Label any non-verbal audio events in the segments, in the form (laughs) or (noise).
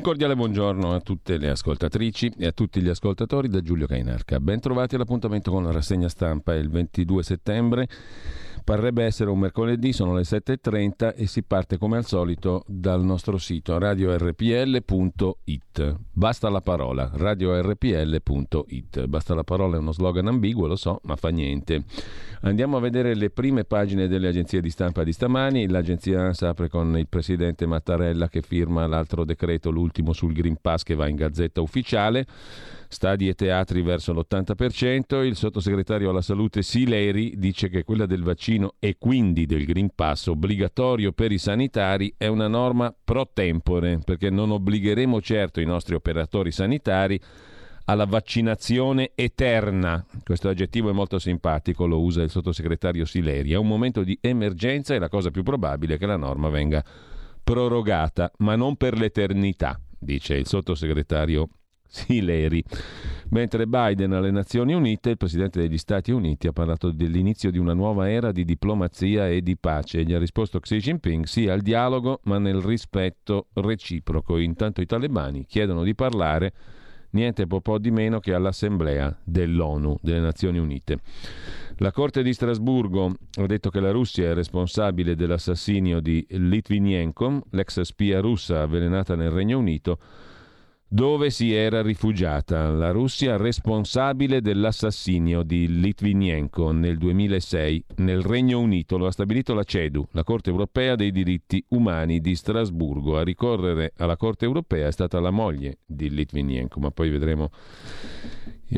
Un cordiale buongiorno a tutte le ascoltatrici e a tutti gli ascoltatori da Giulio Cainarca. Ben trovati all'appuntamento con la rassegna stampa il 22 settembre. Parrebbe essere un mercoledì, sono le 7.30 e si parte come al solito dal nostro sito radiorpl.it. Basta la parola, radiorpl.it. Basta la parola è uno slogan ambiguo, lo so, ma fa niente. Andiamo a vedere le prime pagine delle agenzie di stampa di stamani. L'agenzia ANSA apre con il presidente Mattarella che firma l'altro decreto, l'ultimo sul Green Pass che va in gazzetta ufficiale stadi e teatri verso l'80%, il sottosegretario alla salute Sileri dice che quella del vaccino e quindi del Green Pass obbligatorio per i sanitari è una norma pro tempore, perché non obbligheremo certo i nostri operatori sanitari alla vaccinazione eterna. Questo aggettivo è molto simpatico, lo usa il sottosegretario Sileri. È un momento di emergenza e la cosa più probabile è che la norma venga prorogata, ma non per l'eternità, dice il sottosegretario Sileri. Mentre Biden alle Nazioni Unite, il presidente degli Stati Uniti, ha parlato dell'inizio di una nuova era di diplomazia e di pace. Gli ha risposto Xi Jinping sì al dialogo, ma nel rispetto reciproco. Intanto i talebani chiedono di parlare niente po' di meno che all'Assemblea dell'ONU, delle Nazioni Unite. La Corte di Strasburgo ha detto che la Russia è responsabile dell'assassinio di Litvinenko, l'ex spia russa avvelenata nel Regno Unito, dove si era rifugiata la Russia responsabile dell'assassinio di Litvinenko nel 2006 nel Regno Unito. Lo ha stabilito la CEDU, la Corte europea dei diritti umani di Strasburgo. A ricorrere alla Corte europea è stata la moglie di Litvinenko, ma poi vedremo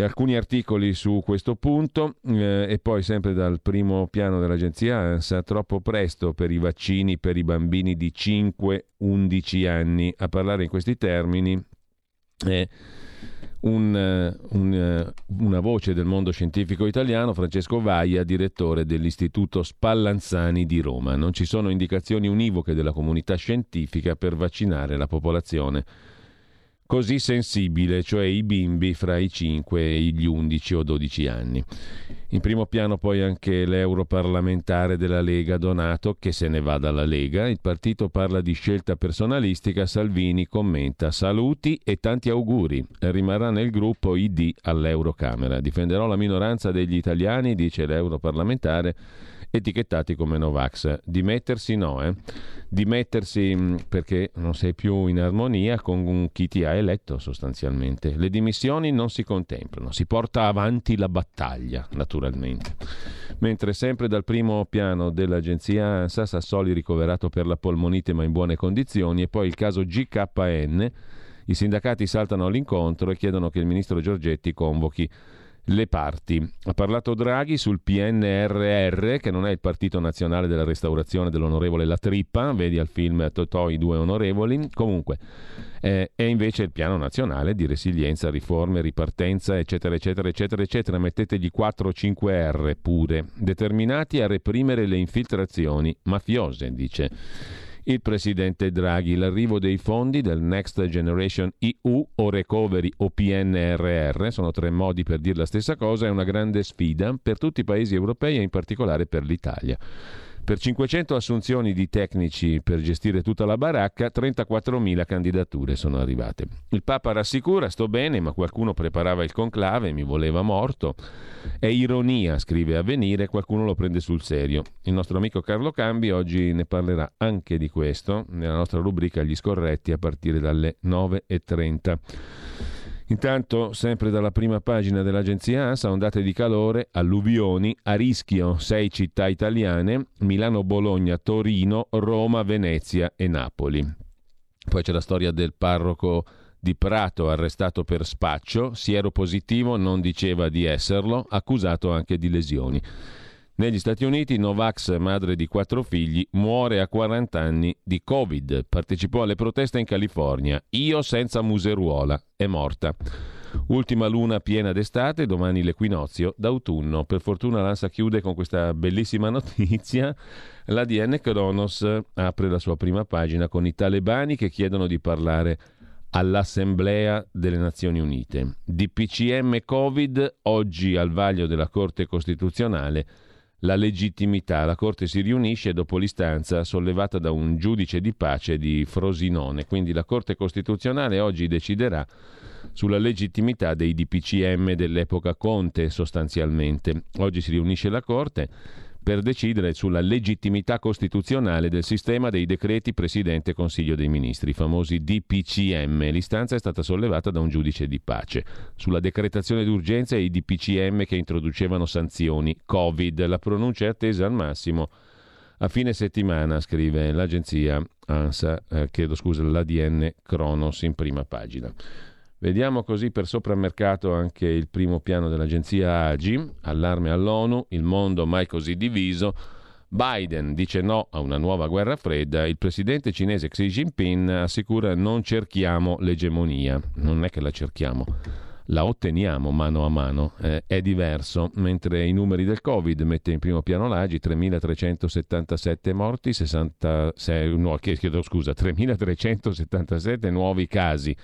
alcuni articoli su questo punto eh, e poi sempre dal primo piano dell'agenzia ANSA troppo presto per i vaccini per i bambini di 5-11 anni a parlare in questi termini è un, eh, un, eh, una voce del mondo scientifico italiano, Francesco Vaia, direttore dell'Istituto Spallanzani di Roma. Non ci sono indicazioni univoche della comunità scientifica per vaccinare la popolazione così sensibile, cioè i bimbi fra i 5 e gli 11 o 12 anni. In primo piano poi anche l'europarlamentare della Lega Donato che se ne va dalla Lega. Il partito parla di scelta personalistica, Salvini commenta saluti e tanti auguri. Rimarrà nel gruppo ID all'Eurocamera. Difenderò la minoranza degli italiani, dice l'europarlamentare etichettati come Novax. Dimettersi no, eh? Dimettersi mm, perché non sei più in armonia con chi ti ha eletto sostanzialmente. Le dimissioni non si contemplano, si porta avanti la battaglia, naturalmente. Mentre sempre dal primo piano dell'agenzia ANSA, Sassoli ricoverato per la polmonite ma in buone condizioni e poi il caso GKN, i sindacati saltano all'incontro e chiedono che il ministro Giorgetti convochi le parti. Ha parlato Draghi sul PNRR, che non è il Partito Nazionale della Restaurazione dell'onorevole La Trippa, vedi al film Totò i due onorevoli. Comunque, eh, è invece il piano nazionale di resilienza, riforme, ripartenza, eccetera, eccetera, eccetera, eccetera. Mettetegli 4-5R pure, determinati a reprimere le infiltrazioni mafiose, dice il presidente Draghi. L'arrivo dei fondi del Next Generation EU o Recovery o PNRR, sono tre modi per dire la stessa cosa, è una grande sfida per tutti i paesi europei e in particolare per l'Italia. Per 500 assunzioni di tecnici per gestire tutta la baracca, 34.000 candidature sono arrivate. Il Papa rassicura, sto bene, ma qualcuno preparava il conclave, mi voleva morto. È ironia, scrive Avvenire, qualcuno lo prende sul serio. Il nostro amico Carlo Cambi oggi ne parlerà anche di questo nella nostra rubrica Gli scorretti a partire dalle 9.30. Intanto, sempre dalla prima pagina dell'agenzia ANSA, ondate di calore, alluvioni, a rischio sei città italiane, Milano, Bologna, Torino, Roma, Venezia e Napoli. Poi c'è la storia del parroco di Prato arrestato per spaccio, siero positivo, non diceva di esserlo, accusato anche di lesioni. Negli Stati Uniti, Novax, madre di quattro figli, muore a 40 anni di Covid. Partecipò alle proteste in California. Io senza museruola. È morta. Ultima luna piena d'estate, domani l'equinozio d'autunno. Per fortuna l'ANSA chiude con questa bellissima notizia. La DN Kronos apre la sua prima pagina con i talebani che chiedono di parlare all'Assemblea delle Nazioni Unite. DPCM Covid, oggi al vaglio della Corte Costituzionale la legittimità. La Corte si riunisce dopo l'istanza sollevata da un giudice di pace di Frosinone, quindi la Corte Costituzionale oggi deciderà sulla legittimità dei DPCM dell'epoca Conte sostanzialmente. Oggi si riunisce la Corte per decidere sulla legittimità costituzionale del sistema dei decreti Presidente e Consiglio dei Ministri, i famosi DPCM. L'istanza è stata sollevata da un giudice di pace. Sulla decretazione d'urgenza e i DPCM che introducevano sanzioni Covid. La pronuncia è attesa al massimo a fine settimana, scrive l'agenzia ANSA, eh, chiedo scusa, l'ADN Kronos in prima pagina. Vediamo così per soprammercato anche il primo piano dell'agenzia AGI, allarme all'ONU, il mondo mai così diviso. Biden dice no a una nuova guerra fredda, il presidente cinese Xi Jinping assicura non cerchiamo l'egemonia, non è che la cerchiamo, la otteniamo mano a mano, eh, è diverso, mentre i numeri del Covid mette in primo piano l'AGI 3.377 morti, 66, no, scusa, 3.377 nuovi casi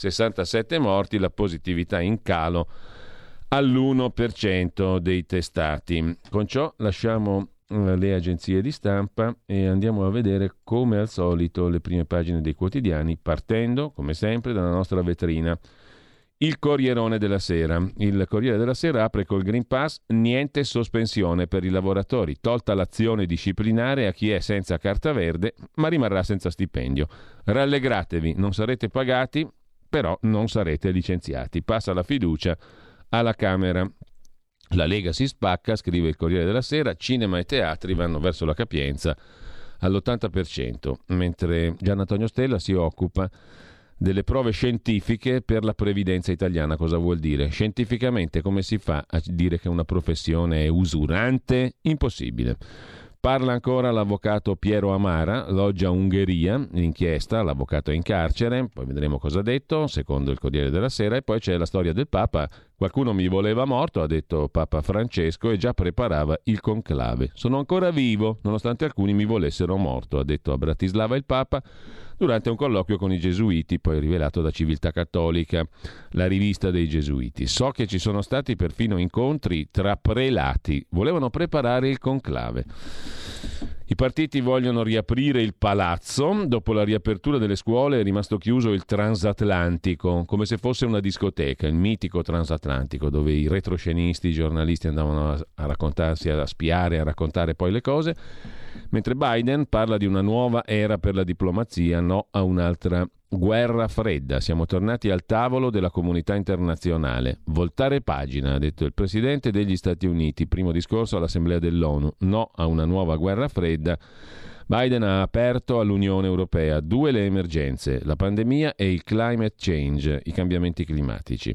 67 morti, la positività in calo all'1% dei testati. Con ciò lasciamo eh, le agenzie di stampa e andiamo a vedere come al solito le prime pagine dei quotidiani partendo come sempre dalla nostra vetrina. Il Corrierone della Sera. Il Corriere della Sera apre col Green Pass, niente sospensione per i lavoratori, tolta l'azione disciplinare a chi è senza carta verde, ma rimarrà senza stipendio. Rallegratevi, non sarete pagati, però non sarete licenziati. Passa la fiducia alla Camera. La Lega si spacca, scrive il Corriere della Sera, cinema e teatri vanno verso la capienza all'80%, mentre Gian Antonio Stella si occupa delle prove scientifiche per la previdenza italiana. Cosa vuol dire? Scientificamente come si fa a dire che una professione è usurante? Impossibile. Parla ancora l'avvocato Piero Amara, loggia Ungheria, l'inchiesta, l'avvocato è in carcere, poi vedremo cosa ha detto, secondo il Corriere della Sera, e poi c'è la storia del Papa. Qualcuno mi voleva morto, ha detto Papa Francesco, e già preparava il conclave. Sono ancora vivo, nonostante alcuni mi volessero morto, ha detto a Bratislava il Papa durante un colloquio con i gesuiti, poi rivelato da Civiltà Cattolica, la rivista dei gesuiti. So che ci sono stati perfino incontri tra prelati, volevano preparare il conclave. I partiti vogliono riaprire il palazzo. Dopo la riapertura delle scuole è rimasto chiuso il transatlantico, come se fosse una discoteca, il mitico transatlantico, dove i retroscenisti, i giornalisti andavano a, raccontarsi, a spiare, a raccontare poi le cose. Mentre Biden parla di una nuova era per la diplomazia, no a un'altra guerra fredda. Siamo tornati al tavolo della comunità internazionale. Voltare pagina, ha detto il presidente degli Stati Uniti, primo discorso all'Assemblea dell'ONU, no a una nuova guerra fredda Biden ha aperto all'Unione Europea due le emergenze, la pandemia e il climate change, i cambiamenti climatici.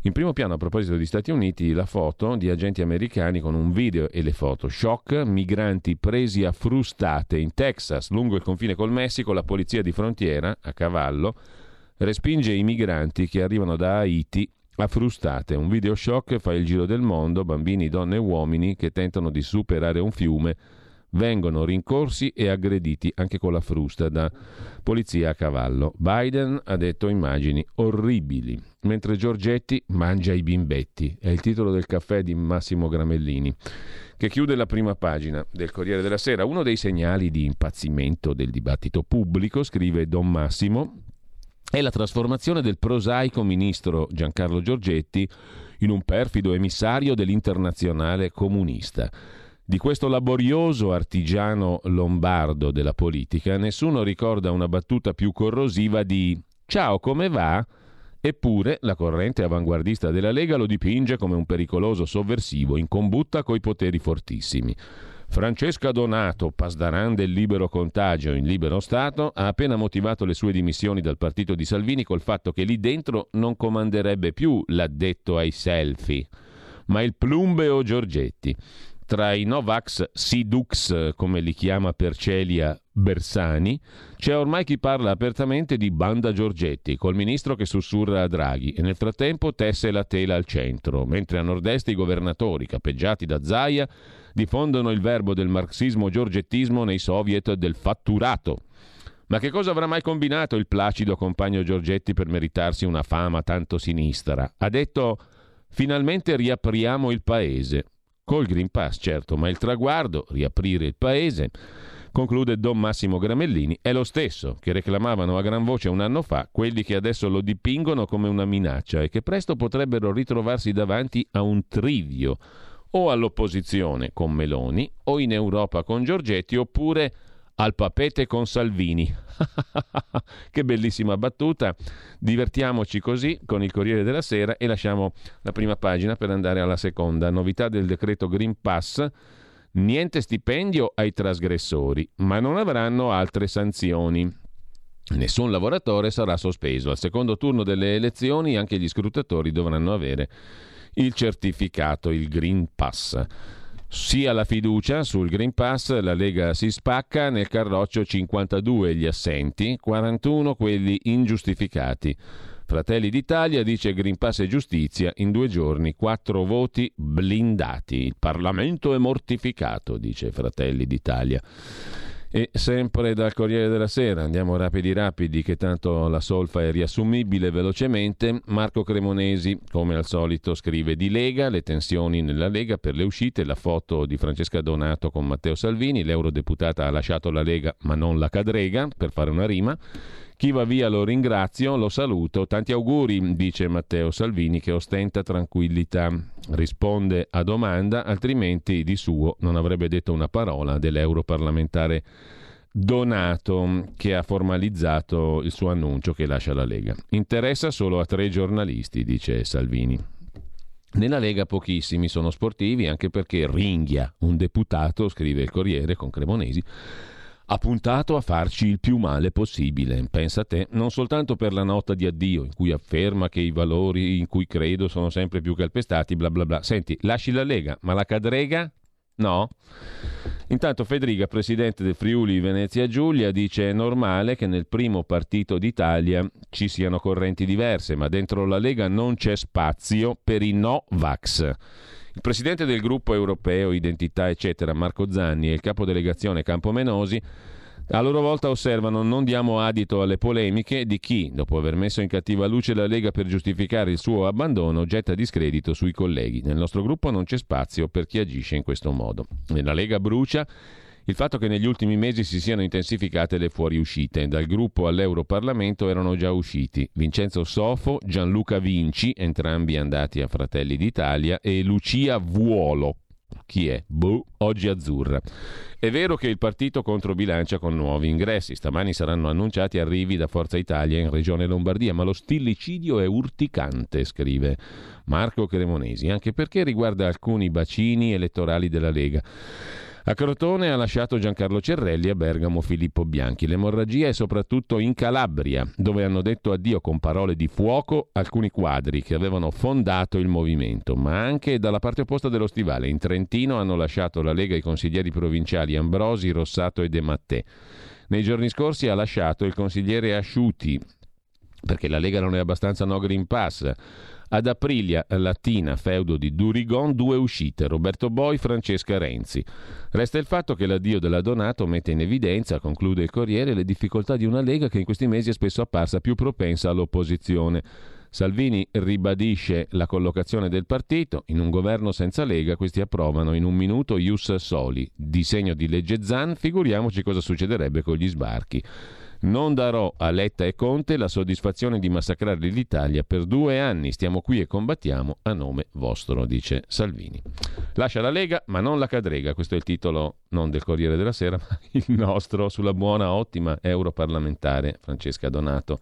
In primo piano, a proposito degli Stati Uniti, la foto di agenti americani con un video e le foto. Shock, migranti presi a frustate in Texas, lungo il confine col Messico, la polizia di frontiera, a cavallo, respinge i migranti che arrivano da Haiti a frustate. Un video shock fa il giro del mondo, bambini, donne e uomini che tentano di superare un fiume vengono rincorsi e aggrediti anche con la frusta da polizia a cavallo. Biden ha detto immagini orribili, mentre Giorgetti mangia i bimbetti. È il titolo del caffè di Massimo Gramellini, che chiude la prima pagina del Corriere della Sera. Uno dei segnali di impazzimento del dibattito pubblico, scrive Don Massimo, è la trasformazione del prosaico ministro Giancarlo Giorgetti in un perfido emissario dell'internazionale comunista. Di questo laborioso artigiano lombardo della politica nessuno ricorda una battuta più corrosiva di Ciao, come va? Eppure la corrente avanguardista della Lega lo dipinge come un pericoloso sovversivo in combutta coi poteri fortissimi. Francesca Donato, pasdaran del libero contagio in libero Stato, ha appena motivato le sue dimissioni dal partito di Salvini col fatto che lì dentro non comanderebbe più l'addetto ai selfie, ma il plumbeo Giorgetti. Tra i Novax Sidux, come li chiama per Celia Bersani, c'è ormai chi parla apertamente di banda Giorgetti, col ministro che sussurra a Draghi e nel frattempo tesse la tela al centro, mentre a nord-est i governatori, capeggiati da Zaia, diffondono il verbo del marxismo giorgettismo nei soviet del fatturato. Ma che cosa avrà mai combinato il placido compagno Giorgetti per meritarsi una fama tanto sinistra? Ha detto finalmente riapriamo il paese Col Green Pass, certo, ma il traguardo, riaprire il paese, conclude Don Massimo Gramellini, è lo stesso che reclamavano a gran voce un anno fa quelli che adesso lo dipingono come una minaccia e che presto potrebbero ritrovarsi davanti a un trivio o all'opposizione con Meloni o in Europa con Giorgetti oppure al papete con Salvini. (laughs) che bellissima battuta. Divertiamoci così con il Corriere della Sera e lasciamo la prima pagina per andare alla seconda. Novità del decreto Green Pass. Niente stipendio ai trasgressori, ma non avranno altre sanzioni. Nessun lavoratore sarà sospeso. Al secondo turno delle elezioni anche gli scrutatori dovranno avere il certificato, il Green Pass. Sia la fiducia sul Green Pass, la Lega si spacca, nel Carroccio 52 gli assenti, 41 quelli ingiustificati. Fratelli d'Italia dice Green Pass e giustizia in due giorni, quattro voti blindati. Il Parlamento è mortificato, dice Fratelli d'Italia. E sempre dal Corriere della Sera, andiamo rapidi rapidi che tanto la solfa è riassumibile velocemente, Marco Cremonesi come al solito scrive di Lega, le tensioni nella Lega per le uscite, la foto di Francesca Donato con Matteo Salvini, l'eurodeputata ha lasciato la Lega ma non la cadrega per fare una rima. Chi va via lo ringrazio, lo saluto. Tanti auguri, dice Matteo Salvini, che ostenta tranquillità. Risponde a domanda, altrimenti di suo non avrebbe detto una parola dell'europarlamentare Donato, che ha formalizzato il suo annuncio che lascia la Lega. Interessa solo a tre giornalisti, dice Salvini. Nella Lega pochissimi sono sportivi, anche perché ringhia un deputato, scrive il Corriere con Cremonesi, ha puntato a farci il più male possibile, pensa te, non soltanto per la nota di addio in cui afferma che i valori in cui credo sono sempre più calpestati, bla bla bla. Senti, lasci la Lega, ma la cadrega? No. Intanto Federica, presidente del Friuli Venezia Giulia, dice è normale che nel primo partito d'Italia ci siano correnti diverse, ma dentro la Lega non c'è spazio per i no-vax. Il presidente del gruppo europeo Identità eccetera, Marco Zanni, e il capodelegazione Campomenosi a loro volta osservano non diamo adito alle polemiche di chi, dopo aver messo in cattiva luce la Lega per giustificare il suo abbandono, getta discredito sui colleghi. Nel nostro gruppo non c'è spazio per chi agisce in questo modo. Nella Lega brucia il fatto che negli ultimi mesi si siano intensificate le fuoriuscite. Dal gruppo all'Europarlamento erano già usciti Vincenzo Sofo, Gianluca Vinci, entrambi andati a Fratelli d'Italia, e Lucia Vuolo. Chi è? Boh, oggi azzurra. È vero che il partito controbilancia con nuovi ingressi. Stamani saranno annunciati arrivi da Forza Italia in Regione Lombardia, ma lo stillicidio è urticante, scrive Marco Cremonesi, anche perché riguarda alcuni bacini elettorali della Lega. A Crotone ha lasciato Giancarlo Cerrelli, a Bergamo Filippo Bianchi. L'emorragia è soprattutto in Calabria, dove hanno detto addio con parole di fuoco alcuni quadri che avevano fondato il movimento, ma anche dalla parte opposta dello stivale. In Trentino hanno lasciato la Lega i consiglieri provinciali Ambrosi, Rossato e De Mattè. Nei giorni scorsi ha lasciato il consigliere Asciuti, perché la Lega non è abbastanza no Green Pass. Ad Aprilia Latina, feudo di Durigon, due uscite, Roberto Boi, Francesca Renzi. Resta il fatto che l'addio della Donato mette in evidenza, conclude il Corriere, le difficoltà di una Lega che in questi mesi è spesso apparsa più propensa all'opposizione. Salvini ribadisce la collocazione del partito. In un governo senza Lega questi approvano in un minuto Ius Soli. Disegno di legge Zan, figuriamoci cosa succederebbe con gli sbarchi. Non darò a Letta e Conte la soddisfazione di massacrare l'Italia per due anni. Stiamo qui e combattiamo a nome vostro, dice Salvini. Lascia la Lega, ma non la cadrega. Questo è il titolo non del Corriere della Sera, (laughs) ma il nostro sulla buona, ottima europarlamentare Francesca Donato.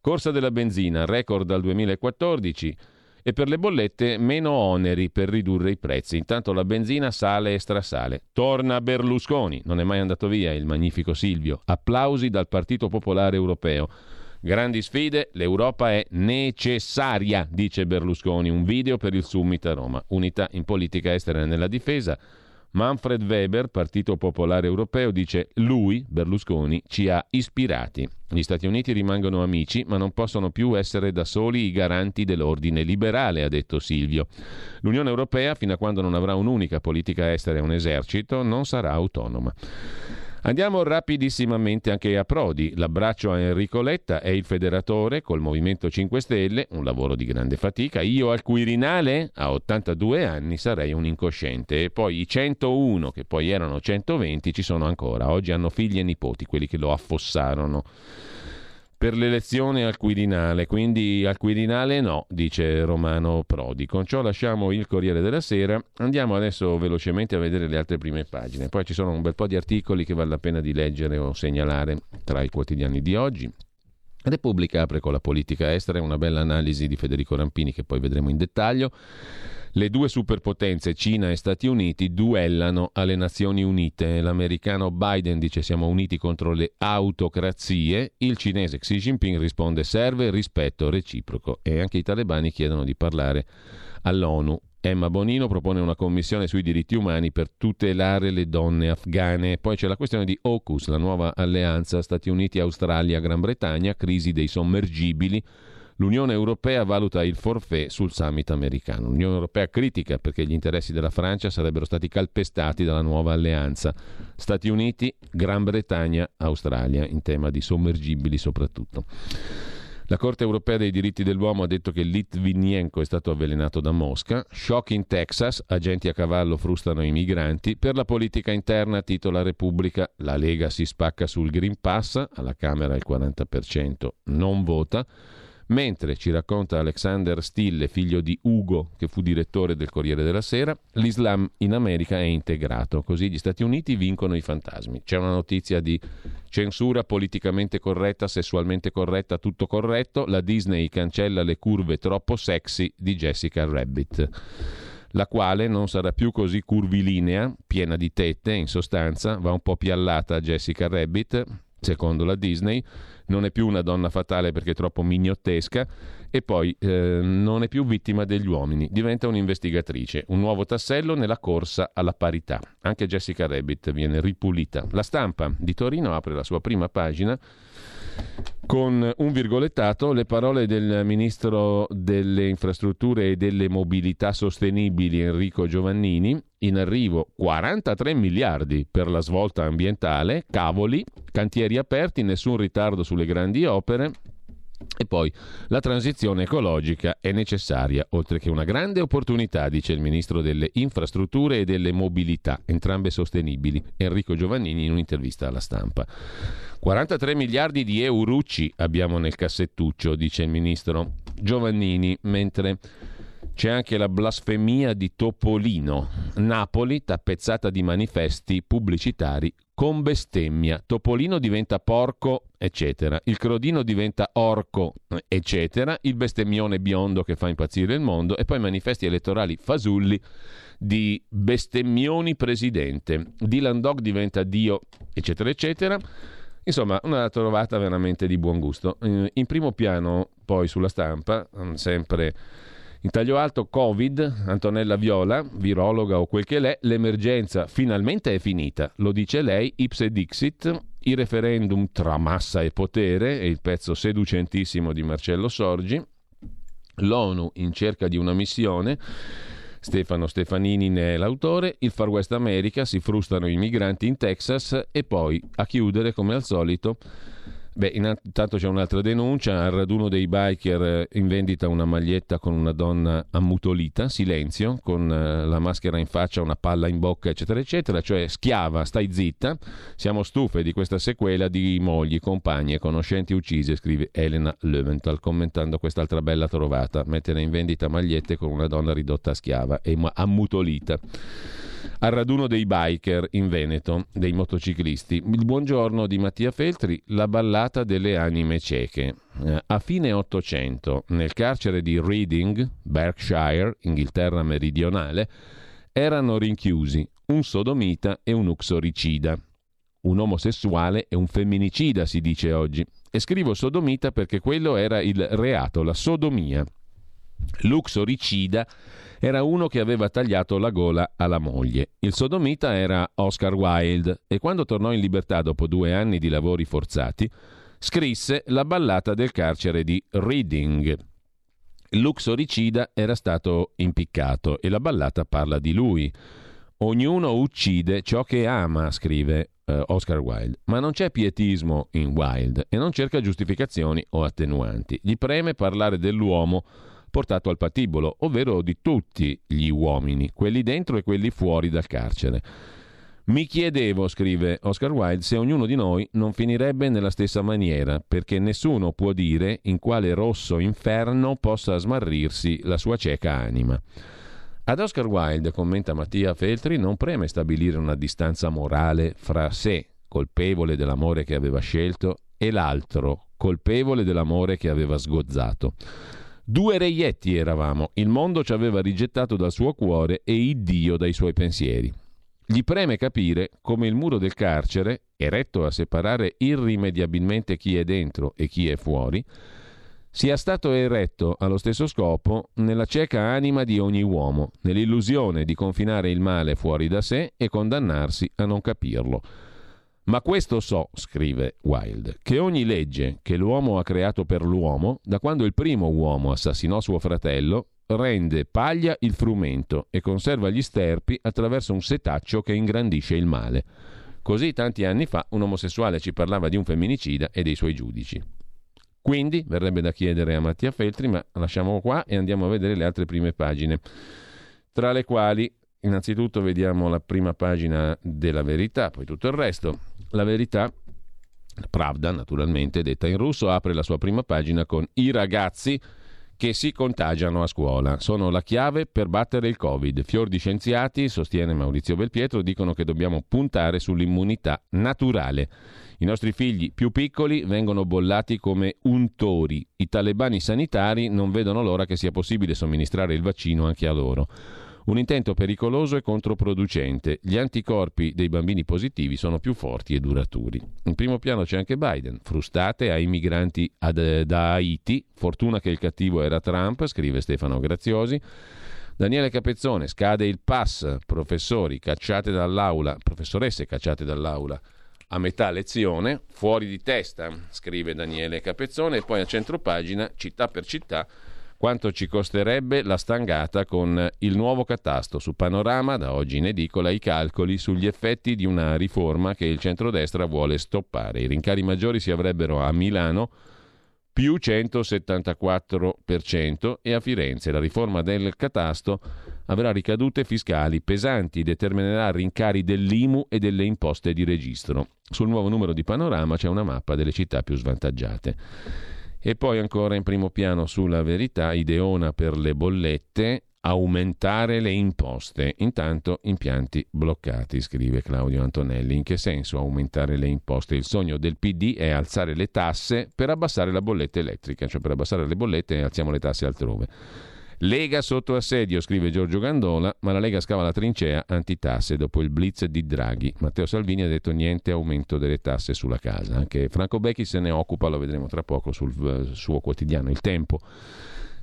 Corsa della benzina, record dal 2014 e per le bollette meno oneri per ridurre i prezzi. Intanto la benzina sale e strasale. Torna Berlusconi, non è mai andato via il magnifico Silvio. Applausi dal Partito Popolare Europeo. Grandi sfide, l'Europa è necessaria, dice Berlusconi. Un video per il summit a Roma. Unità in politica estera e nella difesa. Manfred Weber, Partito Popolare Europeo, dice lui, Berlusconi, ci ha ispirati. Gli Stati Uniti rimangono amici, ma non possono più essere da soli i garanti dell'ordine liberale, ha detto Silvio. L'Unione Europea, fino a quando non avrà un'unica politica estera e un esercito, non sarà autonoma. Andiamo rapidissimamente anche a Prodi. L'abbraccio a Enrico Letta è il federatore col Movimento 5 Stelle, un lavoro di grande fatica. Io al Quirinale a 82 anni sarei un incosciente. E poi i 101, che poi erano 120, ci sono ancora. Oggi hanno figli e nipoti, quelli che lo affossarono per l'elezione al Quirinale, quindi al Quirinale no, dice Romano Prodi. Con ciò lasciamo il Corriere della Sera, andiamo adesso velocemente a vedere le altre prime pagine, poi ci sono un bel po' di articoli che vale la pena di leggere o segnalare tra i quotidiani di oggi. Repubblica apre con la politica estera, una bella analisi di Federico Rampini che poi vedremo in dettaglio. Le due superpotenze, Cina e Stati Uniti, duellano alle Nazioni Unite. L'americano Biden dice siamo uniti contro le autocrazie, il cinese Xi Jinping risponde serve rispetto reciproco e anche i talebani chiedono di parlare all'ONU. Emma Bonino propone una commissione sui diritti umani per tutelare le donne afghane. Poi c'è la questione di AUKUS, la nuova alleanza Stati Uniti, Australia, Gran Bretagna, crisi dei sommergibili L'Unione Europea valuta il forfait sul summit americano. L'Unione Europea critica perché gli interessi della Francia sarebbero stati calpestati dalla nuova alleanza. Stati Uniti, Gran Bretagna, Australia, in tema di sommergibili soprattutto. La Corte europea dei diritti dell'uomo ha detto che Litvinenko è stato avvelenato da Mosca. Shock in Texas, agenti a cavallo frustano i migranti. Per la politica interna, titola Repubblica, la Lega si spacca sul Green Pass, alla Camera il 40% non vota. Mentre, ci racconta Alexander Stille, figlio di Ugo, che fu direttore del Corriere della Sera, l'Islam in America è integrato, così gli Stati Uniti vincono i fantasmi. C'è una notizia di censura politicamente corretta, sessualmente corretta, tutto corretto, la Disney cancella le curve troppo sexy di Jessica Rabbit la quale non sarà più così curvilinea, piena di tette, in sostanza, va un po' piallata Jessica Rabbit, secondo la Disney, non è più una donna fatale perché è troppo mignottesca e poi eh, non è più vittima degli uomini, diventa un'investigatrice, un nuovo tassello nella corsa alla parità. Anche Jessica Rabbit viene ripulita. La stampa di Torino apre la sua prima pagina con un virgolettato le parole del ministro delle infrastrutture e delle mobilità sostenibili Enrico Giovannini, in arrivo 43 miliardi per la svolta ambientale, cavoli, cantieri aperti, nessun ritardo sulle grandi opere, e poi la transizione ecologica è necessaria, oltre che una grande opportunità, dice il ministro delle infrastrutture e delle mobilità, entrambe sostenibili, Enrico Giovannini in un'intervista alla stampa. 43 miliardi di eurucci abbiamo nel cassettuccio, dice il ministro Giovannini, mentre c'è anche la blasfemia di Topolino. Napoli tappezzata di manifesti pubblicitari con bestemmia. Topolino diventa porco, eccetera. Il crodino diventa orco, eccetera. Il bestemmione biondo che fa impazzire il mondo. E poi manifesti elettorali fasulli di bestemmioni presidente. Dylan Dog diventa Dio, eccetera, eccetera. Insomma, una trovata veramente di buon gusto. In primo piano, poi sulla stampa, sempre in taglio alto Covid, Antonella Viola, virologa o quel che l'è, l'emergenza finalmente è finita, lo dice lei, ipse dixit, il referendum tra massa e potere, è il pezzo seducentissimo di Marcello Sorgi, l'ONU in cerca di una missione, Stefano Stefanini ne è l'autore, il Far West America, si frustano i migranti in Texas e poi a chiudere come al solito Beh, intanto c'è un'altra denuncia, al raduno dei biker eh, in vendita una maglietta con una donna ammutolita, silenzio, con eh, la maschera in faccia, una palla in bocca, eccetera, eccetera, cioè schiava, stai zitta, siamo stufe di questa sequela di mogli, compagni e conoscenti uccise, scrive Elena Löwenthal commentando quest'altra bella trovata, mettere in vendita magliette con una donna ridotta a schiava e ammutolita al raduno dei biker in Veneto, dei motociclisti. Il buongiorno di Mattia Feltri, la ballata delle anime cieche. Eh, a fine Ottocento, nel carcere di Reading, Berkshire, Inghilterra meridionale, erano rinchiusi un sodomita e un uxoricida. Un omosessuale e un femminicida, si dice oggi. E scrivo sodomita perché quello era il reato, la sodomia. L'uxoricida era uno che aveva tagliato la gola alla moglie. Il sodomita era Oscar Wilde e quando tornò in libertà dopo due anni di lavori forzati, scrisse la ballata del carcere di Reading. L'uxoricida era stato impiccato e la ballata parla di lui. Ognuno uccide ciò che ama, scrive. eh, Oscar Wilde. Ma non c'è pietismo in Wilde e non cerca giustificazioni o attenuanti. Gli preme parlare dell'uomo portato al patibolo, ovvero di tutti gli uomini, quelli dentro e quelli fuori dal carcere. Mi chiedevo, scrive Oscar Wilde, se ognuno di noi non finirebbe nella stessa maniera, perché nessuno può dire in quale rosso inferno possa smarrirsi la sua cieca anima. Ad Oscar Wilde, commenta Mattia Feltri, non preme stabilire una distanza morale fra sé, colpevole dell'amore che aveva scelto, e l'altro, colpevole dell'amore che aveva sgozzato. Due reietti eravamo, il mondo ci aveva rigettato dal suo cuore e Iddio dai suoi pensieri. Gli preme capire come il muro del carcere, eretto a separare irrimediabilmente chi è dentro e chi è fuori, sia stato eretto allo stesso scopo nella cieca anima di ogni uomo, nell'illusione di confinare il male fuori da sé e condannarsi a non capirlo. Ma questo so, scrive Wilde, che ogni legge che l'uomo ha creato per l'uomo, da quando il primo uomo assassinò suo fratello, rende paglia il frumento e conserva gli sterpi attraverso un setaccio che ingrandisce il male. Così tanti anni fa un omosessuale ci parlava di un femminicida e dei suoi giudici. Quindi verrebbe da chiedere a Mattia Feltri, ma lasciamo qua e andiamo a vedere le altre prime pagine, tra le quali innanzitutto vediamo la prima pagina della verità, poi tutto il resto. La verità Pravda, naturalmente, detta in russo, apre la sua prima pagina con i ragazzi che si contagiano a scuola. Sono la chiave per battere il Covid. Fior di scienziati, sostiene Maurizio Belpietro, dicono che dobbiamo puntare sull'immunità naturale. I nostri figli più piccoli vengono bollati come untori. I talebani sanitari non vedono l'ora che sia possibile somministrare il vaccino anche a loro. Un intento pericoloso e controproducente. Gli anticorpi dei bambini positivi sono più forti e duraturi. In primo piano c'è anche Biden. Frustate ai migranti ad, da Haiti. Fortuna che il cattivo era Trump, scrive Stefano Graziosi. Daniele Capezzone, scade il pass, professori cacciate dall'aula, professoresse cacciate dall'aula a metà lezione, fuori di testa, scrive Daniele Capezzone, e poi a centro pagina, città per città, quanto ci costerebbe la stangata con il nuovo catasto su Panorama, da oggi in edicola, i calcoli sugli effetti di una riforma che il centrodestra vuole stoppare. I rincari maggiori si avrebbero a Milano più 174% e a Firenze la riforma del catasto avrà ricadute fiscali pesanti, determinerà rincari dell'IMU e delle imposte di registro. Sul nuovo numero di Panorama c'è una mappa delle città più svantaggiate. E poi ancora in primo piano sulla verità, Ideona per le bollette, aumentare le imposte. Intanto impianti bloccati, scrive Claudio Antonelli. In che senso aumentare le imposte? Il sogno del PD è alzare le tasse per abbassare la bolletta elettrica, cioè per abbassare le bollette alziamo le tasse altrove. Lega sotto assedio, scrive Giorgio Gandola, ma la Lega scava la trincea antitasse dopo il blitz di Draghi. Matteo Salvini ha detto niente aumento delle tasse sulla casa. Anche Franco Becchi se ne occupa, lo vedremo tra poco sul eh, suo quotidiano Il Tempo.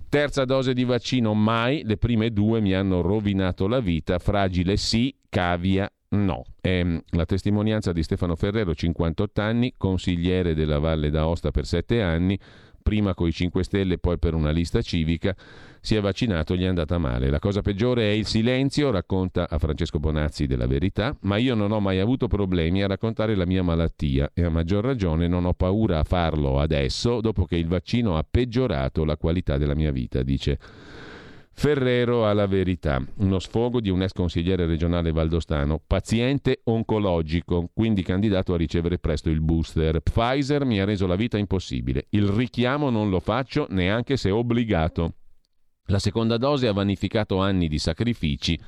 Terza dose di vaccino mai, le prime due mi hanno rovinato la vita, fragile sì, cavia no. È la testimonianza di Stefano Ferrero, 58 anni, consigliere della Valle d'Aosta per 7 anni, prima con i 5 Stelle, poi per una lista civica, si è vaccinato, gli è andata male. La cosa peggiore è il silenzio, racconta a Francesco Bonazzi della verità, ma io non ho mai avuto problemi a raccontare la mia malattia e a maggior ragione non ho paura a farlo adesso, dopo che il vaccino ha peggiorato la qualità della mia vita, dice. Ferrero alla verità, uno sfogo di un ex consigliere regionale valdostano, paziente oncologico, quindi candidato a ricevere presto il booster. Pfizer mi ha reso la vita impossibile. Il richiamo non lo faccio neanche se obbligato. La seconda dose ha vanificato anni di sacrifici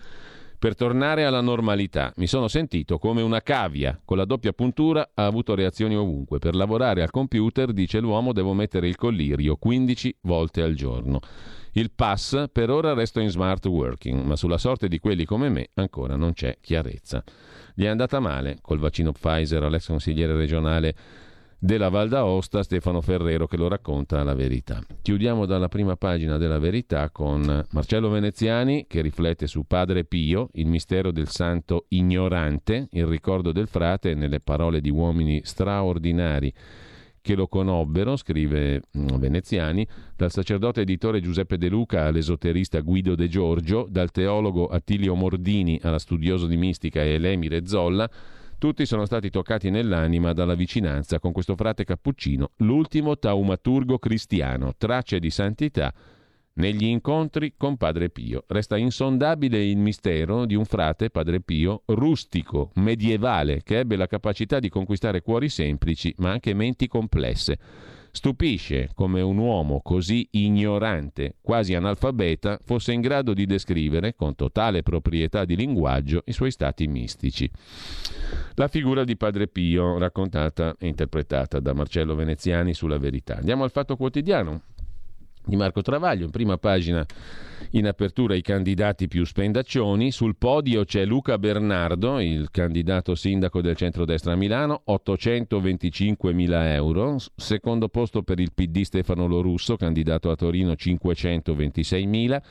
per tornare alla normalità. Mi sono sentito come una cavia. Con la doppia puntura ha avuto reazioni ovunque. Per lavorare al computer, dice l'uomo, devo mettere il collirio 15 volte al giorno. Il pass per ora resta in smart working, ma sulla sorte di quelli come me ancora non c'è chiarezza. Gli è andata male col vaccino Pfizer all'ex consigliere regionale della Val d'Aosta, Stefano Ferrero, che lo racconta la verità. Chiudiamo dalla prima pagina della verità con Marcello Veneziani che riflette su Padre Pio, il mistero del santo ignorante, il ricordo del frate nelle parole di uomini straordinari che lo conobbero, scrive mm, Veneziani, dal sacerdote editore Giuseppe De Luca all'esoterista Guido De Giorgio, dal teologo Attilio Mordini alla studioso di mistica Elemire Zolla, Tutti sono stati toccati nell'anima dalla vicinanza con questo frate cappuccino, l'ultimo taumaturgo cristiano, tracce di santità negli incontri con Padre Pio. Resta insondabile il mistero di un frate, Padre Pio, rustico, medievale, che ebbe la capacità di conquistare cuori semplici, ma anche menti complesse. Stupisce come un uomo così ignorante, quasi analfabeta, fosse in grado di descrivere, con totale proprietà di linguaggio, i suoi stati mistici. La figura di Padre Pio, raccontata e interpretata da Marcello Veneziani sulla verità. Andiamo al fatto quotidiano di Marco Travaglio. In prima pagina, in apertura, i candidati più spendaccioni. Sul podio c'è Luca Bernardo, il candidato sindaco del centrodestra a Milano, 825 mila euro. Secondo posto per il PD Stefano Lorusso, candidato a Torino, 526 mila.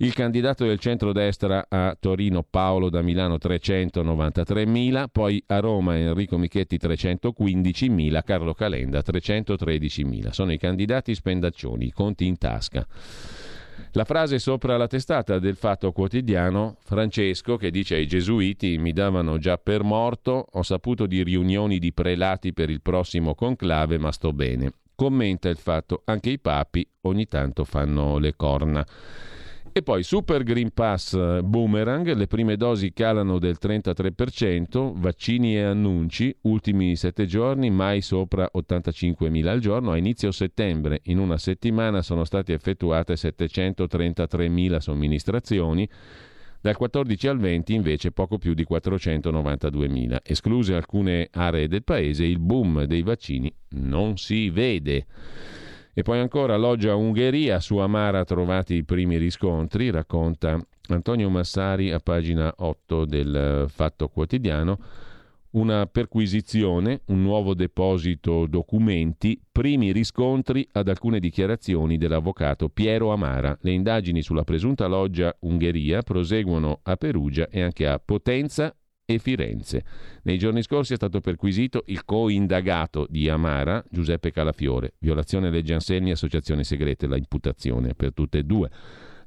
Il candidato del centrodestra a Torino Paolo da Milano 393.000, poi a Roma Enrico Michetti 315.000, Carlo Calenda 313.000. Sono i candidati spendaccioni, i conti in tasca. La frase sopra la testata del Fatto Quotidiano, Francesco che dice ai gesuiti mi davano già per morto, ho saputo di riunioni di prelati per il prossimo conclave, ma sto bene. Commenta il fatto, anche i papi ogni tanto fanno le corna. E poi Super Green Pass eh, Boomerang, le prime dosi calano del 33%, vaccini e annunci, ultimi sette giorni mai sopra 85.000 al giorno, a inizio settembre in una settimana sono state effettuate 733.000 somministrazioni, dal 14 al 20 invece poco più di 492.000. Escluse alcune aree del paese, il boom dei vaccini non si vede. E poi ancora Loggia Ungheria, su Amara trovati i primi riscontri, racconta Antonio Massari a pagina 8 del Fatto Quotidiano. Una perquisizione, un nuovo deposito documenti, primi riscontri ad alcune dichiarazioni dell'avvocato Piero Amara. Le indagini sulla presunta loggia Ungheria proseguono a Perugia e anche a Potenza e Firenze. Nei giorni scorsi è stato perquisito il co-indagato di Amara, Giuseppe Calafiore. Violazione legge Anselmi, associazione segrete, la imputazione per tutte e due.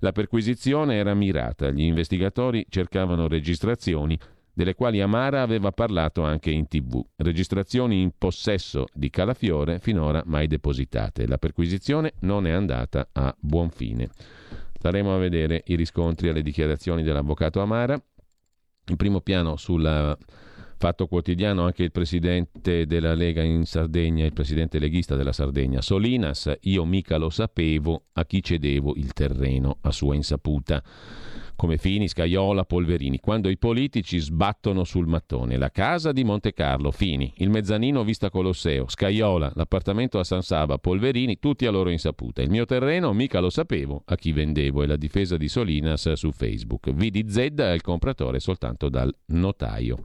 La perquisizione era mirata, gli investigatori cercavano registrazioni delle quali Amara aveva parlato anche in tv. Registrazioni in possesso di Calafiore finora mai depositate. La perquisizione non è andata a buon fine. Staremo a vedere i riscontri alle dichiarazioni dell'avvocato Amara in primo piano sul Fatto Quotidiano anche il presidente della Lega in Sardegna, il presidente leghista della Sardegna, Solinas, io mica lo sapevo a chi cedevo il terreno a sua insaputa come Fini, Scaiola, Polverini, quando i politici sbattono sul mattone. La casa di Monte Carlo, Fini, il mezzanino Vista Colosseo, Scaiola, l'appartamento a San Saba, Polverini, tutti a loro insaputa. Il mio terreno mica lo sapevo a chi vendevo e la difesa di Solinas su Facebook. Vidi Z è il compratore soltanto dal notaio.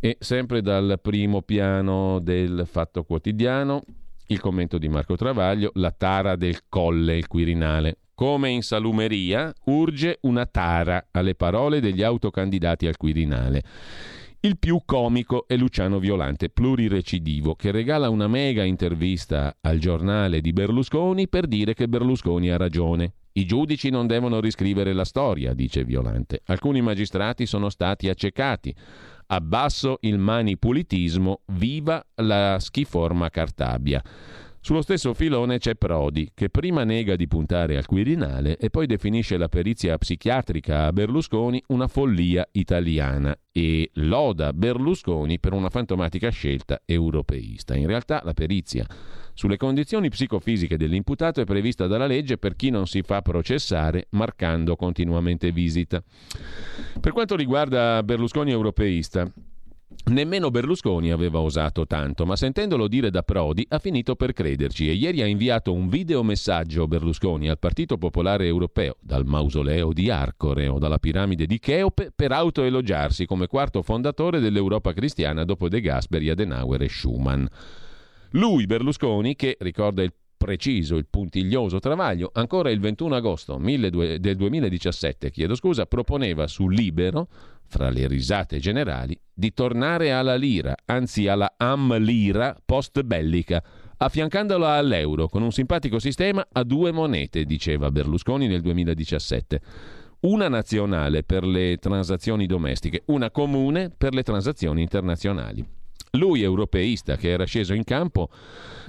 E sempre dal primo piano del Fatto Quotidiano, il commento di Marco Travaglio, la tara del colle, il Quirinale. Come in salumeria, urge una tara alle parole degli autocandidati al Quirinale. Il più comico è Luciano Violante, plurirecidivo, che regala una mega intervista al giornale di Berlusconi per dire che Berlusconi ha ragione. I giudici non devono riscrivere la storia, dice Violante. Alcuni magistrati sono stati accecati. Abbasso il manipulitismo, viva la schiforma Cartabia. Sullo stesso filone c'è Prodi, che prima nega di puntare al Quirinale e poi definisce la perizia psichiatrica a Berlusconi una follia italiana e loda Berlusconi per una fantomatica scelta europeista. In realtà la perizia sulle condizioni psicofisiche dell'imputato è prevista dalla legge per chi non si fa processare marcando continuamente visita. Per quanto riguarda Berlusconi europeista, Nemmeno Berlusconi aveva osato tanto, ma sentendolo dire da Prodi ha finito per crederci e ieri ha inviato un videomessaggio Berlusconi al Partito Popolare Europeo, dal mausoleo di Arcore o dalla piramide di Cheope, per autoelogiarsi come quarto fondatore dell'Europa cristiana dopo De Gasperi, Adenauer e Schumann. Lui, Berlusconi, che ricorda il preciso, il puntiglioso travaglio, ancora il 21 agosto del 2017, chiedo scusa, proponeva su Libero, fra le risate generali, di tornare alla lira, anzi alla am lira post bellica, affiancandola all'euro con un simpatico sistema a due monete, diceva Berlusconi nel 2017. una nazionale per le transazioni domestiche, una comune per le transazioni internazionali. Lui europeista che era sceso in campo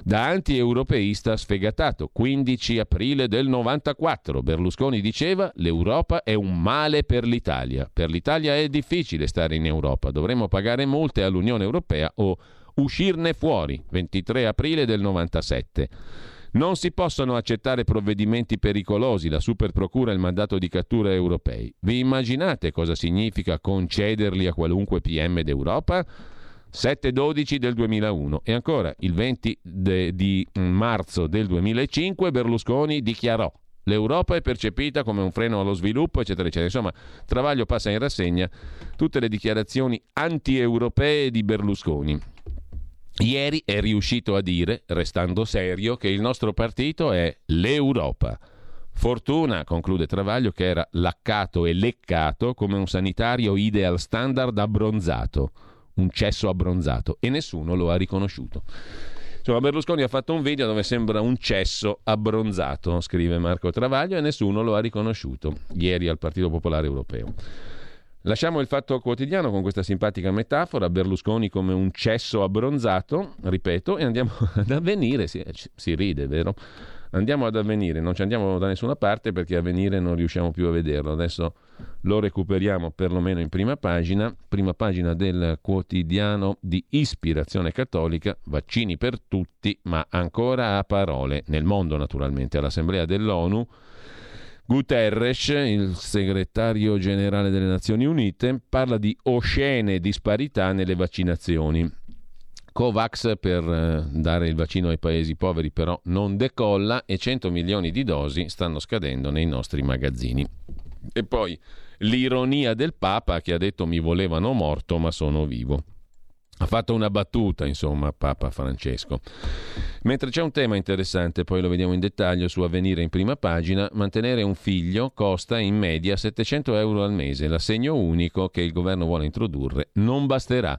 da anti-europeista sfegatato. 15 aprile del 94 Berlusconi diceva l'Europa è un male per l'Italia. Per l'Italia è difficile stare in Europa, dovremmo pagare multe all'Unione Europea o uscirne fuori. 23 aprile del 97. Non si possono accettare provvedimenti pericolosi, la superprocura e il mandato di cattura europei. Vi immaginate cosa significa concederli a qualunque PM d'Europa? 7-12 del 2001 e ancora il 20 de, di marzo del 2005 Berlusconi dichiarò L'Europa è percepita come un freno allo sviluppo, eccetera, eccetera. Insomma, Travaglio passa in rassegna tutte le dichiarazioni anti-europee di Berlusconi. Ieri è riuscito a dire, restando serio, che il nostro partito è l'Europa. Fortuna, conclude Travaglio, che era laccato e leccato come un sanitario ideal standard abbronzato un cesso abbronzato e nessuno lo ha riconosciuto. Insomma, Berlusconi ha fatto un video dove sembra un cesso abbronzato, scrive Marco Travaglio, e nessuno lo ha riconosciuto ieri al Partito Popolare Europeo. Lasciamo il fatto quotidiano con questa simpatica metafora, Berlusconi come un cesso abbronzato, ripeto, e andiamo (laughs) ad avvenire, si, si ride, vero? Andiamo ad avvenire, non ci andiamo da nessuna parte perché avvenire non riusciamo più a vederlo. Adesso lo recuperiamo perlomeno in prima pagina, prima pagina del quotidiano di ispirazione cattolica, vaccini per tutti, ma ancora a parole, nel mondo naturalmente, all'Assemblea dell'ONU. Guterres, il segretario generale delle Nazioni Unite, parla di oscene disparità nelle vaccinazioni. Covax per eh, dare il vaccino ai paesi poveri però non decolla e 100 milioni di dosi stanno scadendo nei nostri magazzini. E poi l'ironia del Papa che ha detto mi volevano morto ma sono vivo. Ha fatto una battuta, insomma, Papa Francesco. Mentre c'è un tema interessante, poi lo vediamo in dettaglio su Avvenire in prima pagina, mantenere un figlio costa in media 700 euro al mese. L'assegno unico che il governo vuole introdurre non basterà.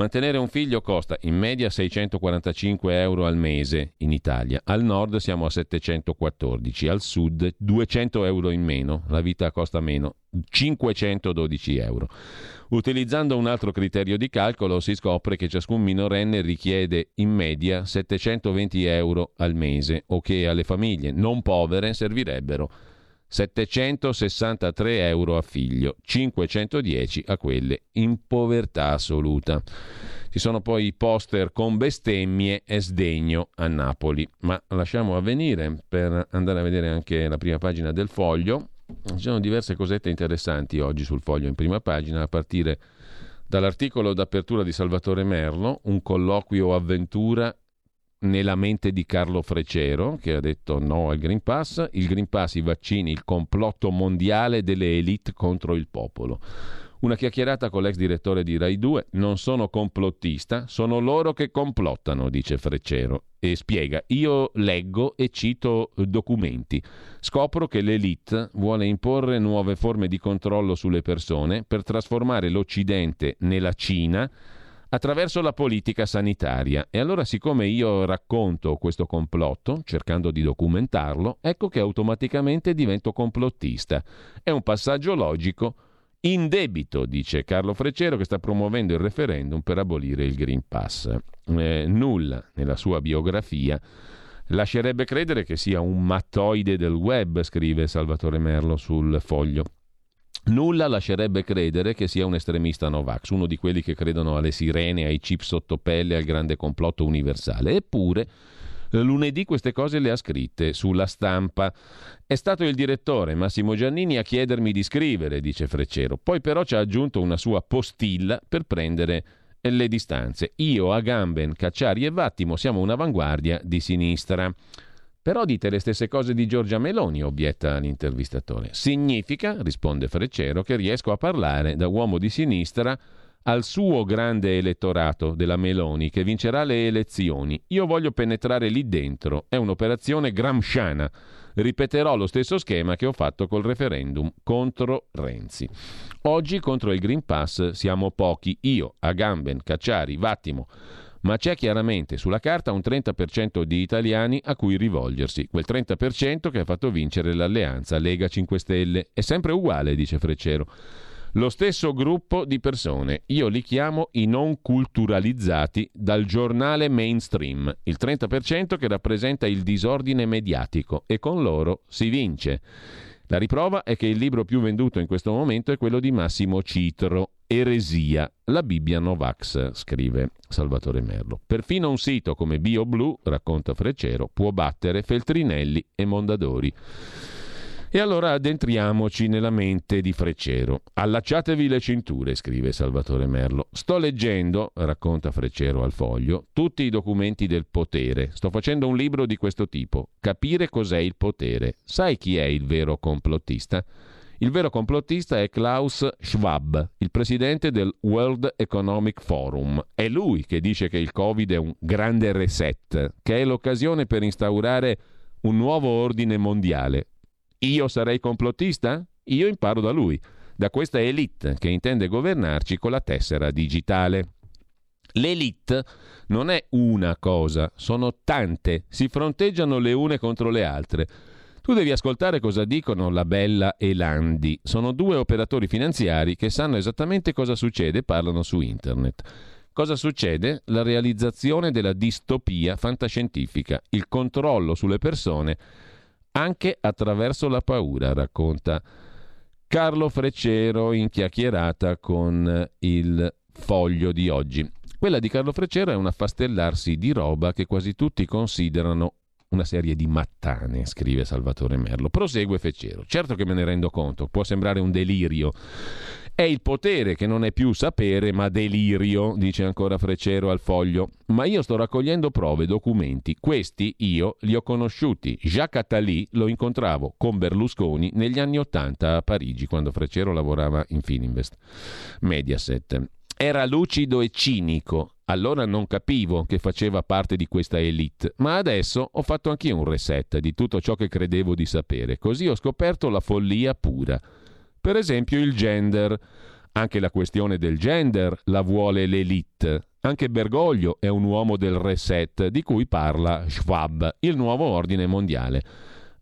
Mantenere un figlio costa in media 645 euro al mese in Italia, al nord siamo a 714, al sud 200 euro in meno, la vita costa meno, 512 euro. Utilizzando un altro criterio di calcolo si scopre che ciascun minorenne richiede in media 720 euro al mese o che alle famiglie non povere servirebbero 763 euro a figlio, 510 a quelle in povertà assoluta. Ci sono poi i poster con bestemmie e sdegno a Napoli, ma lasciamo avvenire per andare a vedere anche la prima pagina del foglio. Ci sono diverse cosette interessanti oggi sul foglio in prima pagina, a partire dall'articolo d'apertura di Salvatore Merlo, un colloquio avventura nella mente di Carlo Frecero, che ha detto no al Green Pass, il Green Pass, i vaccini, il complotto mondiale delle elite contro il popolo. Una chiacchierata con l'ex direttore di Rai 2, non sono complottista, sono loro che complottano, dice Freccero e spiega, io leggo e cito documenti, scopro che l'elite vuole imporre nuove forme di controllo sulle persone per trasformare l'Occidente nella Cina attraverso la politica sanitaria. E allora, siccome io racconto questo complotto, cercando di documentarlo, ecco che automaticamente divento complottista. È un passaggio logico in debito, dice Carlo Freccero, che sta promuovendo il referendum per abolire il Green Pass. Eh, nulla nella sua biografia lascerebbe credere che sia un mattoide del web, scrive Salvatore Merlo sul foglio. Nulla lascerebbe credere che sia un estremista Novax, uno di quelli che credono alle sirene, ai chip sotto pelle, al grande complotto universale. Eppure, lunedì queste cose le ha scritte sulla stampa. È stato il direttore Massimo Giannini a chiedermi di scrivere, dice Freccero. Poi però ci ha aggiunto una sua postilla per prendere le distanze. Io, Agamben, Cacciari e Vattimo siamo un'avanguardia di sinistra. Però dite le stesse cose di Giorgia Meloni, obietta l'intervistatore. Significa, risponde Freccero, che riesco a parlare da uomo di sinistra al suo grande elettorato della Meloni che vincerà le elezioni. Io voglio penetrare lì dentro. È un'operazione gramsciana. Ripeterò lo stesso schema che ho fatto col referendum contro Renzi. Oggi contro il Green Pass siamo pochi. Io, Agamben, Cacciari, Vattimo ma c'è chiaramente sulla carta un 30% di italiani a cui rivolgersi, quel 30% che ha fatto vincere l'alleanza Lega 5 Stelle. È sempre uguale, dice Freccero. Lo stesso gruppo di persone, io li chiamo i non culturalizzati dal giornale mainstream, il 30% che rappresenta il disordine mediatico e con loro si vince. La riprova è che il libro più venduto in questo momento è quello di Massimo Citro, Eresia, la Bibbia Novax, scrive Salvatore Merlo. Perfino un sito come BioBlue, racconta Freccero, può battere Feltrinelli e Mondadori. E allora addentriamoci nella mente di Freccero. Allacciatevi le cinture, scrive Salvatore Merlo. Sto leggendo, racconta Freccero al foglio, tutti i documenti del potere. Sto facendo un libro di questo tipo. Capire cos'è il potere. Sai chi è il vero complottista? Il vero complottista è Klaus Schwab, il presidente del World Economic Forum. È lui che dice che il Covid è un grande reset, che è l'occasione per instaurare un nuovo ordine mondiale, io sarei complottista? Io imparo da lui, da questa elite che intende governarci con la tessera digitale. L'elite non è una cosa, sono tante, si fronteggiano le une contro le altre. Tu devi ascoltare cosa dicono la Bella e Landi. Sono due operatori finanziari che sanno esattamente cosa succede e parlano su internet. Cosa succede? La realizzazione della distopia fantascientifica, il controllo sulle persone anche attraverso la paura, racconta Carlo Freccero in chiacchierata con il foglio di oggi. Quella di Carlo Freccero è un affastellarsi di roba che quasi tutti considerano una serie di mattane, scrive Salvatore Merlo. Prosegue Fecero. Certo che me ne rendo conto, può sembrare un delirio. È il potere che non è più sapere ma delirio, dice ancora Freccero al foglio. Ma io sto raccogliendo prove, documenti. Questi io li ho conosciuti. Jacques Attali lo incontravo con Berlusconi negli anni Ottanta a Parigi, quando Freccero lavorava in Fininvest. Mediaset. Era lucido e cinico, allora non capivo che faceva parte di questa elite, ma adesso ho fatto anch'io un reset di tutto ciò che credevo di sapere, così ho scoperto la follia pura. Per esempio il gender. Anche la questione del gender la vuole l'elite. Anche Bergoglio è un uomo del reset di cui parla Schwab, il nuovo ordine mondiale.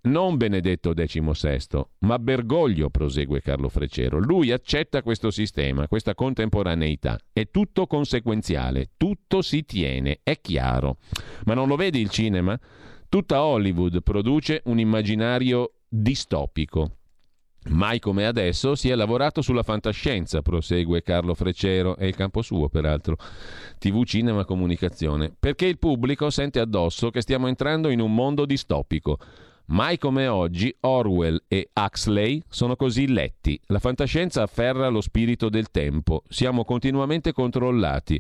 Non Benedetto XVI, ma Bergoglio, prosegue Carlo Freccero. Lui accetta questo sistema, questa contemporaneità. È tutto conseguenziale, tutto si tiene, è chiaro. Ma non lo vedi il cinema? Tutta Hollywood produce un immaginario distopico. Mai come adesso si è lavorato sulla fantascienza, prosegue Carlo Freccero, è il campo suo peraltro, TV, cinema, comunicazione, perché il pubblico sente addosso che stiamo entrando in un mondo distopico. Mai come oggi Orwell e Huxley sono così letti. La fantascienza afferra lo spirito del tempo. Siamo continuamente controllati.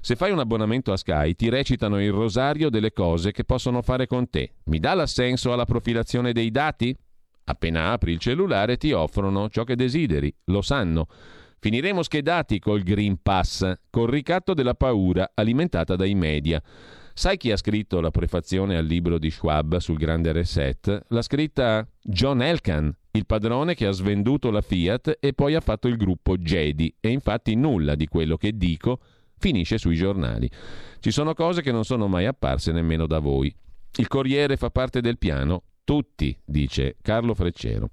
Se fai un abbonamento a Sky ti recitano il rosario delle cose che possono fare con te. Mi dà l'assenso alla profilazione dei dati? Appena apri il cellulare ti offrono ciò che desideri. Lo sanno. Finiremo schedati col Green Pass, col ricatto della paura alimentata dai media. Sai chi ha scritto la prefazione al libro di Schwab sul grande reset? L'ha scritta John Elkan, il padrone che ha svenduto la Fiat e poi ha fatto il gruppo Jedi e infatti nulla di quello che dico finisce sui giornali. Ci sono cose che non sono mai apparse nemmeno da voi. Il Corriere fa parte del piano? Tutti, dice Carlo Freccero.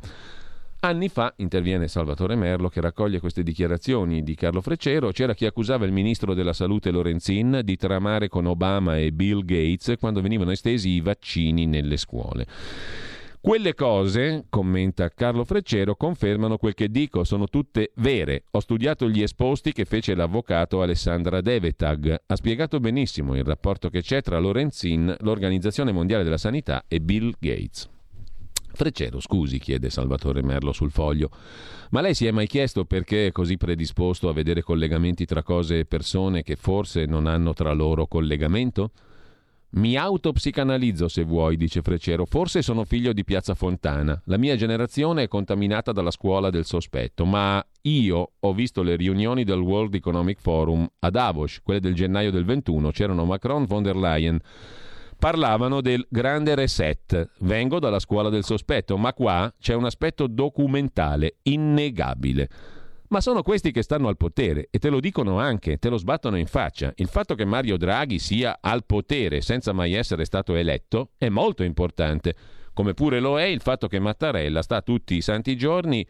Anni fa interviene Salvatore Merlo che raccoglie queste dichiarazioni di Carlo Freccero. C'era chi accusava il ministro della salute Lorenzin di tramare con Obama e Bill Gates quando venivano estesi i vaccini nelle scuole. Quelle cose, commenta Carlo Freccero, confermano quel che dico, sono tutte vere. Ho studiato gli esposti che fece l'avvocato Alessandra Devetag. Ha spiegato benissimo il rapporto che c'è tra Lorenzin, l'Organizzazione Mondiale della Sanità e Bill Gates. Freccero, scusi, chiede Salvatore Merlo sul foglio, ma lei si è mai chiesto perché è così predisposto a vedere collegamenti tra cose e persone che forse non hanno tra loro collegamento? Mi autopsicanalizzo se vuoi, dice Freccero. Forse sono figlio di Piazza Fontana. La mia generazione è contaminata dalla scuola del sospetto, ma io ho visto le riunioni del World Economic Forum a Davos, quelle del gennaio del 21. C'erano Macron, von der Leyen parlavano del grande reset. Vengo dalla scuola del sospetto, ma qua c'è un aspetto documentale, innegabile. Ma sono questi che stanno al potere e te lo dicono anche, te lo sbattono in faccia. Il fatto che Mario Draghi sia al potere senza mai essere stato eletto è molto importante, come pure lo è il fatto che Mattarella sta tutti i santi giorni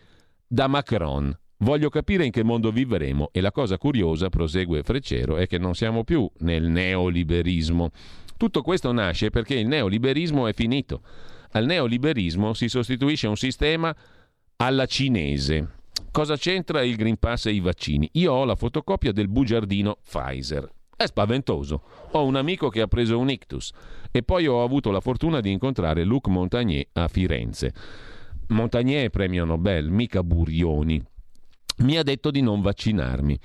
da Macron. Voglio capire in che mondo vivremo e la cosa curiosa, prosegue Freccero, è che non siamo più nel neoliberismo. Tutto questo nasce perché il neoliberismo è finito. Al neoliberismo si sostituisce un sistema alla cinese Cosa c'entra il Green Pass e i vaccini? Io ho la fotocopia del bugiardino Pfizer. È spaventoso. Ho un amico che ha preso un ictus e poi ho avuto la fortuna di incontrare Luc Montagnier a Firenze. Montagnier è premio Nobel, mica Burioni. Mi ha detto di non vaccinarmi.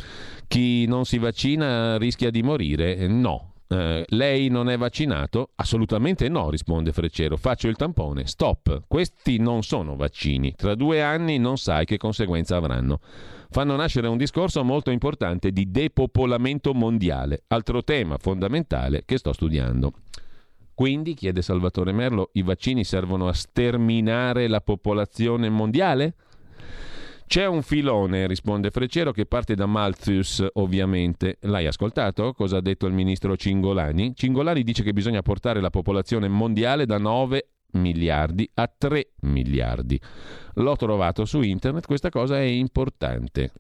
Chi non si vaccina rischia di morire? No, eh, lei non è vaccinato? Assolutamente no, risponde Freccero. Faccio il tampone. Stop. Questi non sono vaccini. Tra due anni non sai che conseguenza avranno. Fanno nascere un discorso molto importante di depopolamento mondiale, altro tema fondamentale che sto studiando. Quindi, chiede Salvatore Merlo, i vaccini servono a sterminare la popolazione mondiale? C'è un filone, risponde Freccero, che parte da Malthus, ovviamente. L'hai ascoltato? Cosa ha detto il ministro Cingolani? Cingolani dice che bisogna portare la popolazione mondiale da 9 miliardi a 3 miliardi. L'ho trovato su internet, questa cosa è importante.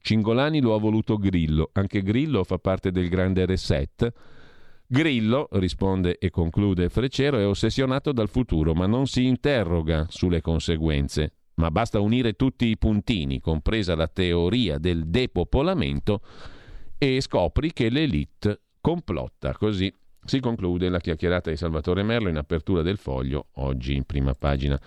Cingolani lo ha voluto Grillo, anche Grillo fa parte del grande reset. Grillo, risponde e conclude Freccero, è ossessionato dal futuro, ma non si interroga sulle conseguenze ma basta unire tutti i puntini, compresa la teoria del depopolamento, e scopri che l'elite complotta. Così si conclude la chiacchierata di Salvatore Merlo in apertura del foglio, oggi in prima pagina.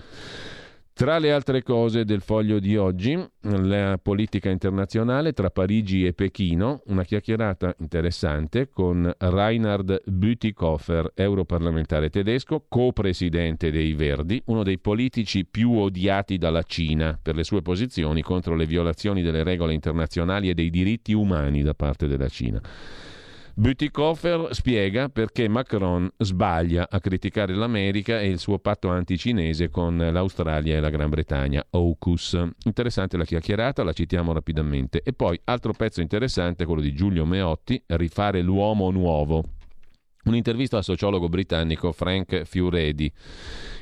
Tra le altre cose del foglio di oggi, la politica internazionale tra Parigi e Pechino, una chiacchierata interessante con Reinhard Bütikofer, europarlamentare tedesco, co-presidente dei Verdi, uno dei politici più odiati dalla Cina per le sue posizioni contro le violazioni delle regole internazionali e dei diritti umani da parte della Cina. Bütikofer spiega perché Macron sbaglia a criticare l'America e il suo patto anticinese con l'Australia e la Gran Bretagna, AUKUS. Interessante la chiacchierata, la citiamo rapidamente. E poi altro pezzo interessante, quello di Giulio Meotti, Rifare l'uomo nuovo. Un'intervista al sociologo britannico Frank Fiuredi.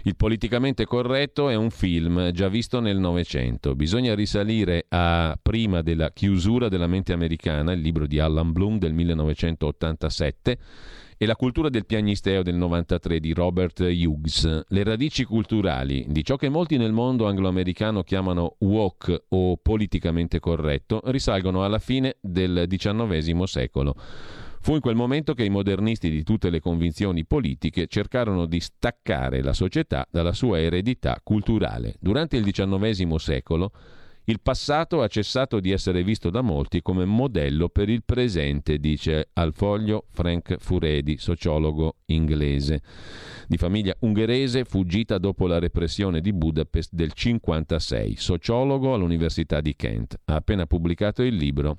Il politicamente corretto è un film già visto nel Novecento. Bisogna risalire a prima della chiusura della mente americana, il libro di Alan Bloom del 1987, e la cultura del piagnisteo del 93 di Robert Hughes. Le radici culturali di ciò che molti nel mondo angloamericano chiamano woke o politicamente corretto risalgono alla fine del XIX secolo. Fu in quel momento che i modernisti di tutte le convinzioni politiche cercarono di staccare la società dalla sua eredità culturale. Durante il XIX secolo il passato ha cessato di essere visto da molti come modello per il presente, dice al foglio Frank Furedi, sociologo inglese. Di famiglia ungherese, fuggita dopo la repressione di Budapest del 1956, sociologo all'Università di Kent. Ha appena pubblicato il libro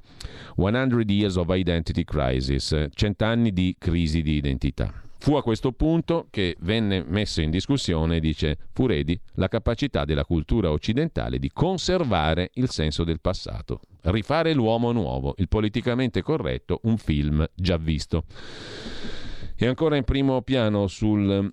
100 Years of Identity Crisis, cent'anni di crisi di identità. Fu a questo punto che venne messo in discussione, dice Furedi, la capacità della cultura occidentale di conservare il senso del passato, rifare l'uomo nuovo, il politicamente corretto, un film già visto. E ancora in primo piano sul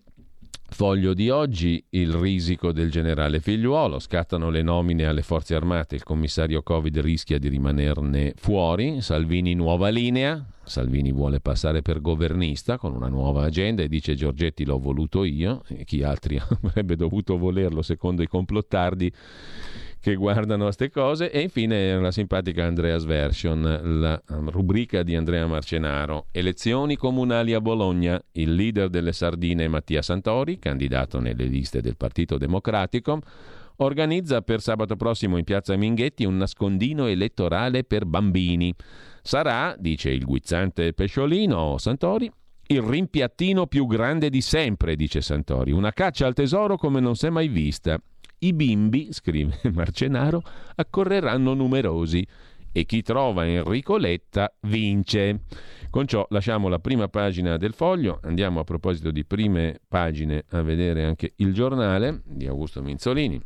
Foglio di oggi, il risico del generale figliuolo, scattano le nomine alle forze armate, il commissario Covid rischia di rimanerne fuori, Salvini nuova linea, Salvini vuole passare per governista con una nuova agenda e dice Giorgetti l'ho voluto io, e chi altri (laughs) avrebbe dovuto volerlo secondo i complottardi che guardano a queste cose e infine la simpatica Andrea's Version, la rubrica di Andrea Marcenaro. Elezioni comunali a Bologna. Il leader delle sardine Mattia Santori, candidato nelle liste del Partito Democratico, organizza per sabato prossimo in piazza Minghetti un nascondino elettorale per bambini. Sarà, dice il guizzante pesciolino Santori, il rimpiattino più grande di sempre, dice Santori, una caccia al tesoro come non si è mai vista. I bimbi, scrive (laughs) Marcenaro, accorreranno numerosi e chi trova Enrico Letta vince. Con ciò lasciamo la prima pagina del foglio, andiamo a proposito di prime pagine a vedere anche il giornale di Augusto Minzolini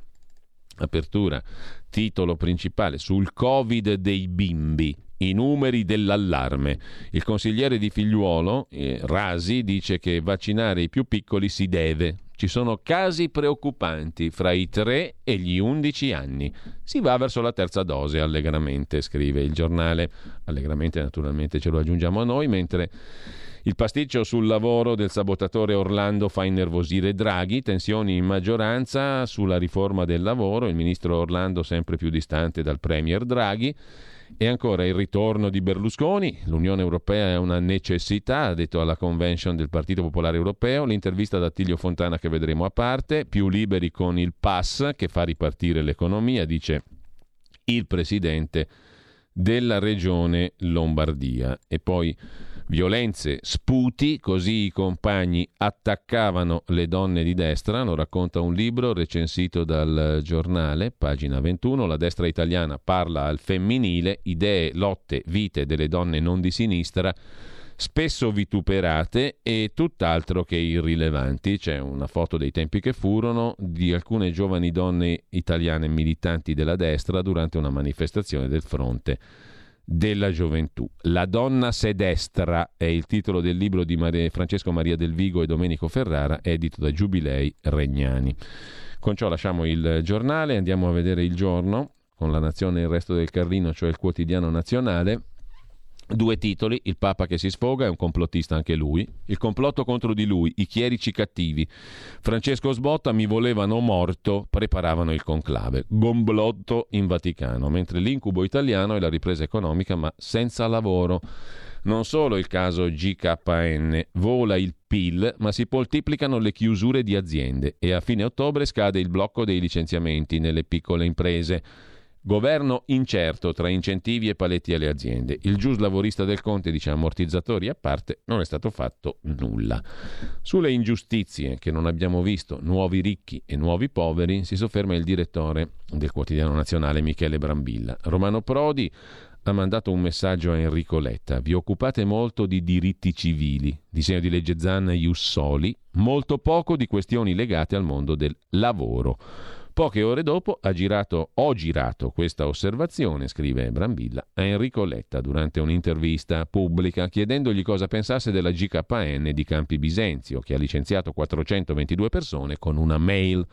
Apertura, titolo principale sul Covid dei bimbi. I numeri dell'allarme. Il consigliere di figliuolo, eh, Rasi, dice che vaccinare i più piccoli si deve. Ci sono casi preoccupanti fra i 3 e gli 11 anni. Si va verso la terza dose, allegramente, scrive il giornale. Allegramente, naturalmente, ce lo aggiungiamo a noi, mentre il pasticcio sul lavoro del sabotatore Orlando fa innervosire Draghi, tensioni in maggioranza sulla riforma del lavoro, il ministro Orlando sempre più distante dal premier Draghi. E ancora il ritorno di Berlusconi, l'Unione Europea è una necessità, ha detto alla convention del Partito Popolare Europeo, l'intervista da Attilio Fontana che vedremo a parte, più liberi con il pass che fa ripartire l'economia, dice il presidente della regione Lombardia. E poi Violenze, sputi, così i compagni attaccavano le donne di destra, lo racconta un libro recensito dal giornale, pagina 21, la destra italiana parla al femminile, idee, lotte, vite delle donne non di sinistra, spesso vituperate e tutt'altro che irrilevanti. C'è una foto dei tempi che furono di alcune giovani donne italiane militanti della destra durante una manifestazione del fronte della gioventù. La donna sedestra è il titolo del libro di Francesco Maria del Vigo e Domenico Ferrara, edito da Giubilei Regnani. Con ciò lasciamo il giornale, andiamo a vedere il giorno con la nazione e il resto del Carlino, cioè il quotidiano nazionale. Due titoli, il Papa che si sfoga, è un complottista anche lui, il complotto contro di lui, i chierici cattivi. Francesco Sbotta mi volevano morto, preparavano il conclave. Gomblotto in Vaticano, mentre l'incubo italiano è la ripresa economica ma senza lavoro. Non solo il caso GKN, vola il PIL, ma si moltiplicano le chiusure di aziende e a fine ottobre scade il blocco dei licenziamenti nelle piccole imprese. Governo incerto tra incentivi e paletti alle aziende. Il gius lavorista del Conte dice ammortizzatori a parte, non è stato fatto nulla. Sulle ingiustizie che non abbiamo visto, nuovi ricchi e nuovi poveri, si sofferma il direttore del quotidiano nazionale Michele Brambilla. Romano Prodi ha mandato un messaggio a Enrico Letta. Vi occupate molto di diritti civili, disegno di legge Zanna Ius Soli, molto poco di questioni legate al mondo del lavoro. Poche ore dopo girato, ho girato questa osservazione, scrive Brambilla, a Enrico Letta durante un'intervista pubblica chiedendogli cosa pensasse della GKN di Campi Bisenzio, che ha licenziato 422 persone con una mail.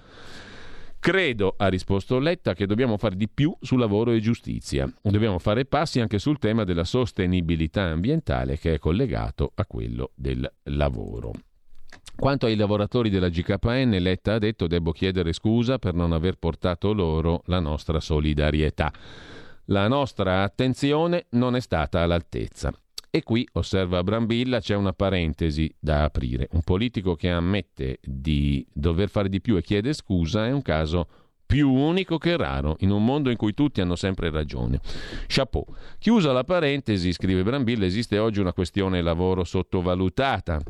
Credo, ha risposto Letta, che dobbiamo fare di più su lavoro e giustizia. Dobbiamo fare passi anche sul tema della sostenibilità ambientale che è collegato a quello del lavoro. Quanto ai lavoratori della GKN, Letta ha detto devo chiedere scusa per non aver portato loro la nostra solidarietà. La nostra attenzione non è stata all'altezza. E qui, osserva Brambilla, c'è una parentesi da aprire. Un politico che ammette di dover fare di più e chiede scusa è un caso più unico che raro, in un mondo in cui tutti hanno sempre ragione. Chapeau. Chiusa la parentesi, scrive Brambilla, esiste oggi una questione lavoro sottovalutata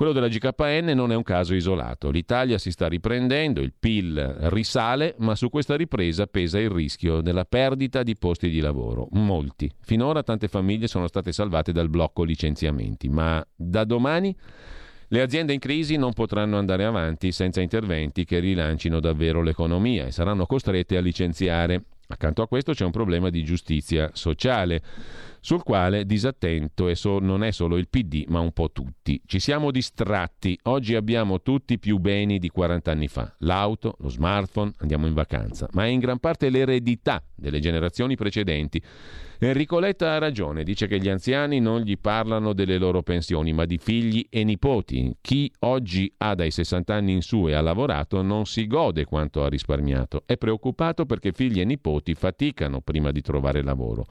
quello della GKN non è un caso isolato. L'Italia si sta riprendendo, il PIL risale, ma su questa ripresa pesa il rischio della perdita di posti di lavoro. Molti. Finora tante famiglie sono state salvate dal blocco licenziamenti, ma da domani le aziende in crisi non potranno andare avanti senza interventi che rilancino davvero l'economia e saranno costrette a licenziare. Accanto a questo c'è un problema di giustizia sociale sul quale disattento e so, non è solo il PD, ma un po' tutti. Ci siamo distratti, oggi abbiamo tutti più beni di 40 anni fa, l'auto, lo smartphone, andiamo in vacanza, ma è in gran parte l'eredità delle generazioni precedenti. Enrico Letta ha ragione, dice che gli anziani non gli parlano delle loro pensioni, ma di figli e nipoti. Chi oggi ha dai 60 anni in su e ha lavorato non si gode quanto ha risparmiato. È preoccupato perché figli e nipoti faticano prima di trovare lavoro.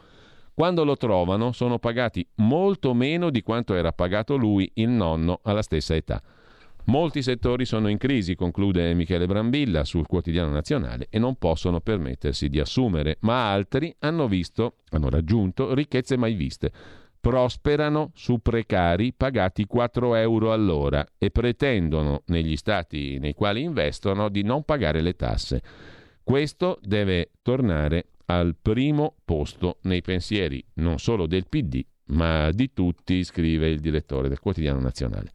Quando lo trovano sono pagati molto meno di quanto era pagato lui, il nonno, alla stessa età. Molti settori sono in crisi, conclude Michele Brambilla sul quotidiano nazionale, e non possono permettersi di assumere, ma altri hanno visto, hanno raggiunto ricchezze mai viste. Prosperano su precari pagati 4 euro all'ora e pretendono, negli stati nei quali investono, di non pagare le tasse. Questo deve tornare al primo posto nei pensieri non solo del PD, ma di tutti, scrive il direttore del quotidiano nazionale.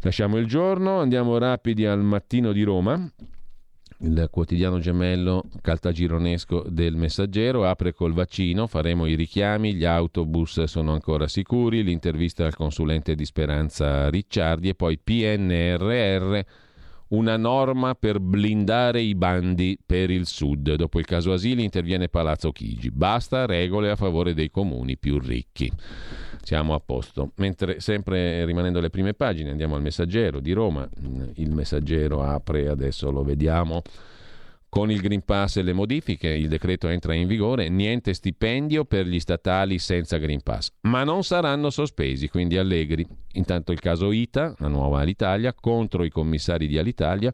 Lasciamo il giorno, andiamo rapidi al mattino di Roma. il quotidiano gemello caltagironesco del messaggero, apre col vaccino, faremo i richiami, gli autobus sono ancora sicuri, l'intervista al consulente di Speranza Ricciardi e poi PNRR, una norma per blindare i bandi per il sud. Dopo il caso Asili interviene Palazzo Chigi, basta regole a favore dei comuni più ricchi. Siamo a posto. Mentre sempre rimanendo alle prime pagine andiamo al messaggero di Roma, il messaggero apre adesso lo vediamo con il Green Pass e le modifiche, il decreto entra in vigore, niente stipendio per gli statali senza Green Pass, ma non saranno sospesi, quindi allegri. Intanto il caso ITA, la nuova Alitalia, contro i commissari di Alitalia,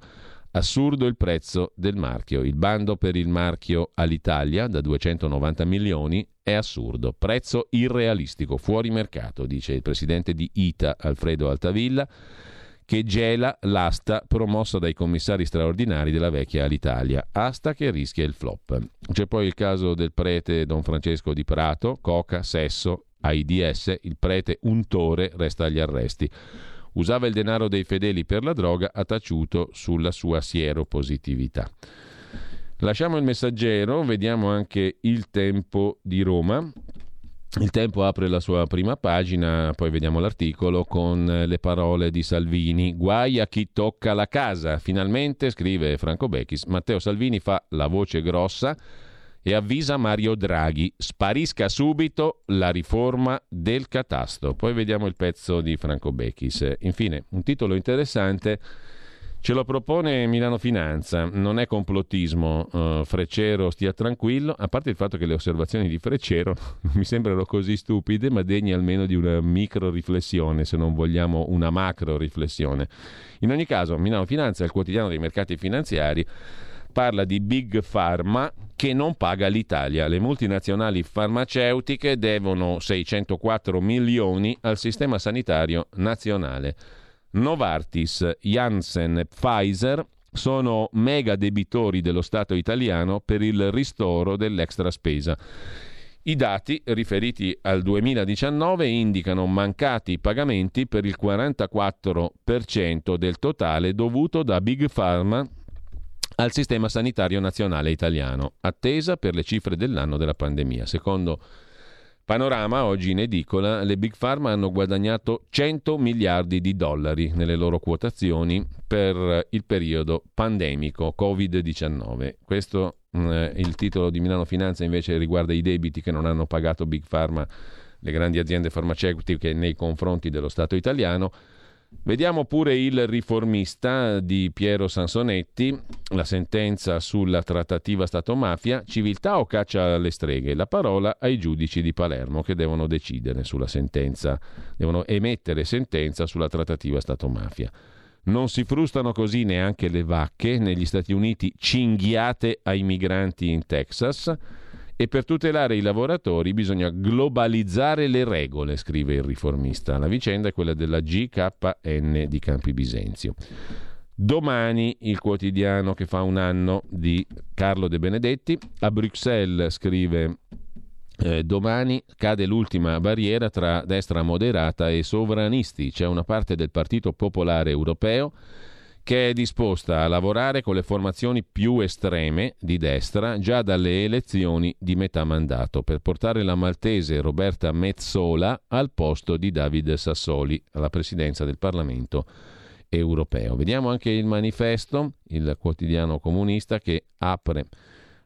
assurdo il prezzo del marchio. Il bando per il marchio Alitalia da 290 milioni è assurdo, prezzo irrealistico, fuori mercato, dice il presidente di ITA Alfredo Altavilla che gela l'asta promossa dai commissari straordinari della vecchia Alitalia, asta che rischia il flop. C'è poi il caso del prete Don Francesco di Prato, coca, sesso, AIDS, il prete untore resta agli arresti. Usava il denaro dei fedeli per la droga, ha taciuto sulla sua sieropositività. Lasciamo il messaggero, vediamo anche il tempo di Roma. Il tempo apre la sua prima pagina, poi vediamo l'articolo con le parole di Salvini. Guai a chi tocca la casa. Finalmente, scrive Franco Becchis, Matteo Salvini fa la voce grossa e avvisa Mario Draghi, sparisca subito la riforma del catasto. Poi vediamo il pezzo di Franco Becchis. Infine, un titolo interessante Ce lo propone Milano Finanza, non è complottismo, uh, Freccero stia tranquillo, a parte il fatto che le osservazioni di Freccero (laughs) mi sembrano così stupide, ma degne almeno di una micro riflessione, se non vogliamo una macro riflessione. In ogni caso, Milano Finanza, il quotidiano dei mercati finanziari, parla di Big Pharma che non paga l'Italia. Le multinazionali farmaceutiche devono 604 milioni al sistema sanitario nazionale. Novartis, Janssen e Pfizer sono mega debitori dello Stato italiano per il ristoro dell'extra spesa. I dati riferiti al 2019 indicano mancati pagamenti per il 44% del totale dovuto da Big Pharma al sistema sanitario nazionale italiano, attesa per le cifre dell'anno della pandemia. Secondo Panorama, oggi in edicola, le Big Pharma hanno guadagnato 100 miliardi di dollari nelle loro quotazioni per il periodo pandemico Covid-19. Questo mm, è il titolo di Milano Finanza invece riguarda i debiti che non hanno pagato Big Pharma, le grandi aziende farmaceutiche nei confronti dello Stato italiano. Vediamo pure il riformista di Piero Sansonetti, la sentenza sulla trattativa Stato-mafia, civiltà o caccia alle streghe? La parola ai giudici di Palermo che devono decidere sulla sentenza, devono emettere sentenza sulla trattativa Stato-mafia. Non si frustano così neanche le vacche negli Stati Uniti cinghiate ai migranti in Texas e per tutelare i lavoratori bisogna globalizzare le regole, scrive il riformista. La vicenda è quella della GKN di Campi Bisenzio. Domani il quotidiano che fa un anno di Carlo De Benedetti. A Bruxelles scrive eh, domani cade l'ultima barriera tra destra moderata e sovranisti. C'è una parte del Partito Popolare Europeo che è disposta a lavorare con le formazioni più estreme di destra già dalle elezioni di metà mandato per portare la maltese Roberta Mezzola al posto di Davide Sassoli alla presidenza del Parlamento europeo. Vediamo anche il manifesto, il quotidiano comunista che apre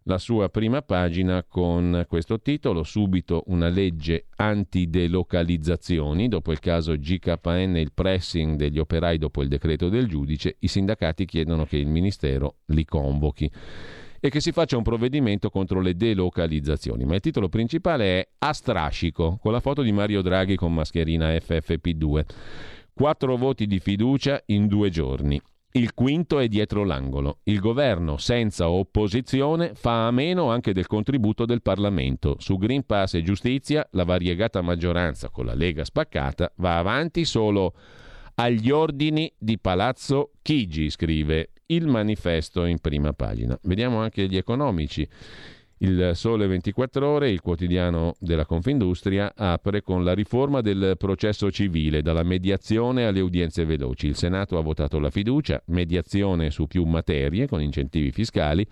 la sua prima pagina con questo titolo, subito una legge antidelocalizzazioni, dopo il caso GKN il pressing degli operai dopo il decreto del giudice, i sindacati chiedono che il Ministero li convochi e che si faccia un provvedimento contro le delocalizzazioni. Ma il titolo principale è A strascico, con la foto di Mario Draghi con mascherina FFP2. Quattro voti di fiducia in due giorni. Il quinto è dietro l'angolo. Il governo, senza opposizione, fa a meno anche del contributo del Parlamento. Su Green Pass e giustizia, la variegata maggioranza con la Lega spaccata va avanti solo agli ordini di Palazzo Chigi, scrive il manifesto in prima pagina. Vediamo anche gli economici. Il Sole 24 Ore, il quotidiano della Confindustria, apre con la riforma del processo civile, dalla mediazione alle udienze veloci. Il Senato ha votato la fiducia, mediazione su più materie con incentivi fiscali,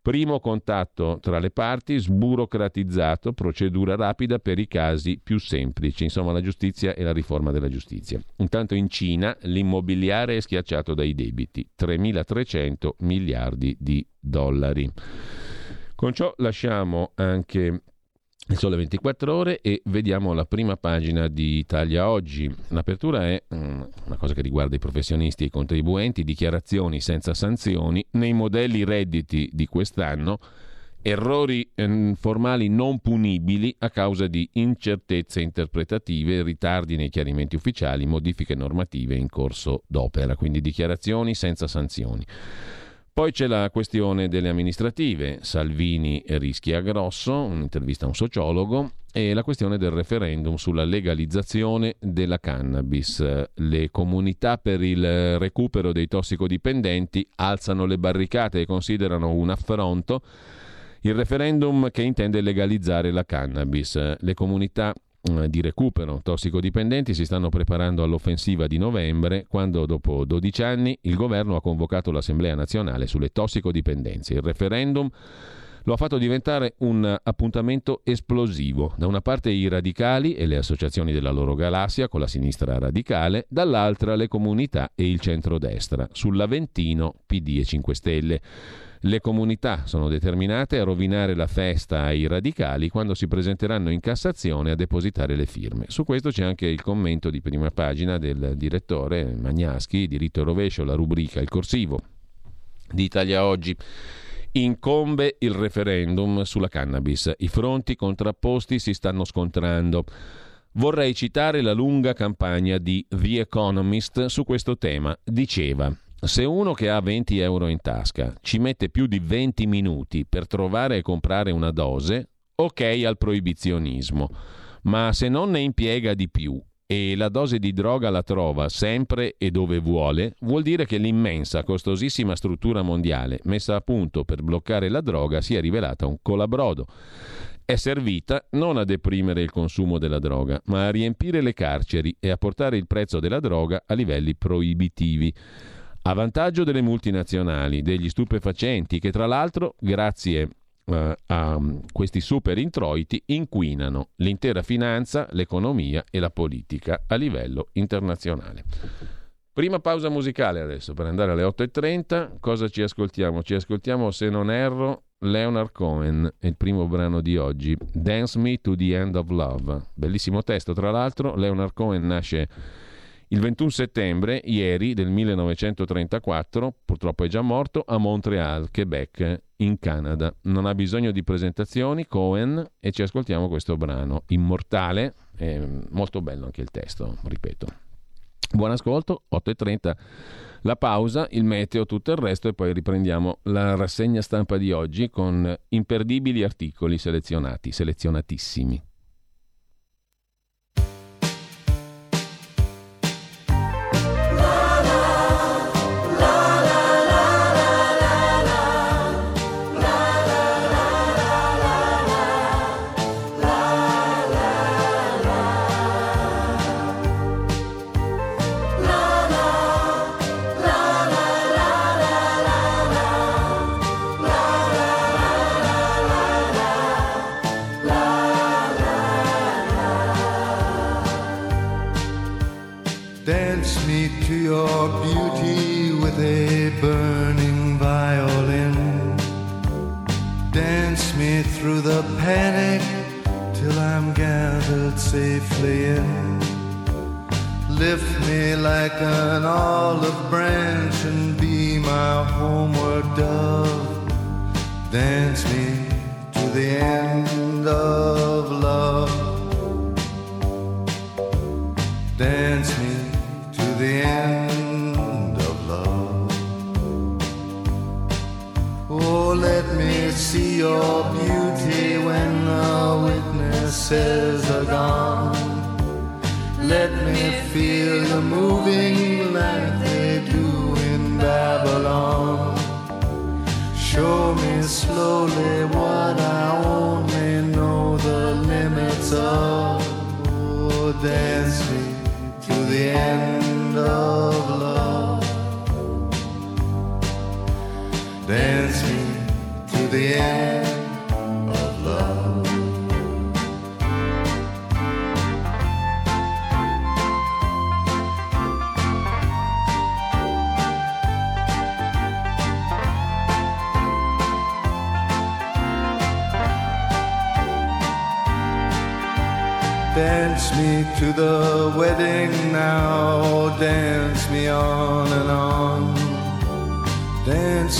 primo contatto tra le parti, sburocratizzato, procedura rapida per i casi più semplici, insomma la giustizia e la riforma della giustizia. Intanto in Cina l'immobiliare è schiacciato dai debiti, 3.300 miliardi di dollari. Con ciò lasciamo anche il Sole 24 Ore e vediamo la prima pagina di Italia Oggi. L'apertura è mm, una cosa che riguarda i professionisti e i contribuenti, dichiarazioni senza sanzioni nei modelli redditi di quest'anno, errori mm, formali non punibili a causa di incertezze interpretative, ritardi nei chiarimenti ufficiali, modifiche normative in corso d'opera, quindi dichiarazioni senza sanzioni. Poi c'è la questione delle amministrative, Salvini rischia grosso, un'intervista a un sociologo, e la questione del referendum sulla legalizzazione della cannabis. Le comunità per il recupero dei tossicodipendenti alzano le barricate e considerano un affronto il referendum che intende legalizzare la cannabis. Le comunità di recupero tossicodipendenti si stanno preparando all'offensiva di novembre quando dopo 12 anni il governo ha convocato l'Assemblea nazionale sulle tossicodipendenze. Il referendum lo ha fatto diventare un appuntamento esplosivo. Da una parte i radicali e le associazioni della loro galassia con la sinistra radicale, dall'altra le comunità e il centrodestra, sull'Aventino PD e 5 Stelle. Le comunità sono determinate a rovinare la festa ai radicali quando si presenteranno in Cassazione a depositare le firme. Su questo c'è anche il commento di prima pagina del direttore Magnaschi, diritto e rovescio, la rubrica Il corsivo di Italia Oggi. Incombe il referendum sulla cannabis. I fronti contrapposti si stanno scontrando. Vorrei citare la lunga campagna di The Economist su questo tema. Diceva se uno che ha 20 euro in tasca ci mette più di 20 minuti per trovare e comprare una dose, ok al proibizionismo, ma se non ne impiega di più e la dose di droga la trova sempre e dove vuole, vuol dire che l'immensa, costosissima struttura mondiale messa a punto per bloccare la droga si è rivelata un colabrodo. È servita non a deprimere il consumo della droga, ma a riempire le carceri e a portare il prezzo della droga a livelli proibitivi a vantaggio delle multinazionali, degli stupefacenti che tra l'altro, grazie eh, a mm, questi super introiti, inquinano l'intera finanza, l'economia e la politica a livello internazionale. Prima pausa musicale adesso per andare alle 8.30. Cosa ci ascoltiamo? Ci ascoltiamo, se non erro, Leonard Cohen, il primo brano di oggi, Dance Me to the End of Love. Bellissimo testo, tra l'altro. Leonard Cohen nasce il 21 settembre, ieri del 1934, purtroppo è già morto, a Montreal, Quebec, in Canada. Non ha bisogno di presentazioni, Cohen, e ci ascoltiamo questo brano. Immortale, molto bello anche il testo, ripeto. Buon ascolto, 8.30 la pausa, il meteo, tutto il resto e poi riprendiamo la rassegna stampa di oggi con imperdibili articoli selezionati, selezionatissimi. Safely in. Lift me like an olive branch and be my homeward dove. Dance me to the end of love. Dance me to the end of love. Oh, let me see your witnesses are gone. Let me feel you moving like they do in Babylon. Show me slowly what I only know the limits of. Oh, dance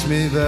me very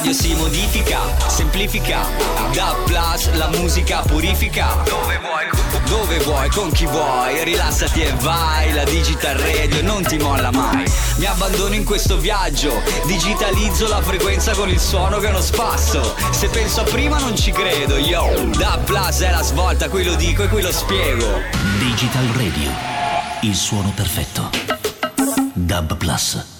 Radio si modifica, semplifica, da plus la musica purifica. Dove vuoi, dove vuoi, con chi vuoi, rilassati e vai. La digital radio non ti molla mai. Mi abbandono in questo viaggio, digitalizzo la frequenza con il suono che non spasso. Se penso a prima non ci credo, yo. Da plus è la svolta, qui lo dico e qui lo spiego. Digital Radio, il suono perfetto. Dub Plus.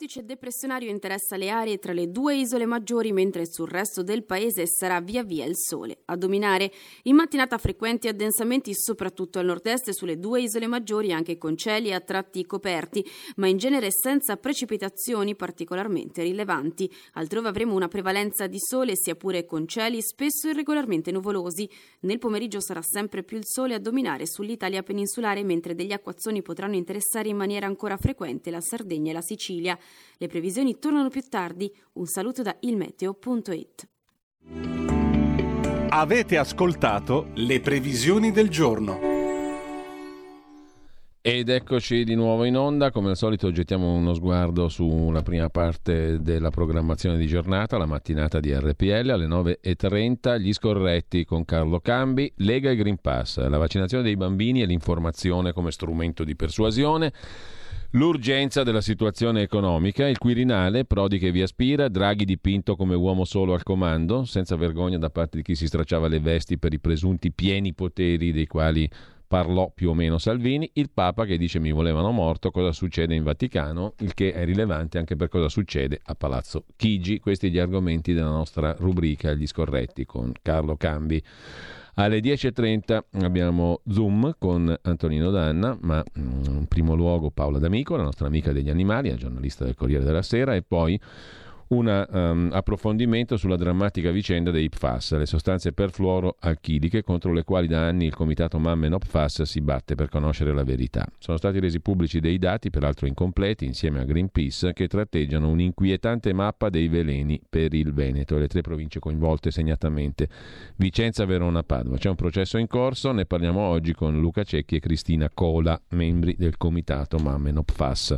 Vortice depressionario interessa le aree tra le due isole maggiori, mentre sul resto del paese sarà via via il sole a dominare. In mattinata frequenti addensamenti soprattutto al nord-est sulle due isole maggiori, anche con cieli a tratti coperti, ma in genere senza precipitazioni particolarmente rilevanti. Altrove avremo una prevalenza di sole, sia pure con cieli spesso irregolarmente nuvolosi. Nel pomeriggio sarà sempre più il sole a dominare sull'Italia peninsulare, mentre degli acquazzoni potranno interessare in maniera ancora frequente la Sardegna e la Sicilia. Le previsioni tornano più tardi. Un saluto da ilmeteo.it. Avete ascoltato le previsioni del giorno. Ed eccoci di nuovo in onda, come al solito gettiamo uno sguardo sulla prima parte della programmazione di giornata, la mattinata di RPL alle 9.30, gli scorretti con Carlo Cambi, Lega e Green Pass, la vaccinazione dei bambini e l'informazione come strumento di persuasione, L'urgenza della situazione economica, il Quirinale, Prodi che vi aspira, Draghi dipinto come uomo solo al comando, senza vergogna da parte di chi si stracciava le vesti per i presunti pieni poteri dei quali parlò più o meno Salvini, il Papa che dice mi volevano morto, cosa succede in Vaticano, il che è rilevante anche per cosa succede a Palazzo Chigi. Questi gli argomenti della nostra rubrica Gli scorretti con Carlo Cambi. Alle 10.30 abbiamo Zoom con Antonino Danna, ma mm, in primo luogo Paola D'Amico, la nostra amica degli animali, giornalista del Corriere della Sera, e poi un um, approfondimento sulla drammatica vicenda dei PFAS, le sostanze perfluoroalchiliche contro le quali da anni il comitato Mamme No PFAS si batte per conoscere la verità. Sono stati resi pubblici dei dati, peraltro incompleti, insieme a Greenpeace, che tratteggiano un'inquietante mappa dei veleni per il Veneto e le tre province coinvolte segnatamente Vicenza, Verona, Padova. C'è un processo in corso, ne parliamo oggi con Luca Cecchi e Cristina Cola, membri del comitato Mamme No PFAS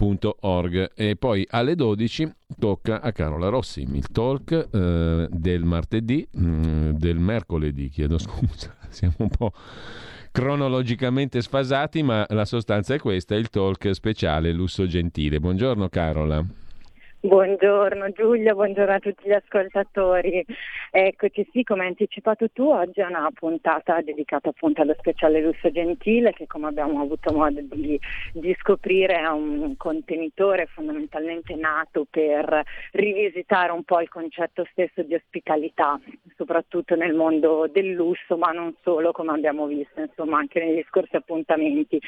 www.radioticino.org e poi alle 12 tocca a Carola Rossi il talk eh, del martedì mh, mm, del mercoledì chiedo scusa (laughs) siamo un po' cronologicamente sfasati ma la sostanza è questa il talk speciale lusso gentile. Buongiorno Carola Buongiorno Giulia, buongiorno a tutti gli ascoltatori. Eccoci sì, come hai anticipato tu, oggi è una puntata dedicata appunto allo speciale lusso gentile che come abbiamo avuto modo di, di scoprire è un contenitore fondamentalmente nato per rivisitare un po' il concetto stesso di ospitalità, soprattutto nel mondo del lusso, ma non solo come abbiamo visto insomma anche negli scorsi appuntamenti.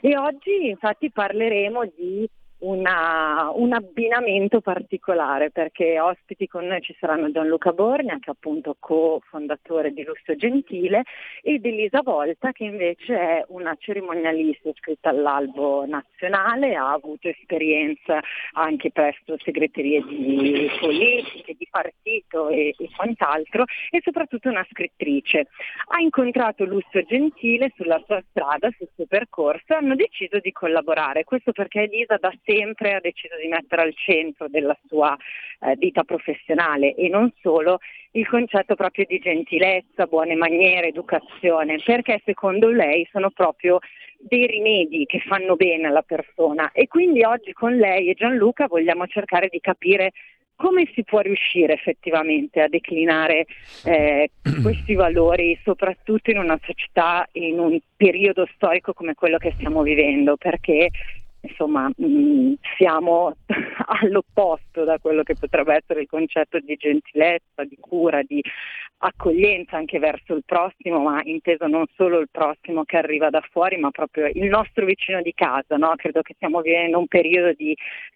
E oggi infatti parleremo di una, un abbinamento particolare perché ospiti con noi ci saranno Gianluca Borgna che è appunto co-fondatore di Lusso Gentile ed Elisa Volta che invece è una cerimonialista iscritta all'albo nazionale, ha avuto esperienza anche presso segreterie di politiche, di partito e, e quant'altro e soprattutto una scrittrice. Ha incontrato Lusso Gentile sulla sua strada, sul suo percorso e hanno deciso di collaborare, questo perché Elisa da sempre ha deciso di mettere al centro della sua eh, vita professionale e non solo il concetto proprio di gentilezza, buone maniere, educazione, perché secondo lei sono proprio dei rimedi che fanno bene alla persona. E quindi oggi con lei e Gianluca vogliamo cercare di capire come si può riuscire effettivamente a declinare eh, (clears throat) questi valori, soprattutto in una società, in un periodo storico come quello che stiamo vivendo, perché insomma mh, mm, siamo (laughs) all'opposto da quello che potrebbe essere il concetto di gentilezza, di cura, di accoglienza anche verso il prossimo, ma inteso non solo il prossimo che arriva da fuori, ma proprio il nostro vicino di casa. No? Credo che stiamo vivendo un periodo di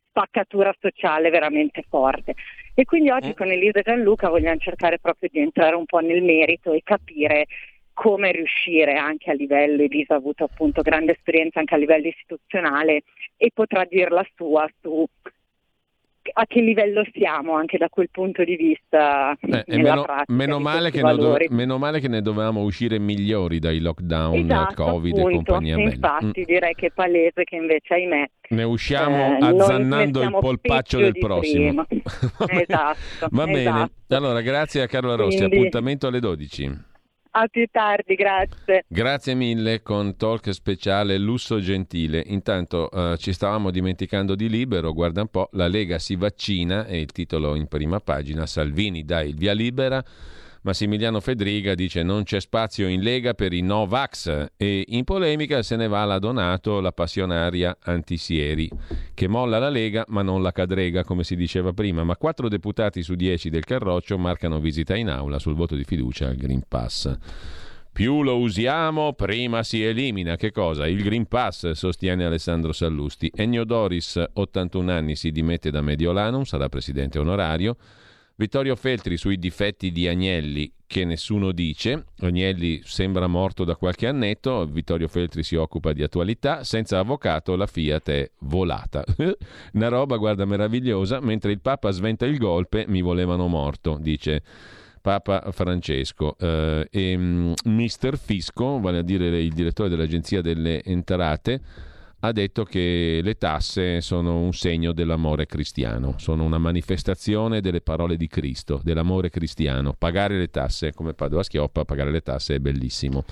spaccatura sociale veramente forte. E quindi oggi mm. con Elisa e Gianluca vogliamo cercare proprio di entrare un po' nel merito e capire come riuscire anche a livello, Elisa ha avuto appunto grande esperienza anche a livello istituzionale e potrà dir la sua su a che livello siamo anche da quel punto di vista eh, meno, meno, male do, meno, male che ne dovevamo uscire migliori dai lockdown, esatto, Covid appunto, e compagnia bella. Infatti mm. direi che è palese che invece ahimè ne usciamo eh, azzannando il polpaccio del prossimo. (laughs) esatto. Va bene, esatto. allora grazie a Carlo Rossi, Quindi... appuntamento alle 12. A più tardi, grazie. Grazie mille con talk speciale Lusso Gentile. Intanto uh, ci stavamo dimenticando di Libero, guarda un po', la Lega si vaccina, è il titolo in prima pagina, Salvini dà il via libera, Massimiliano Fedriga dice non c'è spazio in Lega per i Novax e in polemica se ne va la Donato, la passionaria antisieri, che molla la Lega ma non la cadrega come si diceva prima, ma quattro deputati su dieci del Carroccio marcano visita in aula sul voto di fiducia al Green Pass. Più lo usiamo, prima si elimina. Che cosa? Il Green Pass, sostiene Alessandro Sallusti. Ennio Doris, 81 anni, si dimette da Mediolanum, sarà presidente onorario. Vittorio Feltri sui difetti di Agnelli che nessuno dice. Agnelli sembra morto da qualche annetto, Vittorio Feltri si occupa di attualità. Senza avvocato la Fiat è volata. (laughs) Una roba, guarda, meravigliosa. Mentre il Papa sventa il golpe, mi volevano morto, dice Papa Francesco. Eh, e Mister Fisco, vale a dire il direttore dell'Agenzia delle Entrate, ha detto che le tasse sono un segno dell'amore cristiano, sono una manifestazione delle parole di Cristo, dell'amore cristiano. Pagare le tasse, come Padova Schioppa, pagare le tasse è bellissimo.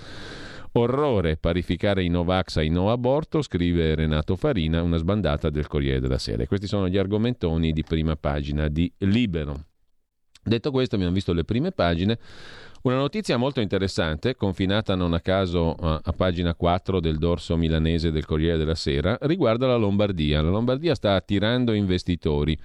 Orrore parificare i Novax ai no aborto, scrive Renato Farina, una sbandata del Corriere della Sera. Questi sono gli argomentoni di prima pagina di Libero. Detto questo, abbiamo visto le prime pagine. Una notizia molto interessante, confinata non a caso a, a, pagina 4 del dorso milanese del Corriere della Sera, riguarda la Lombardia. La Lombardia sta attirando investitori.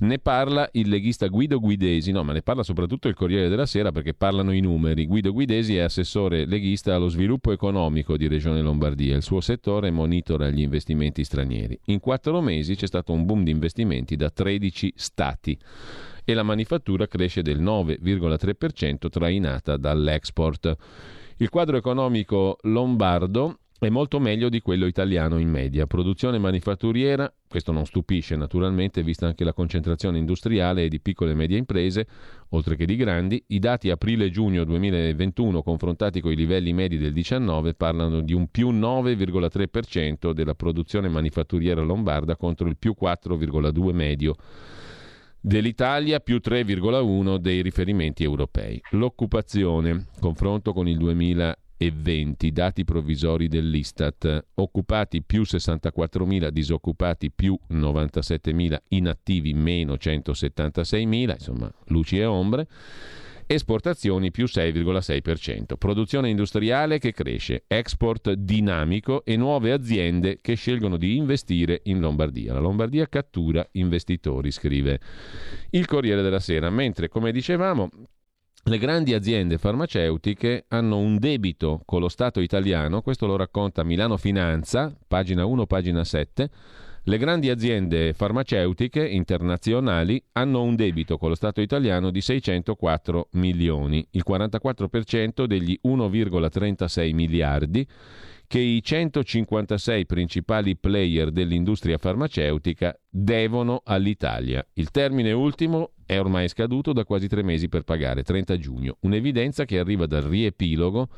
Ne parla il leghista Guido Guidesi, no, ma ne parla soprattutto il Corriere della Sera perché parlano i numeri. Guido Guidesi è assessore leghista allo sviluppo economico di Regione Lombardia. Il suo settore monitora gli investimenti stranieri. In quattro mesi c'è stato un boom di investimenti da 13 stati e la manifattura cresce del 9,3% trainata dall'export. Il quadro economico lombardo è molto meglio di quello italiano in media. Produzione manifatturiera, questo non stupisce naturalmente, vista anche la concentrazione industriale e di piccole e medie imprese, oltre che di grandi, i dati aprile-giugno 2021 confrontati con i livelli medi del 19 parlano di un più 9,3% della produzione manifatturiera lombarda contro il più 4,2 medio dell'Italia più 3,1 dei riferimenti europei. L'occupazione, confronto con il 2020, dati provvisori dell'Istat, occupati più 64.000, disoccupati più 97.000, inattivi meno 176.000, insomma luci e ombre. Esportazioni più 6,6%. Produzione industriale che cresce, export dinamico e nuove aziende che scelgono di investire in Lombardia. La Lombardia cattura investitori, scrive il Corriere della Sera. Mentre, come dicevamo, le grandi aziende farmaceutiche hanno un debito con lo Stato italiano, questo lo racconta Milano Finanza, pagina 1, pagina 7 le grandi aziende farmaceutiche internazionali hanno un debito con lo Stato italiano di 604 milioni, il 44% degli 1,36 miliardi che i 156 principali player dell'industria farmaceutica devono all'Italia. Il termine ultimo è ormai scaduto da quasi tre mesi per pagare, 30 giugno, un'evidenza che arriva dal riepilogo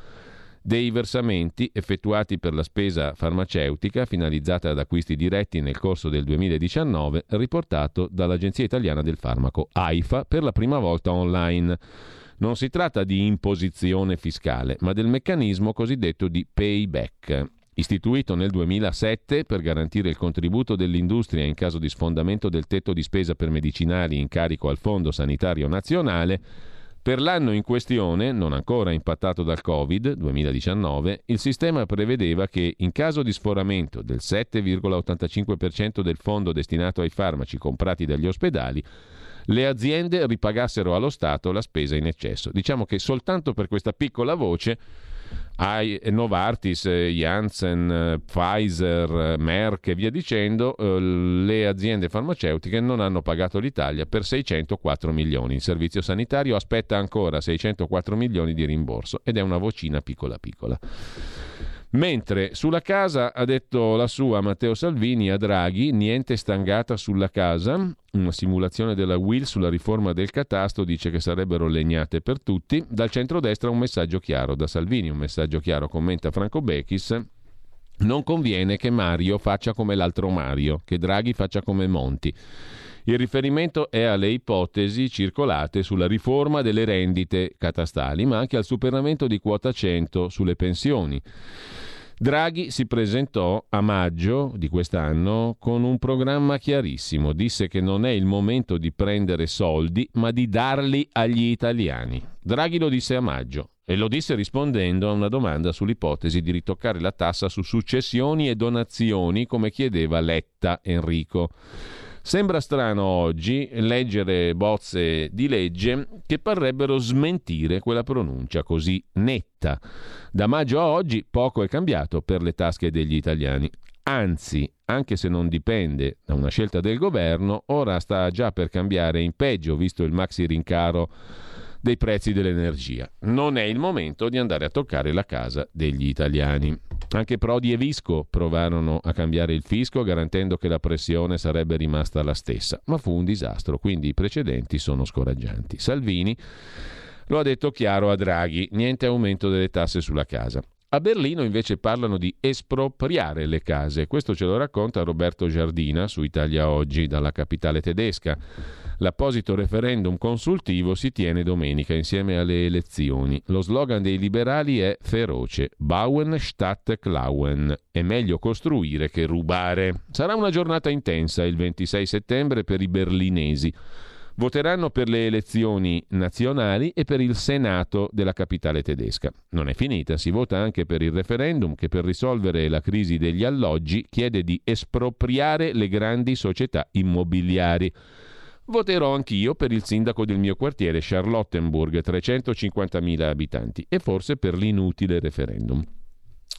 dei versamenti effettuati per la spesa farmaceutica finalizzata ad acquisti diretti nel corso del 2019, riportato dall'Agenzia Italiana del Farmaco AIFA per la prima volta online. Non si tratta di imposizione fiscale, ma del meccanismo cosiddetto di payback. Istituito nel 2007 per garantire il contributo dell'industria in caso di sfondamento del tetto di spesa per medicinali in carico al Fondo Sanitario Nazionale, per l'anno in questione, non ancora impattato dal Covid 2019, il sistema prevedeva che in caso di sforamento del 7,85% del fondo destinato ai farmaci comprati dagli ospedali, le aziende ripagassero allo Stato la spesa in eccesso. Diciamo che soltanto per questa piccola voce Novartis, Janssen, Pfizer, Merck e via dicendo, eh, le aziende farmaceutiche non hanno pagato l'Italia per 604 milioni. Il servizio sanitario aspetta ancora 604 milioni di rimborso ed è una vocina piccola piccola. Mentre sulla casa ha detto la sua Matteo Salvini a Draghi, niente stangata sulla casa, una simulazione della Will sulla riforma del catasto dice che sarebbero legnate per tutti, dal centrodestra un messaggio chiaro, da Salvini un messaggio chiaro, commenta Franco Bechis, non conviene che Mario faccia come l'altro Mario, che Draghi faccia come Monti. Il riferimento è alle ipotesi circolate sulla riforma delle rendite catastali, ma anche al superamento di quota 100 sulle pensioni. Draghi si presentò a maggio di quest'anno con un programma chiarissimo. Disse che non è il momento di prendere soldi, ma di darli agli italiani. Draghi lo disse a maggio e lo disse rispondendo a una domanda sull'ipotesi di ritoccare la tassa su successioni e donazioni come chiedeva Letta Enrico. Sembra strano oggi leggere bozze di legge che parrebbero smentire quella pronuncia così netta. Da maggio a oggi poco è cambiato per le tasche degli italiani. Anzi, anche se non dipende da una scelta del governo, ora sta già per cambiare in peggio, visto il maxi rincaro dei prezzi dell'energia. Non è il momento di andare a toccare la casa degli italiani. Anche Prodi e Visco provarono a cambiare il fisco garantendo che la pressione sarebbe rimasta la stessa, ma fu un disastro, quindi i precedenti sono scoraggianti. Salvini lo ha detto chiaro a Draghi, niente aumento delle tasse sulla casa. A Berlino invece parlano di espropriare le case. Questo ce lo racconta Roberto Giardina su Italia Oggi dalla capitale tedesca. L'apposito referendum consultivo si tiene domenica insieme alle elezioni. Lo slogan dei liberali è feroce, Bauen statt klauen, è meglio costruire che rubare. Sarà una giornata intensa il 26 settembre per i berlinesi voteranno per le elezioni nazionali e per il Senato della capitale tedesca. Non è finita, si vota anche per il referendum che per risolvere la crisi degli alloggi chiede di espropriare le grandi società immobiliari. Voterò anch'io per il sindaco del mio quartiere, Charlottenburg, 350.000 abitanti, e forse per l'inutile referendum.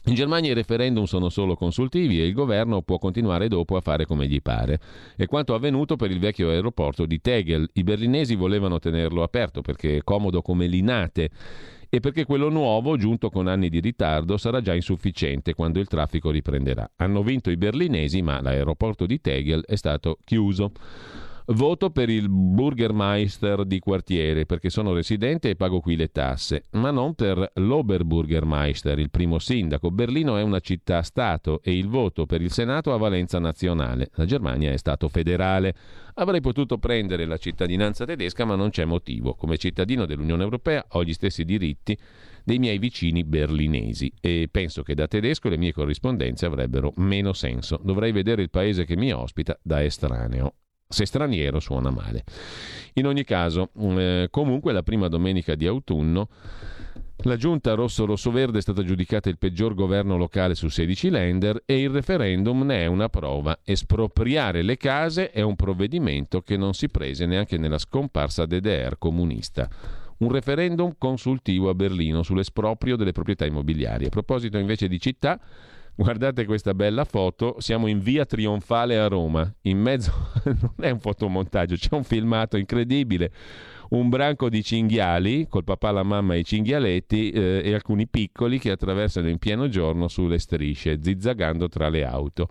In Germania i referendum sono solo consultivi e il governo può continuare dopo a fare come gli pare. È quanto avvenuto per il vecchio aeroporto di Tegel. I berlinesi volevano tenerlo aperto perché è comodo come Linate e perché quello nuovo, giunto con anni di ritardo, sarà già insufficiente quando il traffico riprenderà. Hanno vinto i berlinesi, ma l'aeroporto di Tegel è stato chiuso. Voto per il Burgermeister di quartiere perché sono residente e pago qui le tasse, ma non per l'Oberburgermeister, il primo sindaco. Berlino è una città-stato e il voto per il Senato ha valenza nazionale. La Germania è stato federale. Avrei potuto prendere la cittadinanza tedesca, ma non c'è motivo. Come cittadino dell'Unione Europea ho gli stessi diritti dei miei vicini berlinesi e penso che da tedesco le mie corrispondenze avrebbero meno senso. Dovrei vedere il paese che mi ospita da estraneo se straniero suona male. In ogni caso, mm, eh, comunque la prima domenica di autunno la giunta rosso-rosso-verde è stata giudicata il peggior governo locale su 16 lender e il referendum ne è una prova. Espropriare le case è un provvedimento che non si prese neanche nella scomparsa DDR comunista. Un referendum consultivo a Berlino sull'esproprio delle proprietà immobiliari. A proposito invece di città, Guardate questa bella foto, siamo in via Trionfale a Roma, in mezzo (laughs) non è un fotomontaggio, c'è un filmato incredibile, un branco di cinghiali col papà, la mamma e i cinghialetti eh, e alcuni piccoli che attraversano in pieno giorno sulle strisce, zizzagando tra le auto.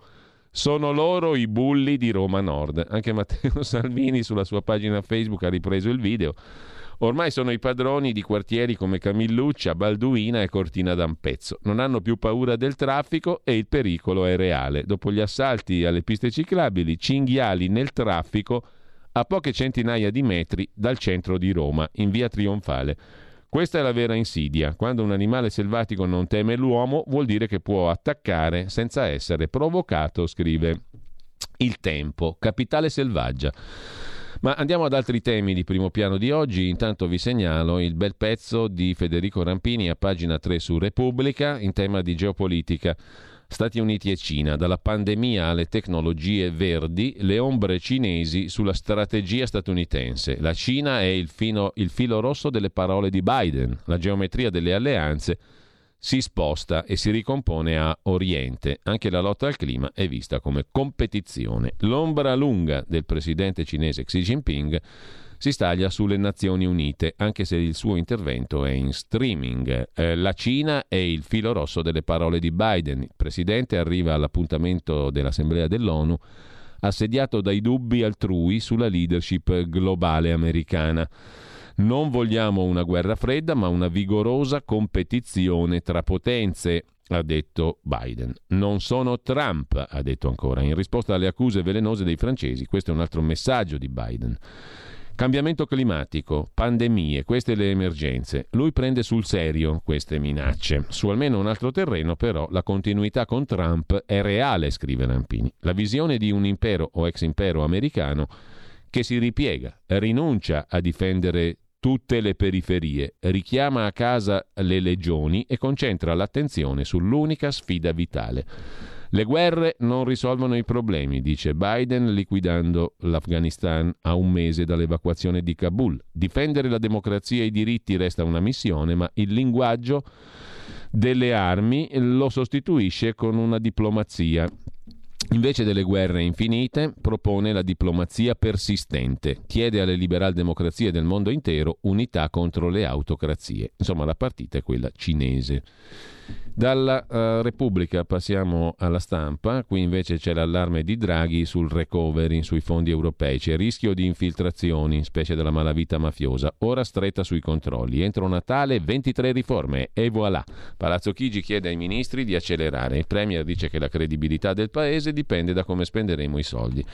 Sono loro i bulli di Roma Nord. Anche Matteo (laughs) Salvini sulla sua pagina Facebook ha ripreso il video Ormai sono i padroni di quartieri come Camilluccia, Balduina e Cortina d'Ampezzo. Non hanno più paura del traffico e il pericolo è reale. Dopo gli assalti alle piste ciclabili, cinghiali nel traffico a poche centinaia di metri dal centro di Roma, in via Trionfale. Questa è la vera insidia. Quando un animale selvatico non teme l'uomo, vuol dire che può attaccare senza essere provocato, scrive il tempo. Capitale selvaggia. Ma andiamo ad altri temi di primo piano di oggi. Intanto vi segnalo il bel pezzo di Federico Rampini a pagina 3 su Repubblica in tema di geopolitica. Stati Uniti e Cina, dalla pandemia alle tecnologie verdi, le ombre cinesi sulla strategia statunitense. La Cina è il, fino, il filo rosso delle parole di Biden, la geometria delle alleanze si sposta e si ricompone a Oriente. Anche la lotta al clima è vista come competizione. L'ombra lunga del presidente cinese Xi Jinping si staglia sulle Nazioni Unite, anche se il suo intervento è in streaming. Eh, la Cina è il filo rosso delle parole di Biden. Il presidente arriva all'appuntamento dell'Assemblea dell'ONU assediato dai dubbi altrui sulla leadership globale americana. Non vogliamo una guerra fredda, ma una vigorosa competizione tra potenze, ha detto Biden. Non sono Trump, ha detto ancora, in risposta alle accuse velenose dei francesi. Questo è un altro messaggio di Biden. Cambiamento climatico, pandemie, queste le emergenze. Lui prende sul serio queste minacce. Su almeno un altro terreno, però, la continuità con Trump è reale, scrive Lampini. La visione di un impero o ex impero americano che si ripiega, rinuncia a difendere tutte le periferie, richiama a casa le legioni e concentra l'attenzione sull'unica sfida vitale le guerre non risolvono i problemi, dice Biden liquidando l'Afghanistan a un mese dall'evacuazione di Kabul. Difendere la democrazia e i diritti resta una missione, ma il linguaggio delle armi lo sostituisce con una diplomazia Invece delle guerre infinite, propone la diplomazia persistente, chiede alle liberal democrazie del mondo intero unità contro le autocrazie. Insomma, la partita è quella cinese. Dalla uh, Repubblica passiamo alla stampa, qui invece c'è l'allarme di Draghi sul recovery, sui fondi europei, c'è rischio di infiltrazioni, specie della malavita mafiosa, ora stretta sui controlli, entro Natale 23 riforme e voilà. Palazzo Chigi chiede ai ministri di accelerare, il Premier dice che la credibilità del Paese dipende da come spenderemo i soldi.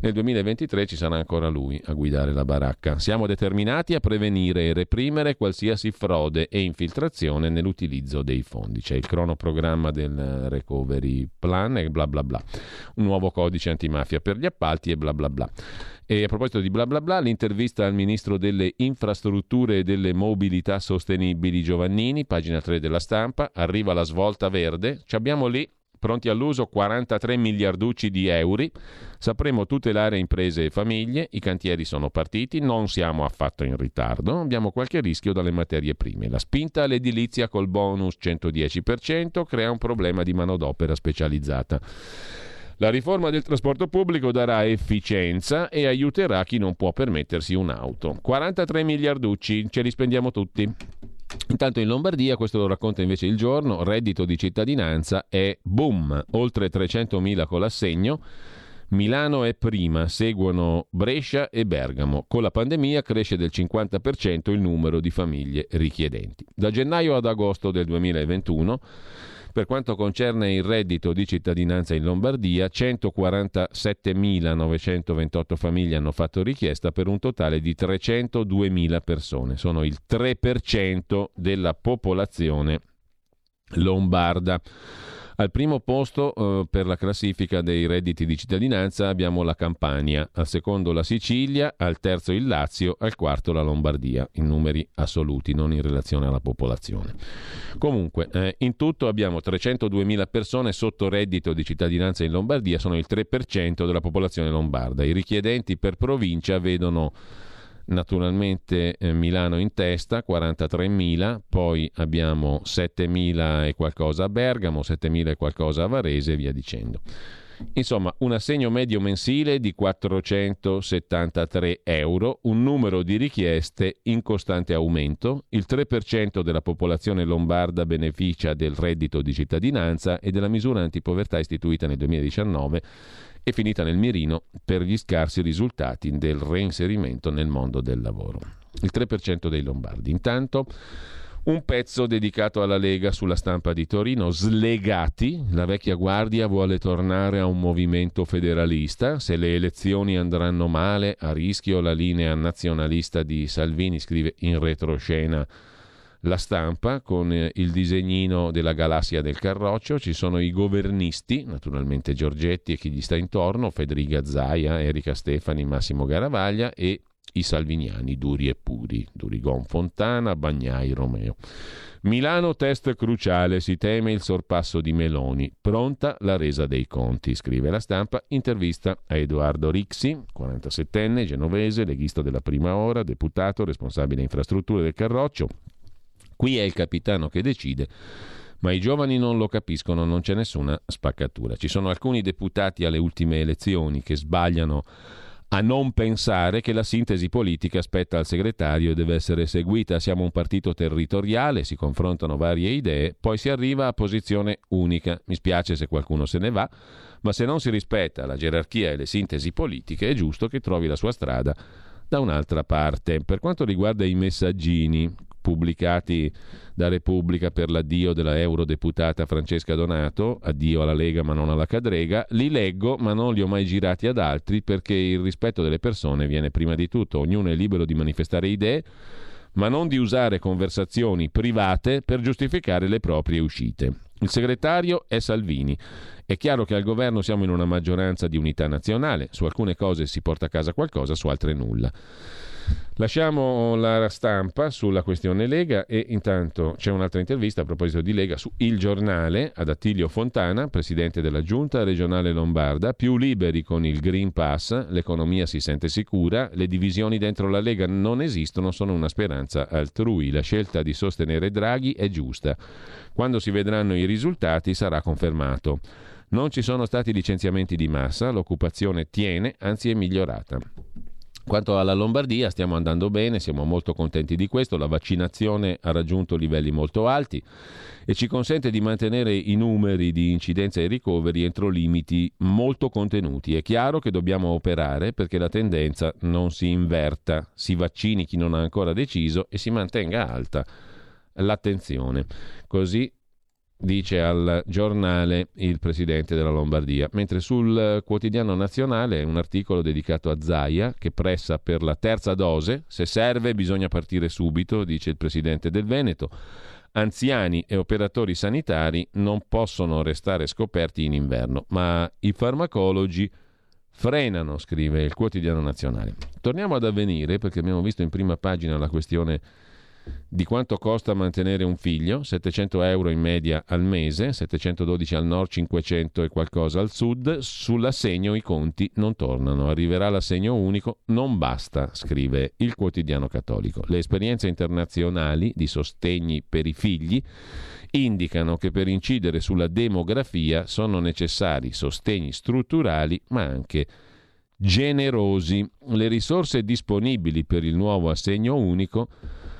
Nel 2023 ci sarà ancora lui a guidare la baracca. Siamo determinati a prevenire e reprimere qualsiasi frode e infiltrazione nell'utilizzo dei fondi c'è il cronoprogramma del recovery plan e bla bla bla, un nuovo codice antimafia per gli appalti e bla bla bla. E a proposito di bla bla bla, l'intervista al ministro delle infrastrutture e delle mobilità sostenibili Giovannini, pagina 3 della stampa, arriva la svolta verde, ci abbiamo lì pronti all'uso 43 miliarducci di euro. Sapremo tutelare imprese e famiglie, i cantieri sono partiti, non siamo affatto in ritardo, abbiamo qualche rischio dalle materie prime. La spinta all'edilizia col bonus 110% crea un problema di manodopera specializzata. La riforma del trasporto pubblico darà efficienza e aiuterà chi non può permettersi un'auto. 43 miliarducci, ce li spendiamo tutti. Intanto in Lombardia, questo lo racconta invece il giorno, reddito di cittadinanza è boom, oltre 300.000 con l'assegno. Milano è prima, seguono Brescia e Bergamo. Con la pandemia cresce del 50% il numero di famiglie richiedenti. Da gennaio ad agosto del 2021 per quanto concerne il reddito di cittadinanza in Lombardia, 147.928 famiglie hanno fatto richiesta per un totale di 302.000 persone. Sono il 3% della popolazione lombarda. Al primo posto eh, per la classifica dei redditi di cittadinanza abbiamo la Campania, al secondo la Sicilia, al terzo il Lazio, al quarto la Lombardia, in numeri assoluti, non in relazione alla popolazione. Comunque, eh, in tutto abbiamo 302.000 persone sotto reddito di cittadinanza in Lombardia, sono il 3% della popolazione lombarda. I richiedenti per provincia vedono naturalmente eh, Milano in testa, 43.000, poi abbiamo 7.000 e qualcosa a Bergamo, 7.000 e qualcosa a Varese e via dicendo. Insomma, un assegno medio mensile di 473 euro, un numero di richieste in costante aumento, il 3% della popolazione lombarda beneficia del reddito di cittadinanza e della misura antipovertà istituita nel 2019 e finita nel mirino per gli scarsi risultati del reinserimento nel mondo del lavoro. Il 3% dei lombardi. Intanto un pezzo dedicato alla Lega sulla stampa di Torino, Slegati, la vecchia guardia vuole tornare a un movimento federalista, se le elezioni andranno male a rischio la linea nazionalista di Salvini, scrive in retroscena la stampa con eh, il disegnino della galassia del Carroccio, ci sono i governisti, naturalmente Giorgetti e chi gli sta intorno, Federica Zaia, Erika Stefani, Massimo Garavaglia e i salviniani duri e puri, Durigon Fontana, Bagnai, Romeo. Milano test cruciale, si teme il sorpasso di Meloni, pronta la resa dei conti, scrive la stampa, intervista a Edoardo Rixi, 47enne, genovese, leghista della prima ora, deputato, responsabile infrastrutture del Carroccio, Qui è il capitano che decide, ma i giovani non lo capiscono, non c'è nessuna spaccatura. Ci sono alcuni deputati alle ultime elezioni che sbagliano a non pensare che la sintesi politica spetta al segretario e deve essere seguita. Siamo un partito territoriale, si confrontano varie idee, poi si arriva a posizione unica. Mi spiace se qualcuno se ne va, ma se non si rispetta la gerarchia e le sintesi politiche è giusto che trovi la sua strada da un'altra parte. Per quanto riguarda i messaggini, pubblicati da Repubblica per l'addio della eurodeputata Francesca Donato, addio alla Lega ma non alla Cadrega, li leggo ma non li ho mai girati ad altri perché il rispetto delle persone viene prima di tutto, ognuno è libero di manifestare idee, ma non di usare conversazioni private per giustificare le proprie uscite. Il segretario è Salvini. È chiaro che al governo siamo in una maggioranza di unità nazionale, su alcune cose si porta a casa qualcosa, su altre nulla. Lasciamo la stampa sulla questione Lega e intanto c'è un'altra intervista a proposito di Lega su Il Giornale ad Attilio Fontana, presidente della giunta regionale lombarda, più liberi con il Green Pass, l'economia si sente sicura, le divisioni dentro la Lega non esistono, sono una speranza altrui, la scelta di sostenere Draghi è giusta. Quando si vedranno i risultati sarà confermato. Non ci sono stati licenziamenti di massa, l'occupazione tiene, anzi è migliorata. Quanto alla Lombardia stiamo andando bene, siamo molto contenti di questo, la vaccinazione ha raggiunto livelli molto alti e ci consente di mantenere i numeri di incidenza e ricoveri entro limiti molto contenuti. È chiaro che dobbiamo operare perché la tendenza non si inverta, si vaccini chi non ha ancora deciso e si mantenga alta l'attenzione. Così dice al giornale il presidente della Lombardia, mentre sul quotidiano nazionale è un articolo dedicato a Zaia che pressa per la terza dose, se serve bisogna partire subito, dice il presidente del Veneto. Anziani e operatori sanitari non possono restare scoperti in inverno, ma i farmacologi frenano, scrive il quotidiano nazionale. Torniamo ad avvenire perché abbiamo visto in prima pagina la questione di quanto costa mantenere un figlio, 700 euro in media al mese, 712 al nord, 500 e qualcosa al sud, sull'assegno i conti non tornano, arriverà l'assegno unico, non basta, scrive il quotidiano cattolico. Le esperienze internazionali di sostegni per i figli indicano che per incidere sulla demografia sono necessari sostegni strutturali ma anche generosi. Le risorse disponibili per il nuovo assegno unico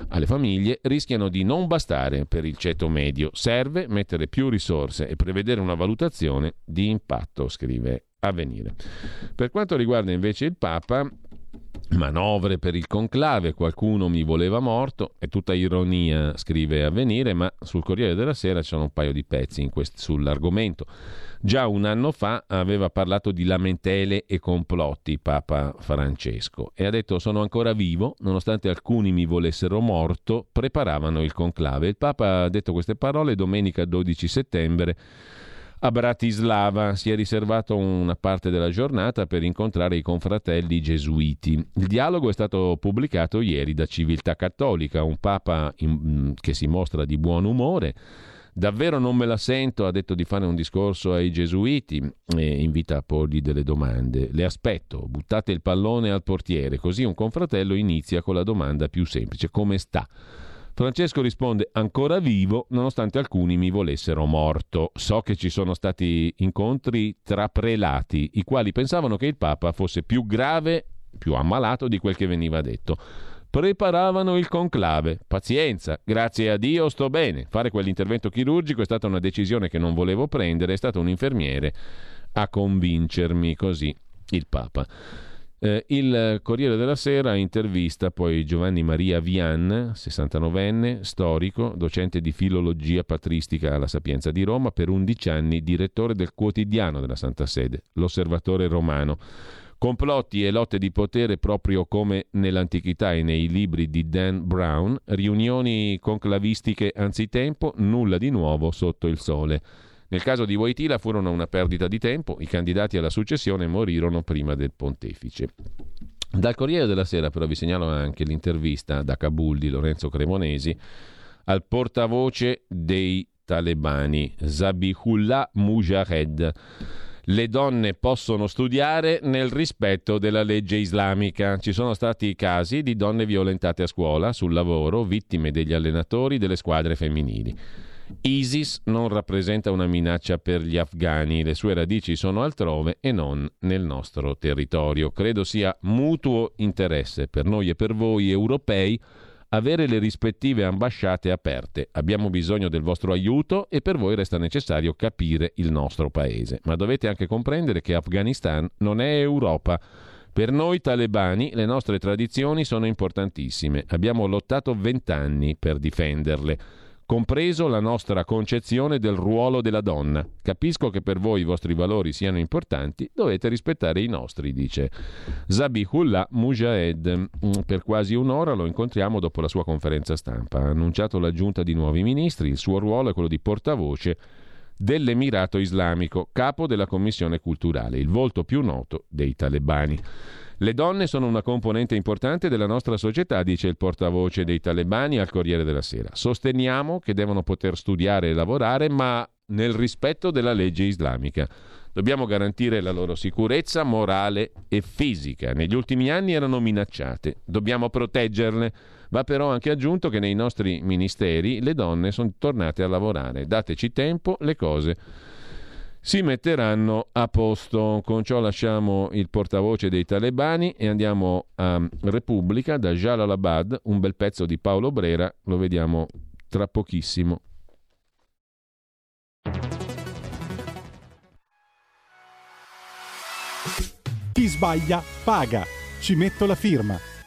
alle famiglie rischiano di non bastare per il ceto medio. Serve mettere più risorse e prevedere una valutazione di impatto, scrive Avvenire. Per quanto riguarda invece il Papa, manovre per il conclave, qualcuno mi voleva morto, è tutta ironia, scrive Avvenire, ma sul Corriere della Sera sono un paio di pezzi quest- sull'argomento. Già un anno fa aveva parlato di lamentele e complotti Papa Francesco e ha detto sono ancora vivo, nonostante alcuni mi volessero morto, preparavano il conclave. Il Papa ha detto queste parole domenica 12 settembre a Bratislava. Si è riservato una parte della giornata per incontrare i confratelli gesuiti. Il dialogo è stato pubblicato ieri da Civiltà Cattolica, un Papa in, che si mostra di buon umore Davvero non me la sento, ha detto di fare un discorso ai gesuiti e invita a porgli delle domande. Le aspetto, buttate il pallone al portiere, così un confratello inizia con la domanda più semplice, come sta? Francesco risponde ancora vivo nonostante alcuni mi volessero morto. So che ci sono stati incontri tra prelati, i quali pensavano che il Papa fosse più grave, più ammalato di quel che veniva detto preparavano il conclave. Pazienza, grazie a Dio sto bene. Fare quell'intervento chirurgico è stata una decisione che non volevo prendere, è stato un infermiere a convincermi così il Papa. Eh, il Corriere della Sera intervista poi Giovanni Maria Vian, 69enne, storico, docente di filologia patristica alla Sapienza di Roma, per 11 anni direttore del quotidiano della Santa Sede, l'Osservatore Romano. Complotti e lotte di potere proprio come nell'antichità e nei libri di Dan Brown, riunioni conclavistiche anzitempo, nulla di nuovo sotto il sole. Nel caso di Voitila furono una perdita di tempo, i candidati alla successione morirono prima del pontefice. Dal Corriere della Sera però vi segnalo anche l'intervista da Kabul di Lorenzo Cremonesi al portavoce dei talebani, Zabihullah Mujahed le donne possono studiare nel rispetto della legge islamica. Ci sono stati casi di donne violentate a scuola, sul lavoro, vittime degli allenatori delle squadre femminili. ISIS non rappresenta una minaccia per gli afghani, le sue radici sono altrove e non nel nostro territorio. Credo sia mutuo interesse per noi e per voi europei avere le rispettive ambasciate aperte. Abbiamo bisogno del vostro aiuto e per voi resta necessario capire il nostro paese. Ma dovete anche comprendere che Afghanistan non è Europa. Per noi talebani le nostre tradizioni sono importantissime. Abbiamo lottato vent'anni per difenderle compreso la nostra concezione del ruolo della donna. Capisco che per voi i vostri valori siano importanti, dovete rispettare i nostri, dice Zabihullah Mujahed. Mm, per quasi un'ora lo incontriamo dopo la sua conferenza stampa. Ha annunciato l'aggiunta di nuovi ministri, il suo ruolo è quello di portavoce dell'Emirato Islamico, capo della Commissione Culturale, il volto più noto dei talebani. Le donne sono una componente importante della nostra società, dice il portavoce dei talebani al Corriere della Sera. Sosteniamo che devono poter studiare e lavorare, ma nel rispetto della legge islamica. Dobbiamo garantire la loro sicurezza morale e fisica. Negli ultimi anni erano minacciate, dobbiamo proteggerle. Va però anche aggiunto che nei nostri ministeri le donne sono tornate a lavorare. Dateci tempo, le cose si metteranno a posto. Con ciò lasciamo il portavoce dei talebani e andiamo a Repubblica da Jalalabad, un bel pezzo di Paolo Brera, lo vediamo tra pochissimo. Chi sbaglia paga. Ci metto la firma.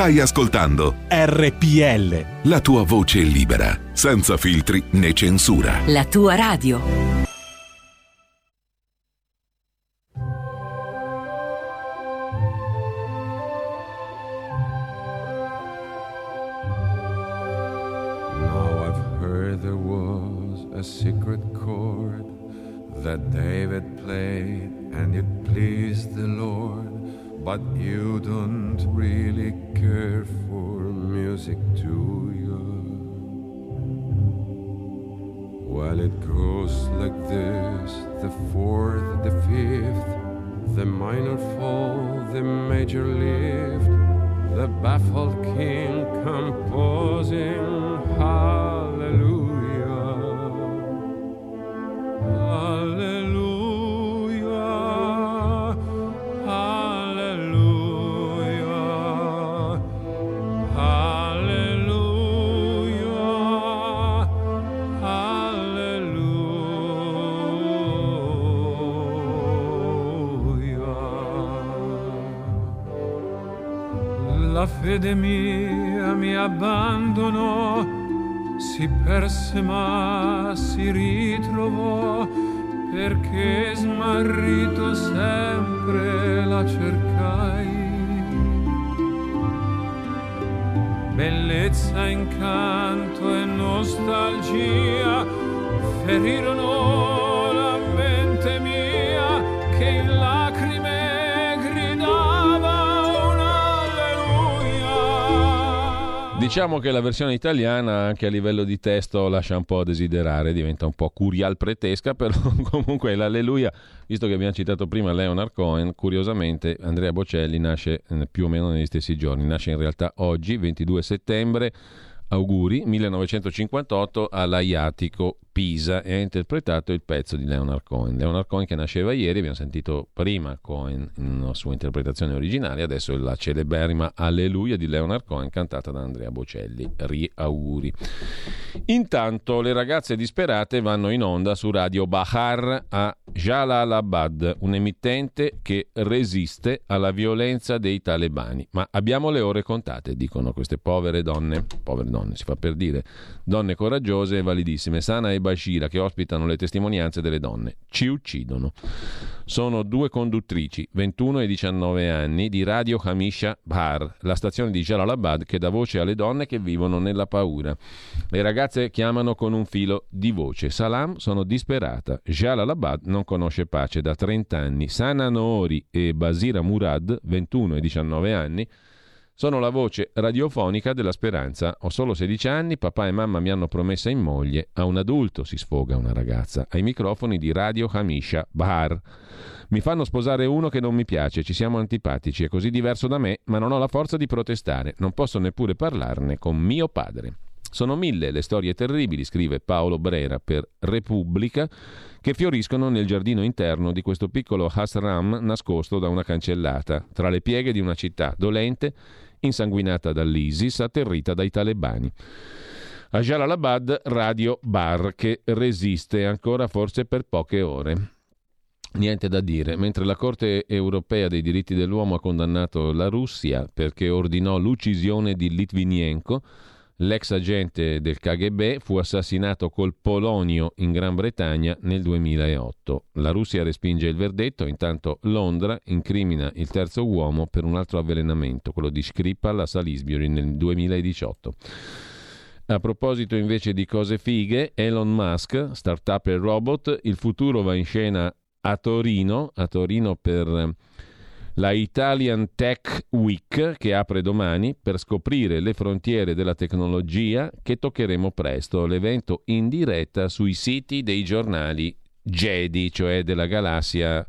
Stai ascoltando RPL. La tua voce libera, senza filtri né censura. La tua radio. a secret chord that David played and it pleased the Lord. But you don't really care for music, do you? Well, it goes like this the fourth, the fifth, the minor fall, the major lift, the baffled king composing hallelujah. La fede mia mi abbandonò, si perse ma si ritrovò perché smarrito sempre la cercai. Bellezza, incanto e nostalgia ferirono Diciamo che la versione italiana anche a livello di testo lascia un po' a desiderare, diventa un po' curial pretesca, però (laughs) comunque l'alleluia, visto che abbiamo citato prima Leonard Cohen, curiosamente Andrea Bocelli nasce eh, più o meno negli stessi giorni, nasce in realtà oggi, 22 settembre, auguri, 1958 all'Aiatico Pisa e ha interpretato il pezzo di Leonard Cohen. Leonard Cohen che nasceva ieri, abbiamo sentito prima Cohen in una sua interpretazione originale, adesso la celeberrima Alleluia di Leonard Cohen cantata da Andrea Bocelli. Ri-auguri. Intanto le ragazze disperate vanno in onda su Radio Bahar a Jalalabad, un emittente che resiste alla violenza dei talebani. Ma abbiamo le ore contate, dicono queste povere donne, povere donne si fa per dire, donne coraggiose e validissime. Sana e Bashira che ospitano le testimonianze delle donne. Ci uccidono. Sono due conduttrici, 21 e 19 anni, di Radio Hamisha Bhar, la stazione di Jalalabad che dà voce alle donne che vivono nella paura. Le ragazze chiamano con un filo di voce. Salam, sono disperata. Jalalabad non conosce pace da 30 anni. Sana Noori e Basira Murad, 21 e 19 anni, sono la voce radiofonica della speranza. Ho solo 16 anni, papà e mamma mi hanno promessa in moglie. A un adulto si sfoga una ragazza. Ai microfoni di Radio Hamisha Bahar. Mi fanno sposare uno che non mi piace, ci siamo antipatici, è così diverso da me, ma non ho la forza di protestare. Non posso neppure parlarne con mio padre. Sono mille le storie terribili, scrive Paolo Brera per Repubblica, che fioriscono nel giardino interno di questo piccolo Hasram nascosto da una cancellata, tra le pieghe di una città dolente insanguinata dall'ISIS, atterrita dai talebani. A Jalalabad, Radio Bar, che resiste ancora forse per poche ore. Niente da dire, mentre la Corte europea dei diritti dell'uomo ha condannato la Russia perché ordinò l'uccisione di Litvinenko, L'ex agente del KGB fu assassinato col polonio in Gran Bretagna nel 2008. La Russia respinge il verdetto, intanto Londra incrimina il terzo uomo per un altro avvelenamento, quello di Skripal a Salisbury nel 2018. A proposito invece di cose fighe, Elon Musk, startup e robot, il futuro va in scena a Torino, a Torino per la Italian Tech Week che apre domani per scoprire le frontiere della tecnologia che toccheremo presto, l'evento in diretta sui siti dei giornali Jedi, cioè della galassia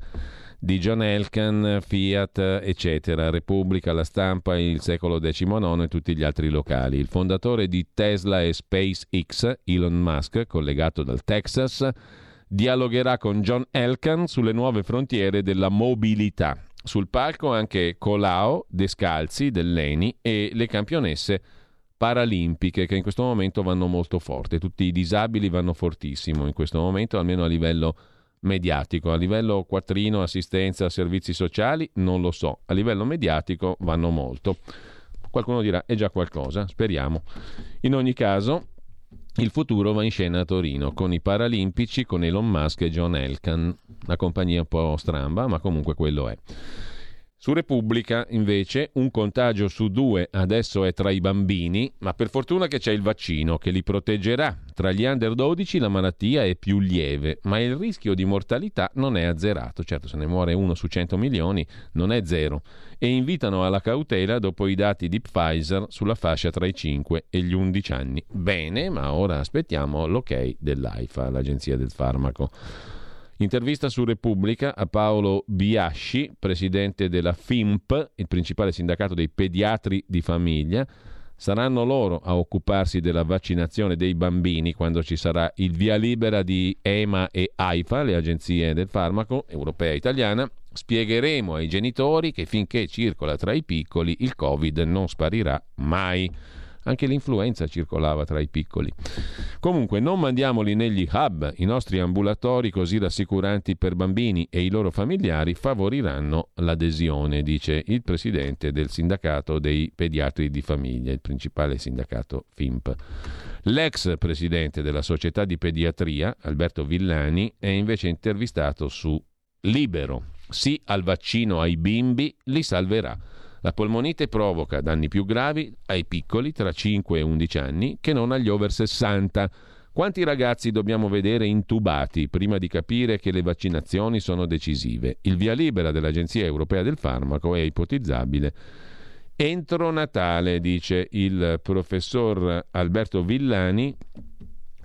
di John Elkan, Fiat, eccetera, Repubblica, La Stampa, il secolo XIX e tutti gli altri locali. Il fondatore di Tesla e SpaceX, Elon Musk, collegato dal Texas, dialogherà con John Elkan sulle nuove frontiere della mobilità sul palco anche Colau, Descalzi dell'Eni e le campionesse paralimpiche che in questo momento vanno molto forte. Tutti i disabili vanno fortissimo in questo momento, almeno a livello mediatico. A livello quattrino, assistenza, servizi sociali, non lo so. A livello mediatico vanno molto. Qualcuno dirà è già qualcosa, speriamo. In ogni caso, il futuro va in scena a Torino con i Paralimpici, con Elon Musk e John Elkan. Una compagnia un po' stramba, ma comunque quello è. Su Repubblica, invece, un contagio su due adesso è tra i bambini, ma per fortuna che c'è il vaccino che li proteggerà. Tra gli under 12 la malattia è più lieve, ma il rischio di mortalità non è azzerato. Certo, se ne muore uno su 100 milioni, non è zero. E invitano alla cautela dopo i dati di Pfizer sulla fascia tra i 5 e gli 11 anni. Bene, ma ora aspettiamo l'ok dell'AIFA, l'Agenzia del Farmaco. Intervista su Repubblica a Paolo Biasci, presidente della FIMP, il principale sindacato dei pediatri di famiglia. Saranno loro a occuparsi della vaccinazione dei bambini quando ci sarà il via libera di EMA e AIFA, le agenzie del farmaco europea e italiana. Spiegheremo ai genitori che finché circola tra i piccoli il Covid non sparirà mai. Anche l'influenza circolava tra i piccoli. Comunque non mandiamoli negli hub, i nostri ambulatori così rassicuranti per bambini e i loro familiari favoriranno l'adesione, dice il presidente del sindacato dei pediatri di famiglia, il principale sindacato FIMP. L'ex presidente della società di pediatria, Alberto Villani, è invece intervistato su Libero. Sì al vaccino ai bimbi, li salverà. La polmonite provoca danni più gravi ai piccoli tra 5 e 11 anni che non agli over 60. Quanti ragazzi dobbiamo vedere intubati prima di capire che le vaccinazioni sono decisive? Il via libera dell'Agenzia Europea del Farmaco è ipotizzabile. Entro Natale, dice il professor Alberto Villani,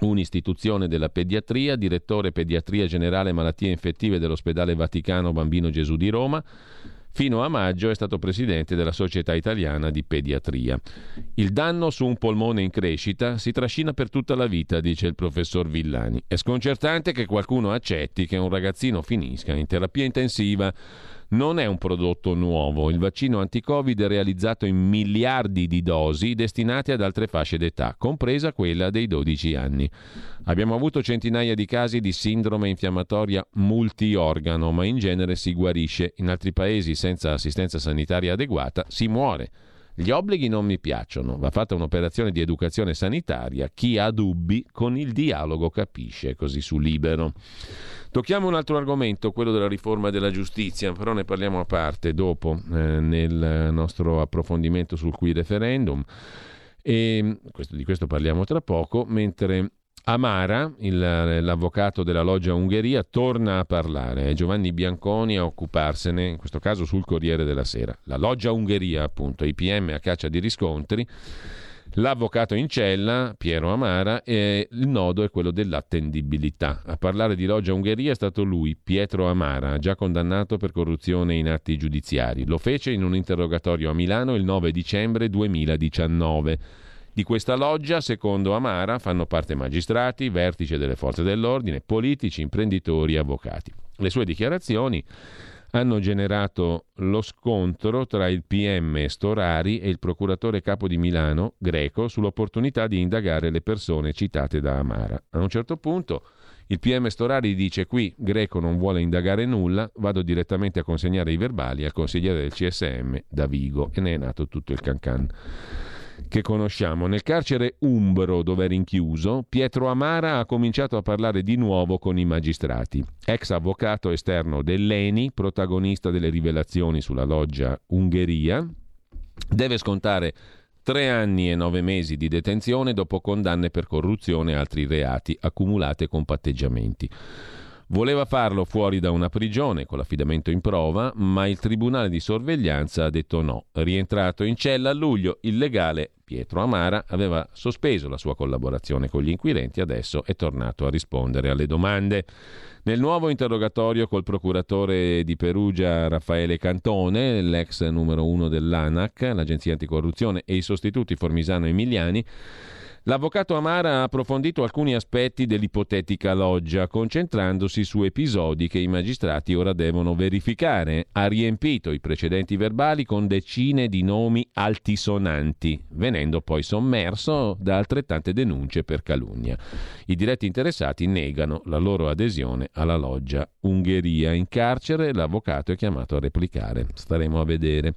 un'istituzione della pediatria, direttore pediatria generale malattie infettive dell'ospedale Vaticano Bambino Gesù di Roma. Fino a maggio è stato presidente della Società Italiana di Pediatria. Il danno su un polmone in crescita si trascina per tutta la vita, dice il professor Villani. È sconcertante che qualcuno accetti che un ragazzino finisca in terapia intensiva non è un prodotto nuovo. Il vaccino anti-Covid è realizzato in miliardi di dosi destinate ad altre fasce d'età, compresa quella dei 12 anni. Abbiamo avuto centinaia di casi di sindrome infiammatoria multiorgano, ma in genere si guarisce. In altri paesi senza assistenza sanitaria adeguata si muore. Gli obblighi non mi piacciono, va fatta un'operazione di educazione sanitaria, chi ha dubbi con il dialogo capisce, così su libero. Tocchiamo un altro argomento, quello della riforma della giustizia, però ne parliamo a parte dopo eh, nel nostro approfondimento sul qui referendum. E questo, di questo parliamo tra poco, mentre Amara, il, l'avvocato della loggia Ungheria, torna a parlare. È Giovanni Bianconi a occuparsene, in questo caso sul Corriere della Sera. La loggia Ungheria, appunto, i PM a caccia di riscontri. L'avvocato in cella, Piero Amara, e il nodo è quello dell'attendibilità. A parlare di loggia Ungheria è stato lui, Pietro Amara, già condannato per corruzione in atti giudiziari. Lo fece in un interrogatorio a Milano il 9 dicembre 2019. Di questa loggia, secondo Amara, fanno parte magistrati, vertice delle forze dell'ordine, politici, imprenditori avvocati. Le sue dichiarazioni hanno generato lo scontro tra il PM Storari e il procuratore capo di Milano, Greco, sull'opportunità di indagare le persone citate da Amara. A un certo punto il PM Storari dice qui Greco non vuole indagare nulla, vado direttamente a consegnare i verbali al consigliere del CSM da Vigo e ne è nato tutto il cancan che conosciamo. Nel carcere Umbro, dove è rinchiuso, Pietro Amara ha cominciato a parlare di nuovo con i magistrati. Ex avvocato esterno dell'ENI, protagonista delle rivelazioni sulla loggia Ungheria, deve scontare tre anni e nove mesi di detenzione dopo condanne per corruzione e altri reati accumulate con patteggiamenti. Voleva farlo fuori da una prigione con l'affidamento in prova, ma il tribunale di sorveglianza ha detto no. Rientrato in cella a luglio, il legale Pietro Amara aveva sospeso la sua collaborazione con gli inquirenti, adesso è tornato a rispondere alle domande. Nel nuovo interrogatorio col procuratore di Perugia Raffaele Cantone, l'ex numero uno dell'ANAC, l'agenzia anticorruzione, e i sostituti Formisano e Emiliani, L'avvocato Amara ha approfondito alcuni aspetti dell'ipotetica loggia, concentrandosi su episodi che i magistrati ora devono verificare. Ha riempito i precedenti verbali con decine di nomi altisonanti, venendo poi sommerso da altrettante denunce per calunnia. I diretti interessati negano la loro adesione alla loggia Ungheria. In carcere l'avvocato è chiamato a replicare. Staremo a vedere.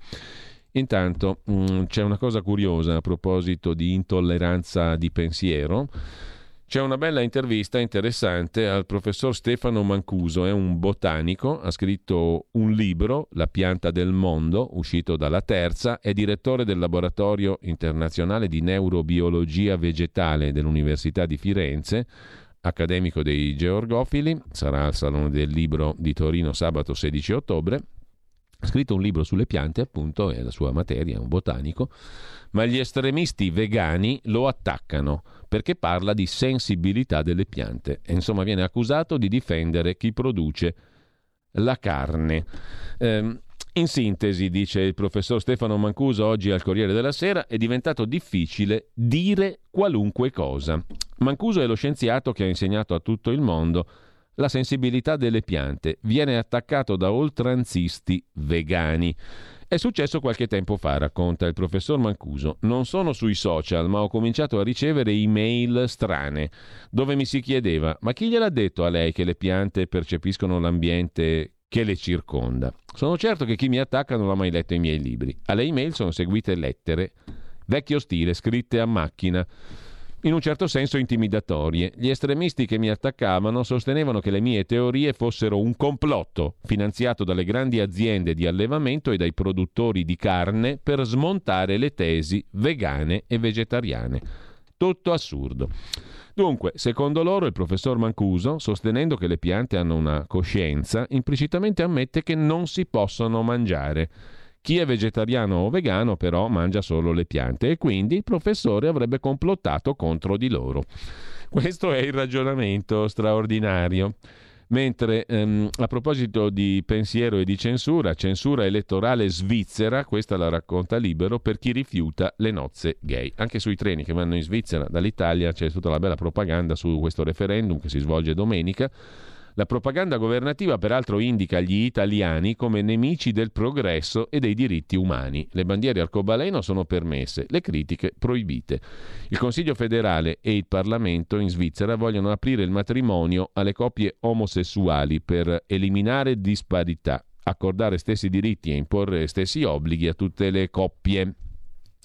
Intanto mh, mm, c'è una cosa curiosa a proposito di intolleranza di pensiero. C'è una bella intervista interessante al professor Stefano Mancuso, è un botanico, ha scritto un libro, La pianta del mondo, uscito dalla terza, è direttore del laboratorio internazionale di neurobiologia vegetale dell'Università di Firenze, accademico dei georgofili, sarà al Salone del Libro di Torino sabato 16 ottobre ha scritto un libro sulle piante, appunto, è la sua materia, è un botanico, ma gli estremisti vegani lo attaccano perché parla di sensibilità delle piante e insomma viene accusato di difendere chi produce la carne. Eh, in sintesi, dice il professor Stefano Mancuso oggi al Corriere della Sera, è diventato difficile dire qualunque cosa. Mancuso è lo scienziato che ha insegnato a tutto il mondo la sensibilità delle piante viene attaccato da oltranzisti vegani. È successo qualche tempo fa, racconta il professor Mancuso. Non sono sui social, ma ho cominciato a ricevere email strane, dove mi si chiedeva: ma chi gliel'ha detto a lei che le piante percepiscono l'ambiente che le circonda? Sono certo che chi mi attacca non ha mai letto i miei libri. Alle email sono seguite lettere, vecchio stile, scritte a macchina in un certo senso intimidatorie. Gli estremisti che mi attaccavano sostenevano che le mie teorie fossero un complotto finanziato dalle grandi aziende di allevamento e dai produttori di carne per smontare le tesi vegane e vegetariane. Tutto assurdo. Dunque, secondo loro, il professor Mancuso, sostenendo che le piante hanno una coscienza, implicitamente ammette che non si possono mangiare. Chi è vegetariano o vegano però mangia solo le piante e quindi il professore avrebbe complottato contro di loro. Questo è il ragionamento straordinario. Mentre ehm, a proposito di pensiero e di censura, censura elettorale svizzera, questa la racconta libero, per chi rifiuta le nozze gay. Anche sui treni che vanno in Svizzera dall'Italia c'è tutta la bella propaganda su questo referendum che si svolge domenica la propaganda governativa peraltro indica gli italiani come nemici del progresso e dei diritti umani. Le bandiere arcobaleno sono permesse, le critiche proibite. Il Consiglio federale e il Parlamento in Svizzera vogliono aprire il matrimonio alle coppie omosessuali per eliminare disparità, accordare stessi diritti e imporre stessi obblighi a tutte le coppie.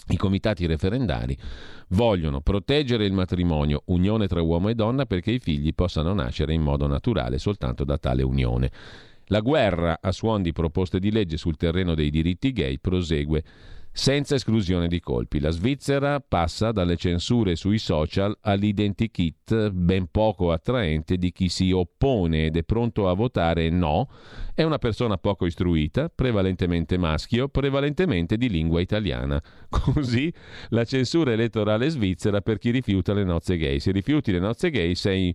I comitati referendari vogliono proteggere il matrimonio, unione tra uomo e donna, perché i figli possano nascere in modo naturale soltanto da tale unione. La guerra a suon di proposte di legge sul terreno dei diritti gay prosegue senza esclusione di colpi. La Svizzera passa dalle censure sui social all'identikit ben poco attraente di chi si oppone ed è pronto a votare no. È una persona poco istruita, prevalentemente maschio, prevalentemente di lingua italiana. (laughs) Così la censura elettorale svizzera per chi rifiuta le nozze gay. Se rifiuti le nozze gay sei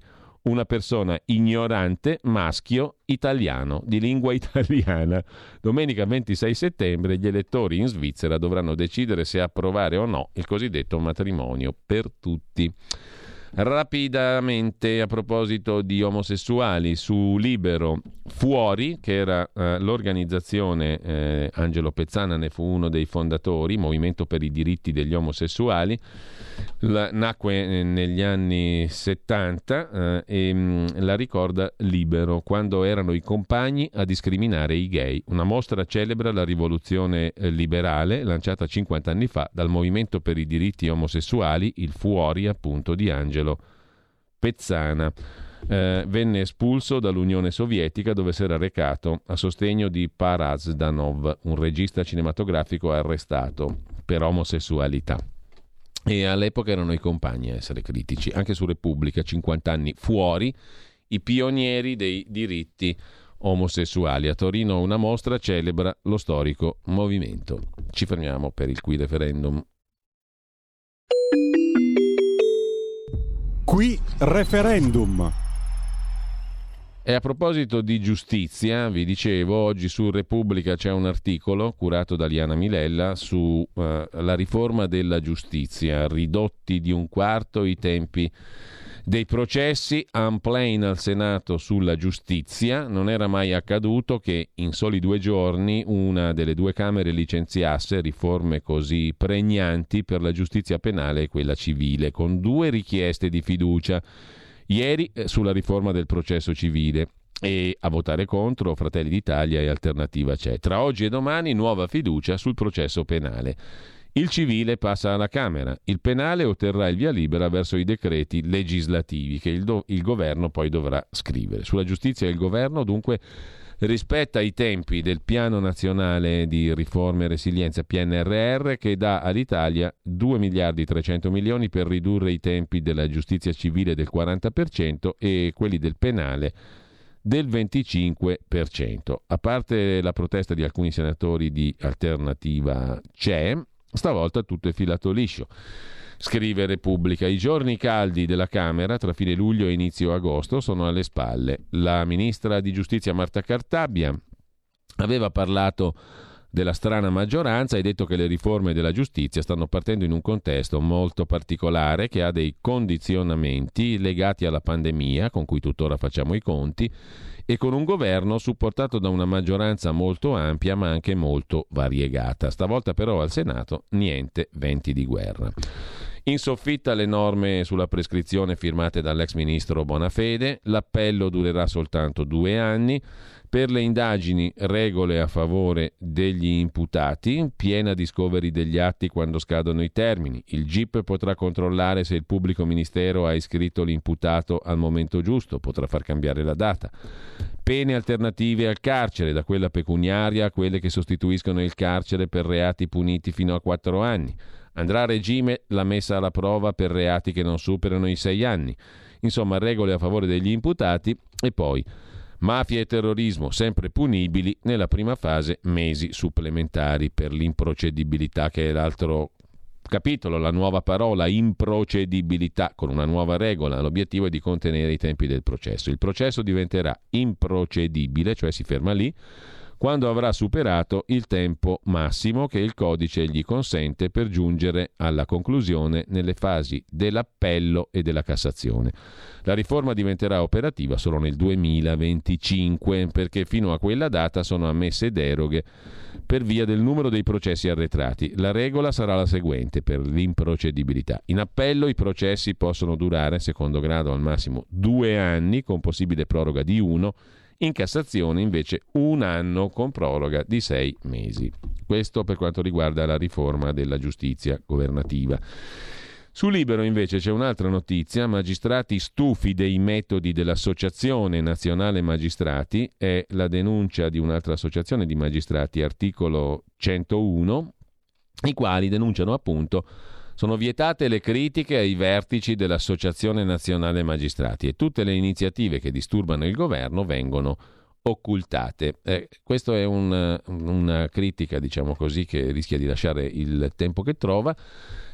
una persona ignorante, maschio, italiano, di lingua (laughs) italiana. Domenica 26 settembre gli elettori in Svizzera dovranno decidere se approvare o no il cosiddetto matrimonio per tutti. Rapidamente a proposito di omosessuali su Libero Fuori, che era eh, l'organizzazizione, eh, Angelo Pezzana ne fu uno dei fondatori, Movimento per i diritti degli omosessuali, la, nacque eh, negli anni 70 eh, e mh, mm, la ricorda Libero, quando erano i compagni a discriminare i gay. Una mostra celebra la rivoluzione eh, liberale lanciata 50 anni fa dal Movimento per i diritti omosessuali, il Fuori appunto di Angelo Pezzana. Eh, venne espulso dall'Unione Sovietica dove si era recato a sostegno di Parazdanov, un regista cinematografico arrestato per omosessualità. E all'epoca erano i compagni a essere critici, anche su Repubblica, 50 anni fuori, i pionieri dei diritti omosessuali. A Torino una mostra celebra lo storico movimento. Ci fermiamo per il qui referendum. Qui referendum. E a proposito di giustizia, vi dicevo, oggi su Repubblica c'è un articolo curato da Liana Milella sulla uh, riforma della giustizia, ridotti di un quarto i tempi dei processi, unplain al Senato sulla giustizia. Non era mai accaduto che in soli due giorni una delle due Camere licenziasse riforme così pregnanti per la giustizia penale e quella civile, con due richieste di fiducia Ieri eh, sulla riforma del processo civile e a votare contro Fratelli d'Italia e Alternativa c'è. Tra oggi e domani nuova fiducia sul processo penale. Il civile passa alla Camera, il penale otterrà il via libera verso i decreti legislativi che il, do- il governo poi dovrà scrivere. Sulla giustizia il governo dunque rispetta i tempi del piano nazionale di riforma e resilienza PNRR che dà all'Italia 2 miliardi 300 milioni per ridurre i tempi della giustizia civile del 40% e quelli del penale del 25%. A parte la protesta di alcuni senatori di alternativa c'è, stavolta tutto è filato liscio. Scrive Repubblica. I giorni caldi della Camera tra fine luglio e inizio agosto sono alle spalle. La ministra di Giustizia Marta Cartabia aveva parlato della strana maggioranza e detto che le riforme della giustizia stanno partendo in un contesto molto particolare che ha dei condizionamenti legati alla pandemia, con cui tuttora facciamo i conti, e con un governo supportato da una maggioranza molto ampia ma anche molto variegata. Stavolta però al Senato niente venti di guerra. In soffitta le norme sulla prescrizione firmate dall'ex ministro Bonafede, l'appello durerà soltanto due anni. Per le indagini regole a favore degli imputati, piena discovery degli atti quando scadono i termini. Il GIP potrà controllare se il pubblico ministero ha iscritto l'imputato al momento giusto, potrà far cambiare la data. Pene alternative al carcere, da quella pecuniaria a quelle che sostituiscono il carcere per reati puniti fino a quattro anni. Andrà a regime la messa alla prova per reati che non superano i sei anni. Insomma, regole a favore degli imputati e poi mafia e terrorismo sempre punibili nella prima fase mesi supplementari per l'improcedibilità che è l'altro capitolo, la nuova parola improcedibilità con una nuova regola. L'obiettivo è di contenere i tempi del processo. Il processo diventerà improcedibile, cioè si ferma lì quando avrà superato il tempo massimo che il codice gli consente per giungere alla conclusione nelle fasi dell'appello e della Cassazione. La riforma diventerà operativa solo nel 2025 perché fino a quella data sono ammesse deroghe per via del numero dei processi arretrati. La regola sarà la seguente per l'improcedibilità. In appello i processi possono durare, secondo grado al massimo, due anni con possibile proroga di uno in Cassazione invece un anno con proroga di sei mesi. Questo per quanto riguarda la riforma della giustizia governativa. Su Libero invece c'è un'altra notizia, magistrati stufi dei metodi dell'Associazione Nazionale Magistrati, è la denuncia di un'altra associazione di magistrati, articolo 101, i quali denunciano appunto sono vietate le critiche ai vertici dell'Associazione Nazionale Magistrati e tutte le iniziative che disturbano il governo vengono occultate. Eh, questa è un, una critica, diciamo così, che rischia di lasciare il tempo che trova.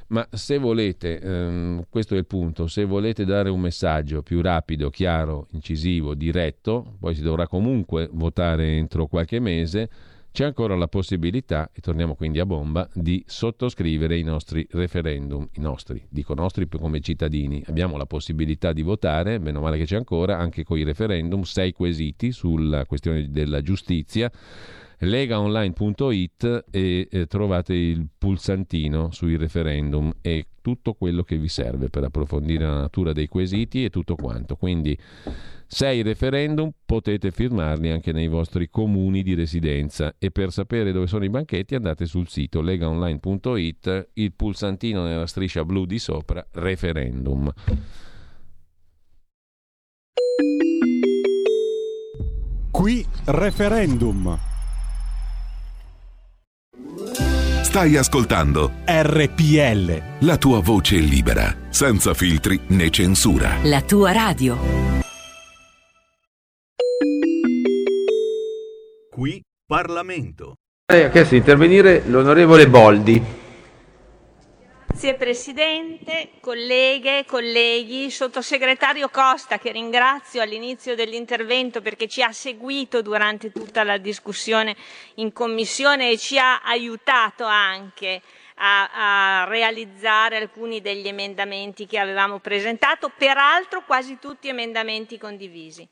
Ma se volete, ehm, questo è il punto, se volete dare un messaggio più rapido, chiaro, incisivo, diretto, poi si dovrà comunque votare entro qualche mese, c'è ancora la possibilità, e torniamo quindi a bomba, di sottoscrivere i nostri referendum, i nostri, dico nostri come cittadini. Abbiamo la possibilità di votare, meno male che c'è ancora, anche con i referendum, sei quesiti sulla questione della giustizia legaonline.it e eh, trovate il pulsantino sui referendum e tutto quello che vi serve per approfondire la natura dei quesiti e tutto quanto. Quindi sei referendum potete firmarli anche nei vostri comuni di residenza e per sapere dove sono i banchetti andate sul sito legaonline.it, il pulsantino nella striscia blu di sopra, referendum. Qui referendum. Stai ascoltando RPL. La tua voce libera, senza filtri né censura. La tua radio. Qui Parlamento. Ha chiesto di intervenire l'onorevole Boldi. Grazie Presidente, colleghe, colleghi, sottosegretario Costa che ringrazio all'inizio dell'intervento perché ci ha seguito durante tutta la discussione in Commissione e ci ha aiutato anche a, a realizzare alcuni degli emendamenti che avevamo presentato, peraltro quasi tutti emendamenti condivisi.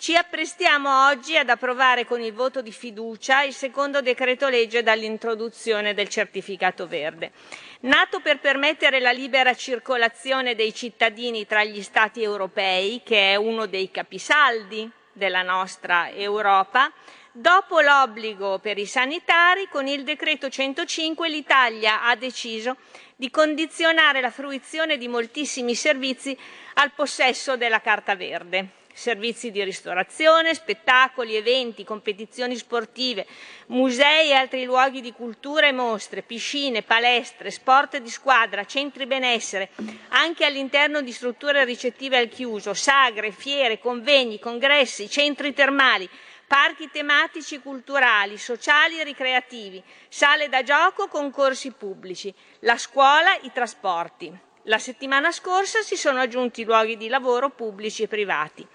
Ci apprestiamo oggi ad approvare con il voto di fiducia il secondo decreto legge dall'introduzione del certificato verde. Nato per permettere la libera circolazione dei cittadini tra gli Stati europei, che è uno dei capisaldi della nostra Europa, dopo l'obbligo per i sanitari, con il decreto 105 l'Italia ha deciso di condizionare la fruizione di moltissimi servizi al possesso della carta verde servizi di ristorazione, spettacoli, eventi, competizioni sportive, musei e altri luoghi di cultura e mostre, piscine, palestre, sport di squadra, centri benessere, anche all'interno di strutture ricettive al chiuso, sagre, fiere, convegni, congressi, centri termali, parchi tematici culturali, sociali e ricreativi, sale da gioco, concorsi pubblici, la scuola, i trasporti. La settimana scorsa si sono aggiunti luoghi di lavoro pubblici e privati.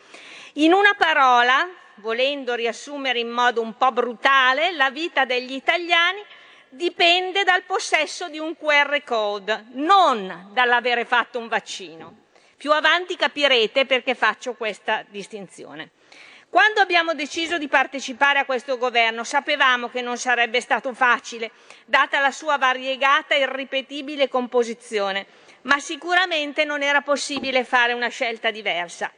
In una parola, volendo riassumere in modo un po' brutale, la vita degli italiani dipende dal possesso di un QR code, non dall'avere fatto un vaccino. Più avanti capirete perché faccio questa distinzione. Quando abbiamo deciso di partecipare a questo governo sapevamo che non sarebbe stato facile, data la sua variegata e irripetibile composizione ma sicuramente non era possibile fare una scelta diversa.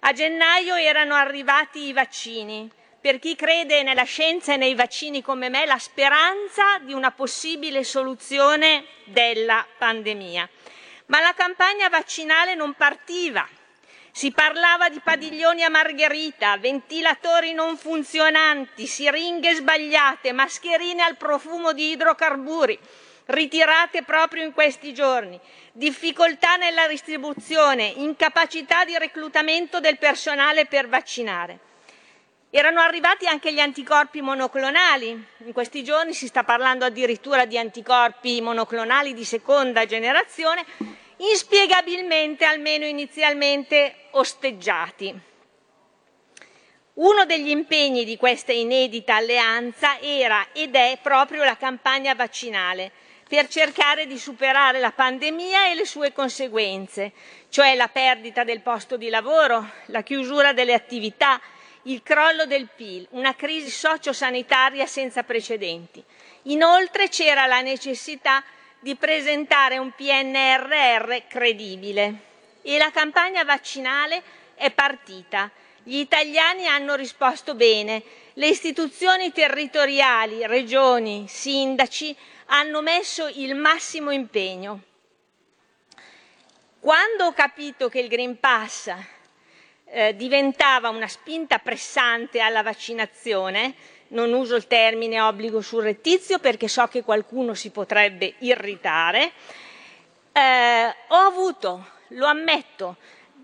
A gennaio erano arrivati i vaccini. Per chi crede nella scienza e nei vaccini come me, la speranza di una possibile soluzione della pandemia. Ma la campagna vaccinale non partiva. Si parlava di padiglioni a margherita, ventilatori non funzionanti, siringhe sbagliate, mascherine al profumo di idrocarburi, ritirate proprio in questi giorni difficoltà nella distribuzione, incapacità di reclutamento del personale per vaccinare. Erano arrivati anche gli anticorpi monoclonali. In questi giorni si sta parlando addirittura di anticorpi monoclonali di seconda generazione, inspiegabilmente, almeno inizialmente, osteggiati. Uno degli impegni di questa inedita alleanza era ed è proprio la campagna vaccinale per cercare di superare la pandemia e le sue conseguenze, cioè la perdita del posto di lavoro, la chiusura delle attività, il crollo del PIL, una crisi sociosanitaria senza precedenti. Inoltre c'era la necessità di presentare un PNRR credibile e la campagna vaccinale è partita Gli italiani hanno risposto bene. Le istituzioni territoriali, regioni, sindaci hanno messo il massimo impegno. Quando ho capito che il Green Pass eh, diventava una spinta pressante alla vaccinazione, non uso il termine obbligo surrettizio perché so che qualcuno si potrebbe irritare, eh, ho avuto, lo ammetto,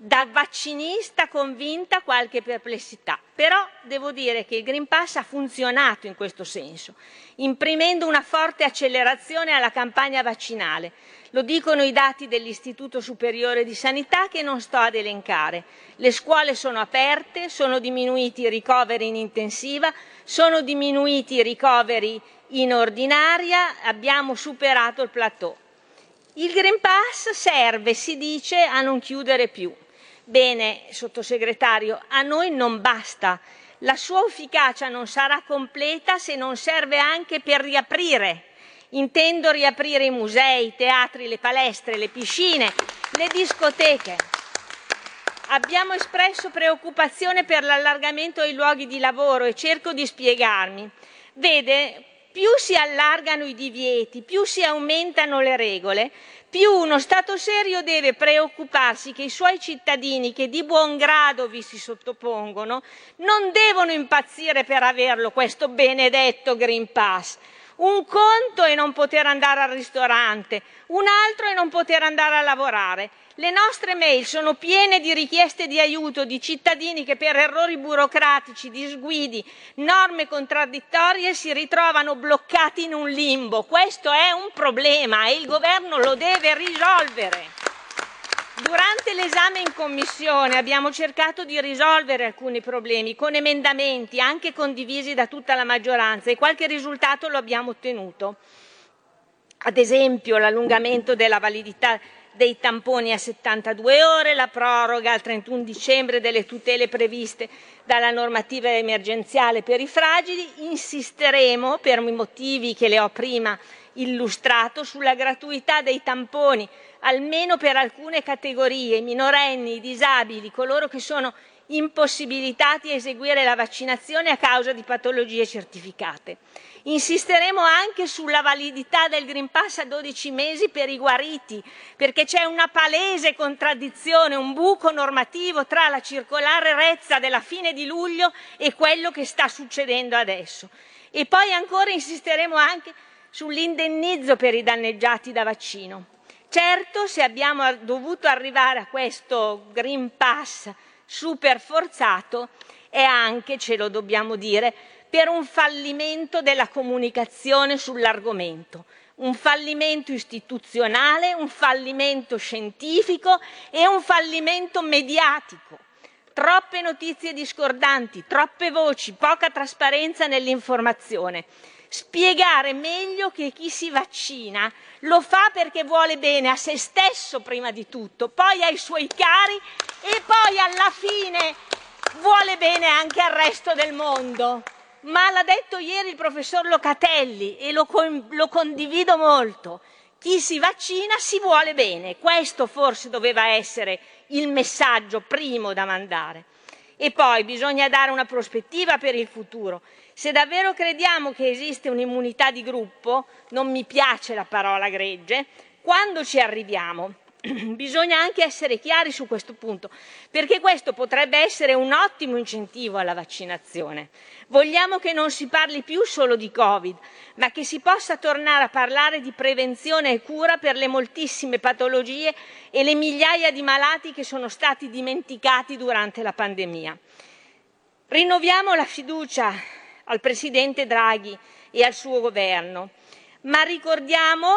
da vaccinista convinta qualche perplessità, però devo dire che il Green Pass ha funzionato in questo senso, imprimendo una forte accelerazione alla campagna vaccinale. Lo dicono i dati dell'Istituto Superiore di Sanità che non sto ad elencare. Le scuole sono aperte, sono diminuiti i ricoveri in intensiva, sono diminuiti i ricoveri in ordinaria, abbiamo superato il plateau. Il Green Pass serve, si dice, a non chiudere più. Bene, sottosegretario, a noi non basta. La sua efficacia non sarà completa se non serve anche per riaprire. Intendo riaprire i musei, i teatri, le palestre, le piscine, le discoteche. Abbiamo espresso preoccupazione per l'allargamento ai luoghi di lavoro e cerco di spiegarmi. Vede, più si allargano i divieti, più si aumentano le regole, più uno Stato serio deve preoccuparsi che i suoi cittadini, che di buon grado vi si sottopongono, non devono impazzire per averlo questo benedetto Green Pass. Un conto è non poter andare al ristorante, un altro è non poter andare a lavorare. Le nostre mail sono piene di richieste di aiuto di cittadini che per errori burocratici, disguidi, norme contraddittorie si ritrovano bloccati in un limbo. Questo è un problema e il governo lo deve risolvere. Durante l'esame in commissione abbiamo cercato di risolvere alcuni problemi con emendamenti anche condivisi da tutta la maggioranza e qualche risultato lo abbiamo ottenuto. Ad esempio l'allungamento della validità dei tamponi a 72 ore, la proroga al 31 dicembre delle tutele previste dalla normativa emergenziale per i fragili, insisteremo per i motivi che le ho prima illustrato sulla gratuità dei tamponi, almeno per alcune categorie, minorenni, disabili, coloro che sono impossibilitati a eseguire la vaccinazione a causa di patologie certificate. Insisteremo anche sulla validità del Green Pass a 12 mesi per i guariti, perché c'è una palese contraddizione, un buco normativo tra la circolare Rezza della fine di luglio e quello che sta succedendo adesso. E poi ancora insisteremo anche sull'indennizzo per i danneggiati da vaccino. Certo, se abbiamo dovuto arrivare a questo Green Pass super forzato, è anche, ce lo dobbiamo dire, per un fallimento della comunicazione sull'argomento, un fallimento istituzionale, un fallimento scientifico e un fallimento mediatico. Troppe notizie discordanti, troppe voci, poca trasparenza nell'informazione. Spiegare meglio che chi si vaccina lo fa perché vuole bene a se stesso prima di tutto, poi ai suoi cari e poi alla fine vuole bene anche al resto del mondo ma l'ha detto ieri il professor Locatelli e lo, lo condivido molto. Chi si vaccina si vuole bene, questo forse doveva essere il messaggio primo da mandare. E poi bisogna dare una prospettiva per il futuro. Se davvero crediamo che esiste un'immunità di gruppo, non mi piace la parola gregge, quando ci arriviamo? (clears throat) Bisogna anche essere chiari su questo punto, perché questo potrebbe essere un ottimo incentivo alla vaccinazione. Vogliamo che non si parli più solo di Covid, ma che si possa tornare a parlare di prevenzione e cura per le moltissime patologie e le migliaia di malati che sono stati dimenticati durante la pandemia. Rinnoviamo la fiducia al Presidente Draghi e al suo governo, ma ricordiamo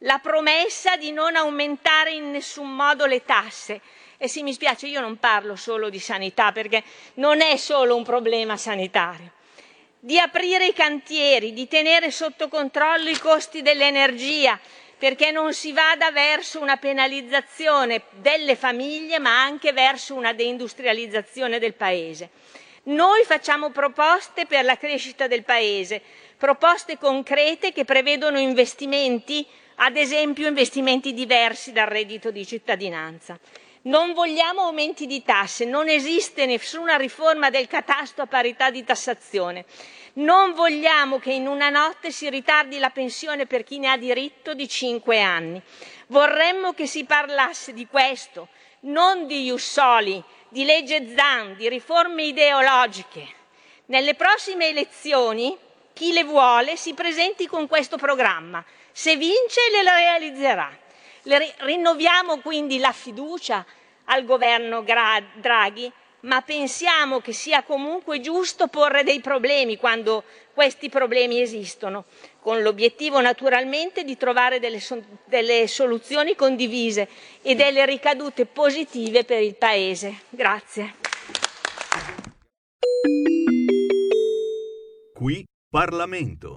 la promessa di non aumentare in nessun modo le tasse. E sì, mi spiace, io non parlo solo di sanità perché non è solo un problema sanitario. Di aprire i cantieri, di tenere sotto controllo i costi dell'energia, perché non si vada verso una penalizzazione delle famiglie, ma anche verso una deindustrializzazione del Paese. Noi facciamo proposte per la crescita del Paese, proposte concrete che prevedono investimenti ad esempio investimenti diversi dal reddito di cittadinanza. Non vogliamo aumenti di tasse, non esiste nessuna riforma del catasto a parità di tassazione. Non vogliamo che in una notte si ritardi la pensione per chi ne ha diritto di cinque anni. Vorremmo che si parlasse di questo, non di Jussoli, di legge Zan, di riforme ideologiche. Nelle prossime elezioni chi le vuole si presenti con questo programma. Se vince le realizzerà. Le rinnoviamo quindi la fiducia al governo Draghi, ma pensiamo che sia comunque giusto porre dei problemi quando questi problemi esistono, con l'obiettivo naturalmente di trovare delle, delle soluzioni condivise e delle ricadute positive per il Paese. Grazie. Qui Parlamento.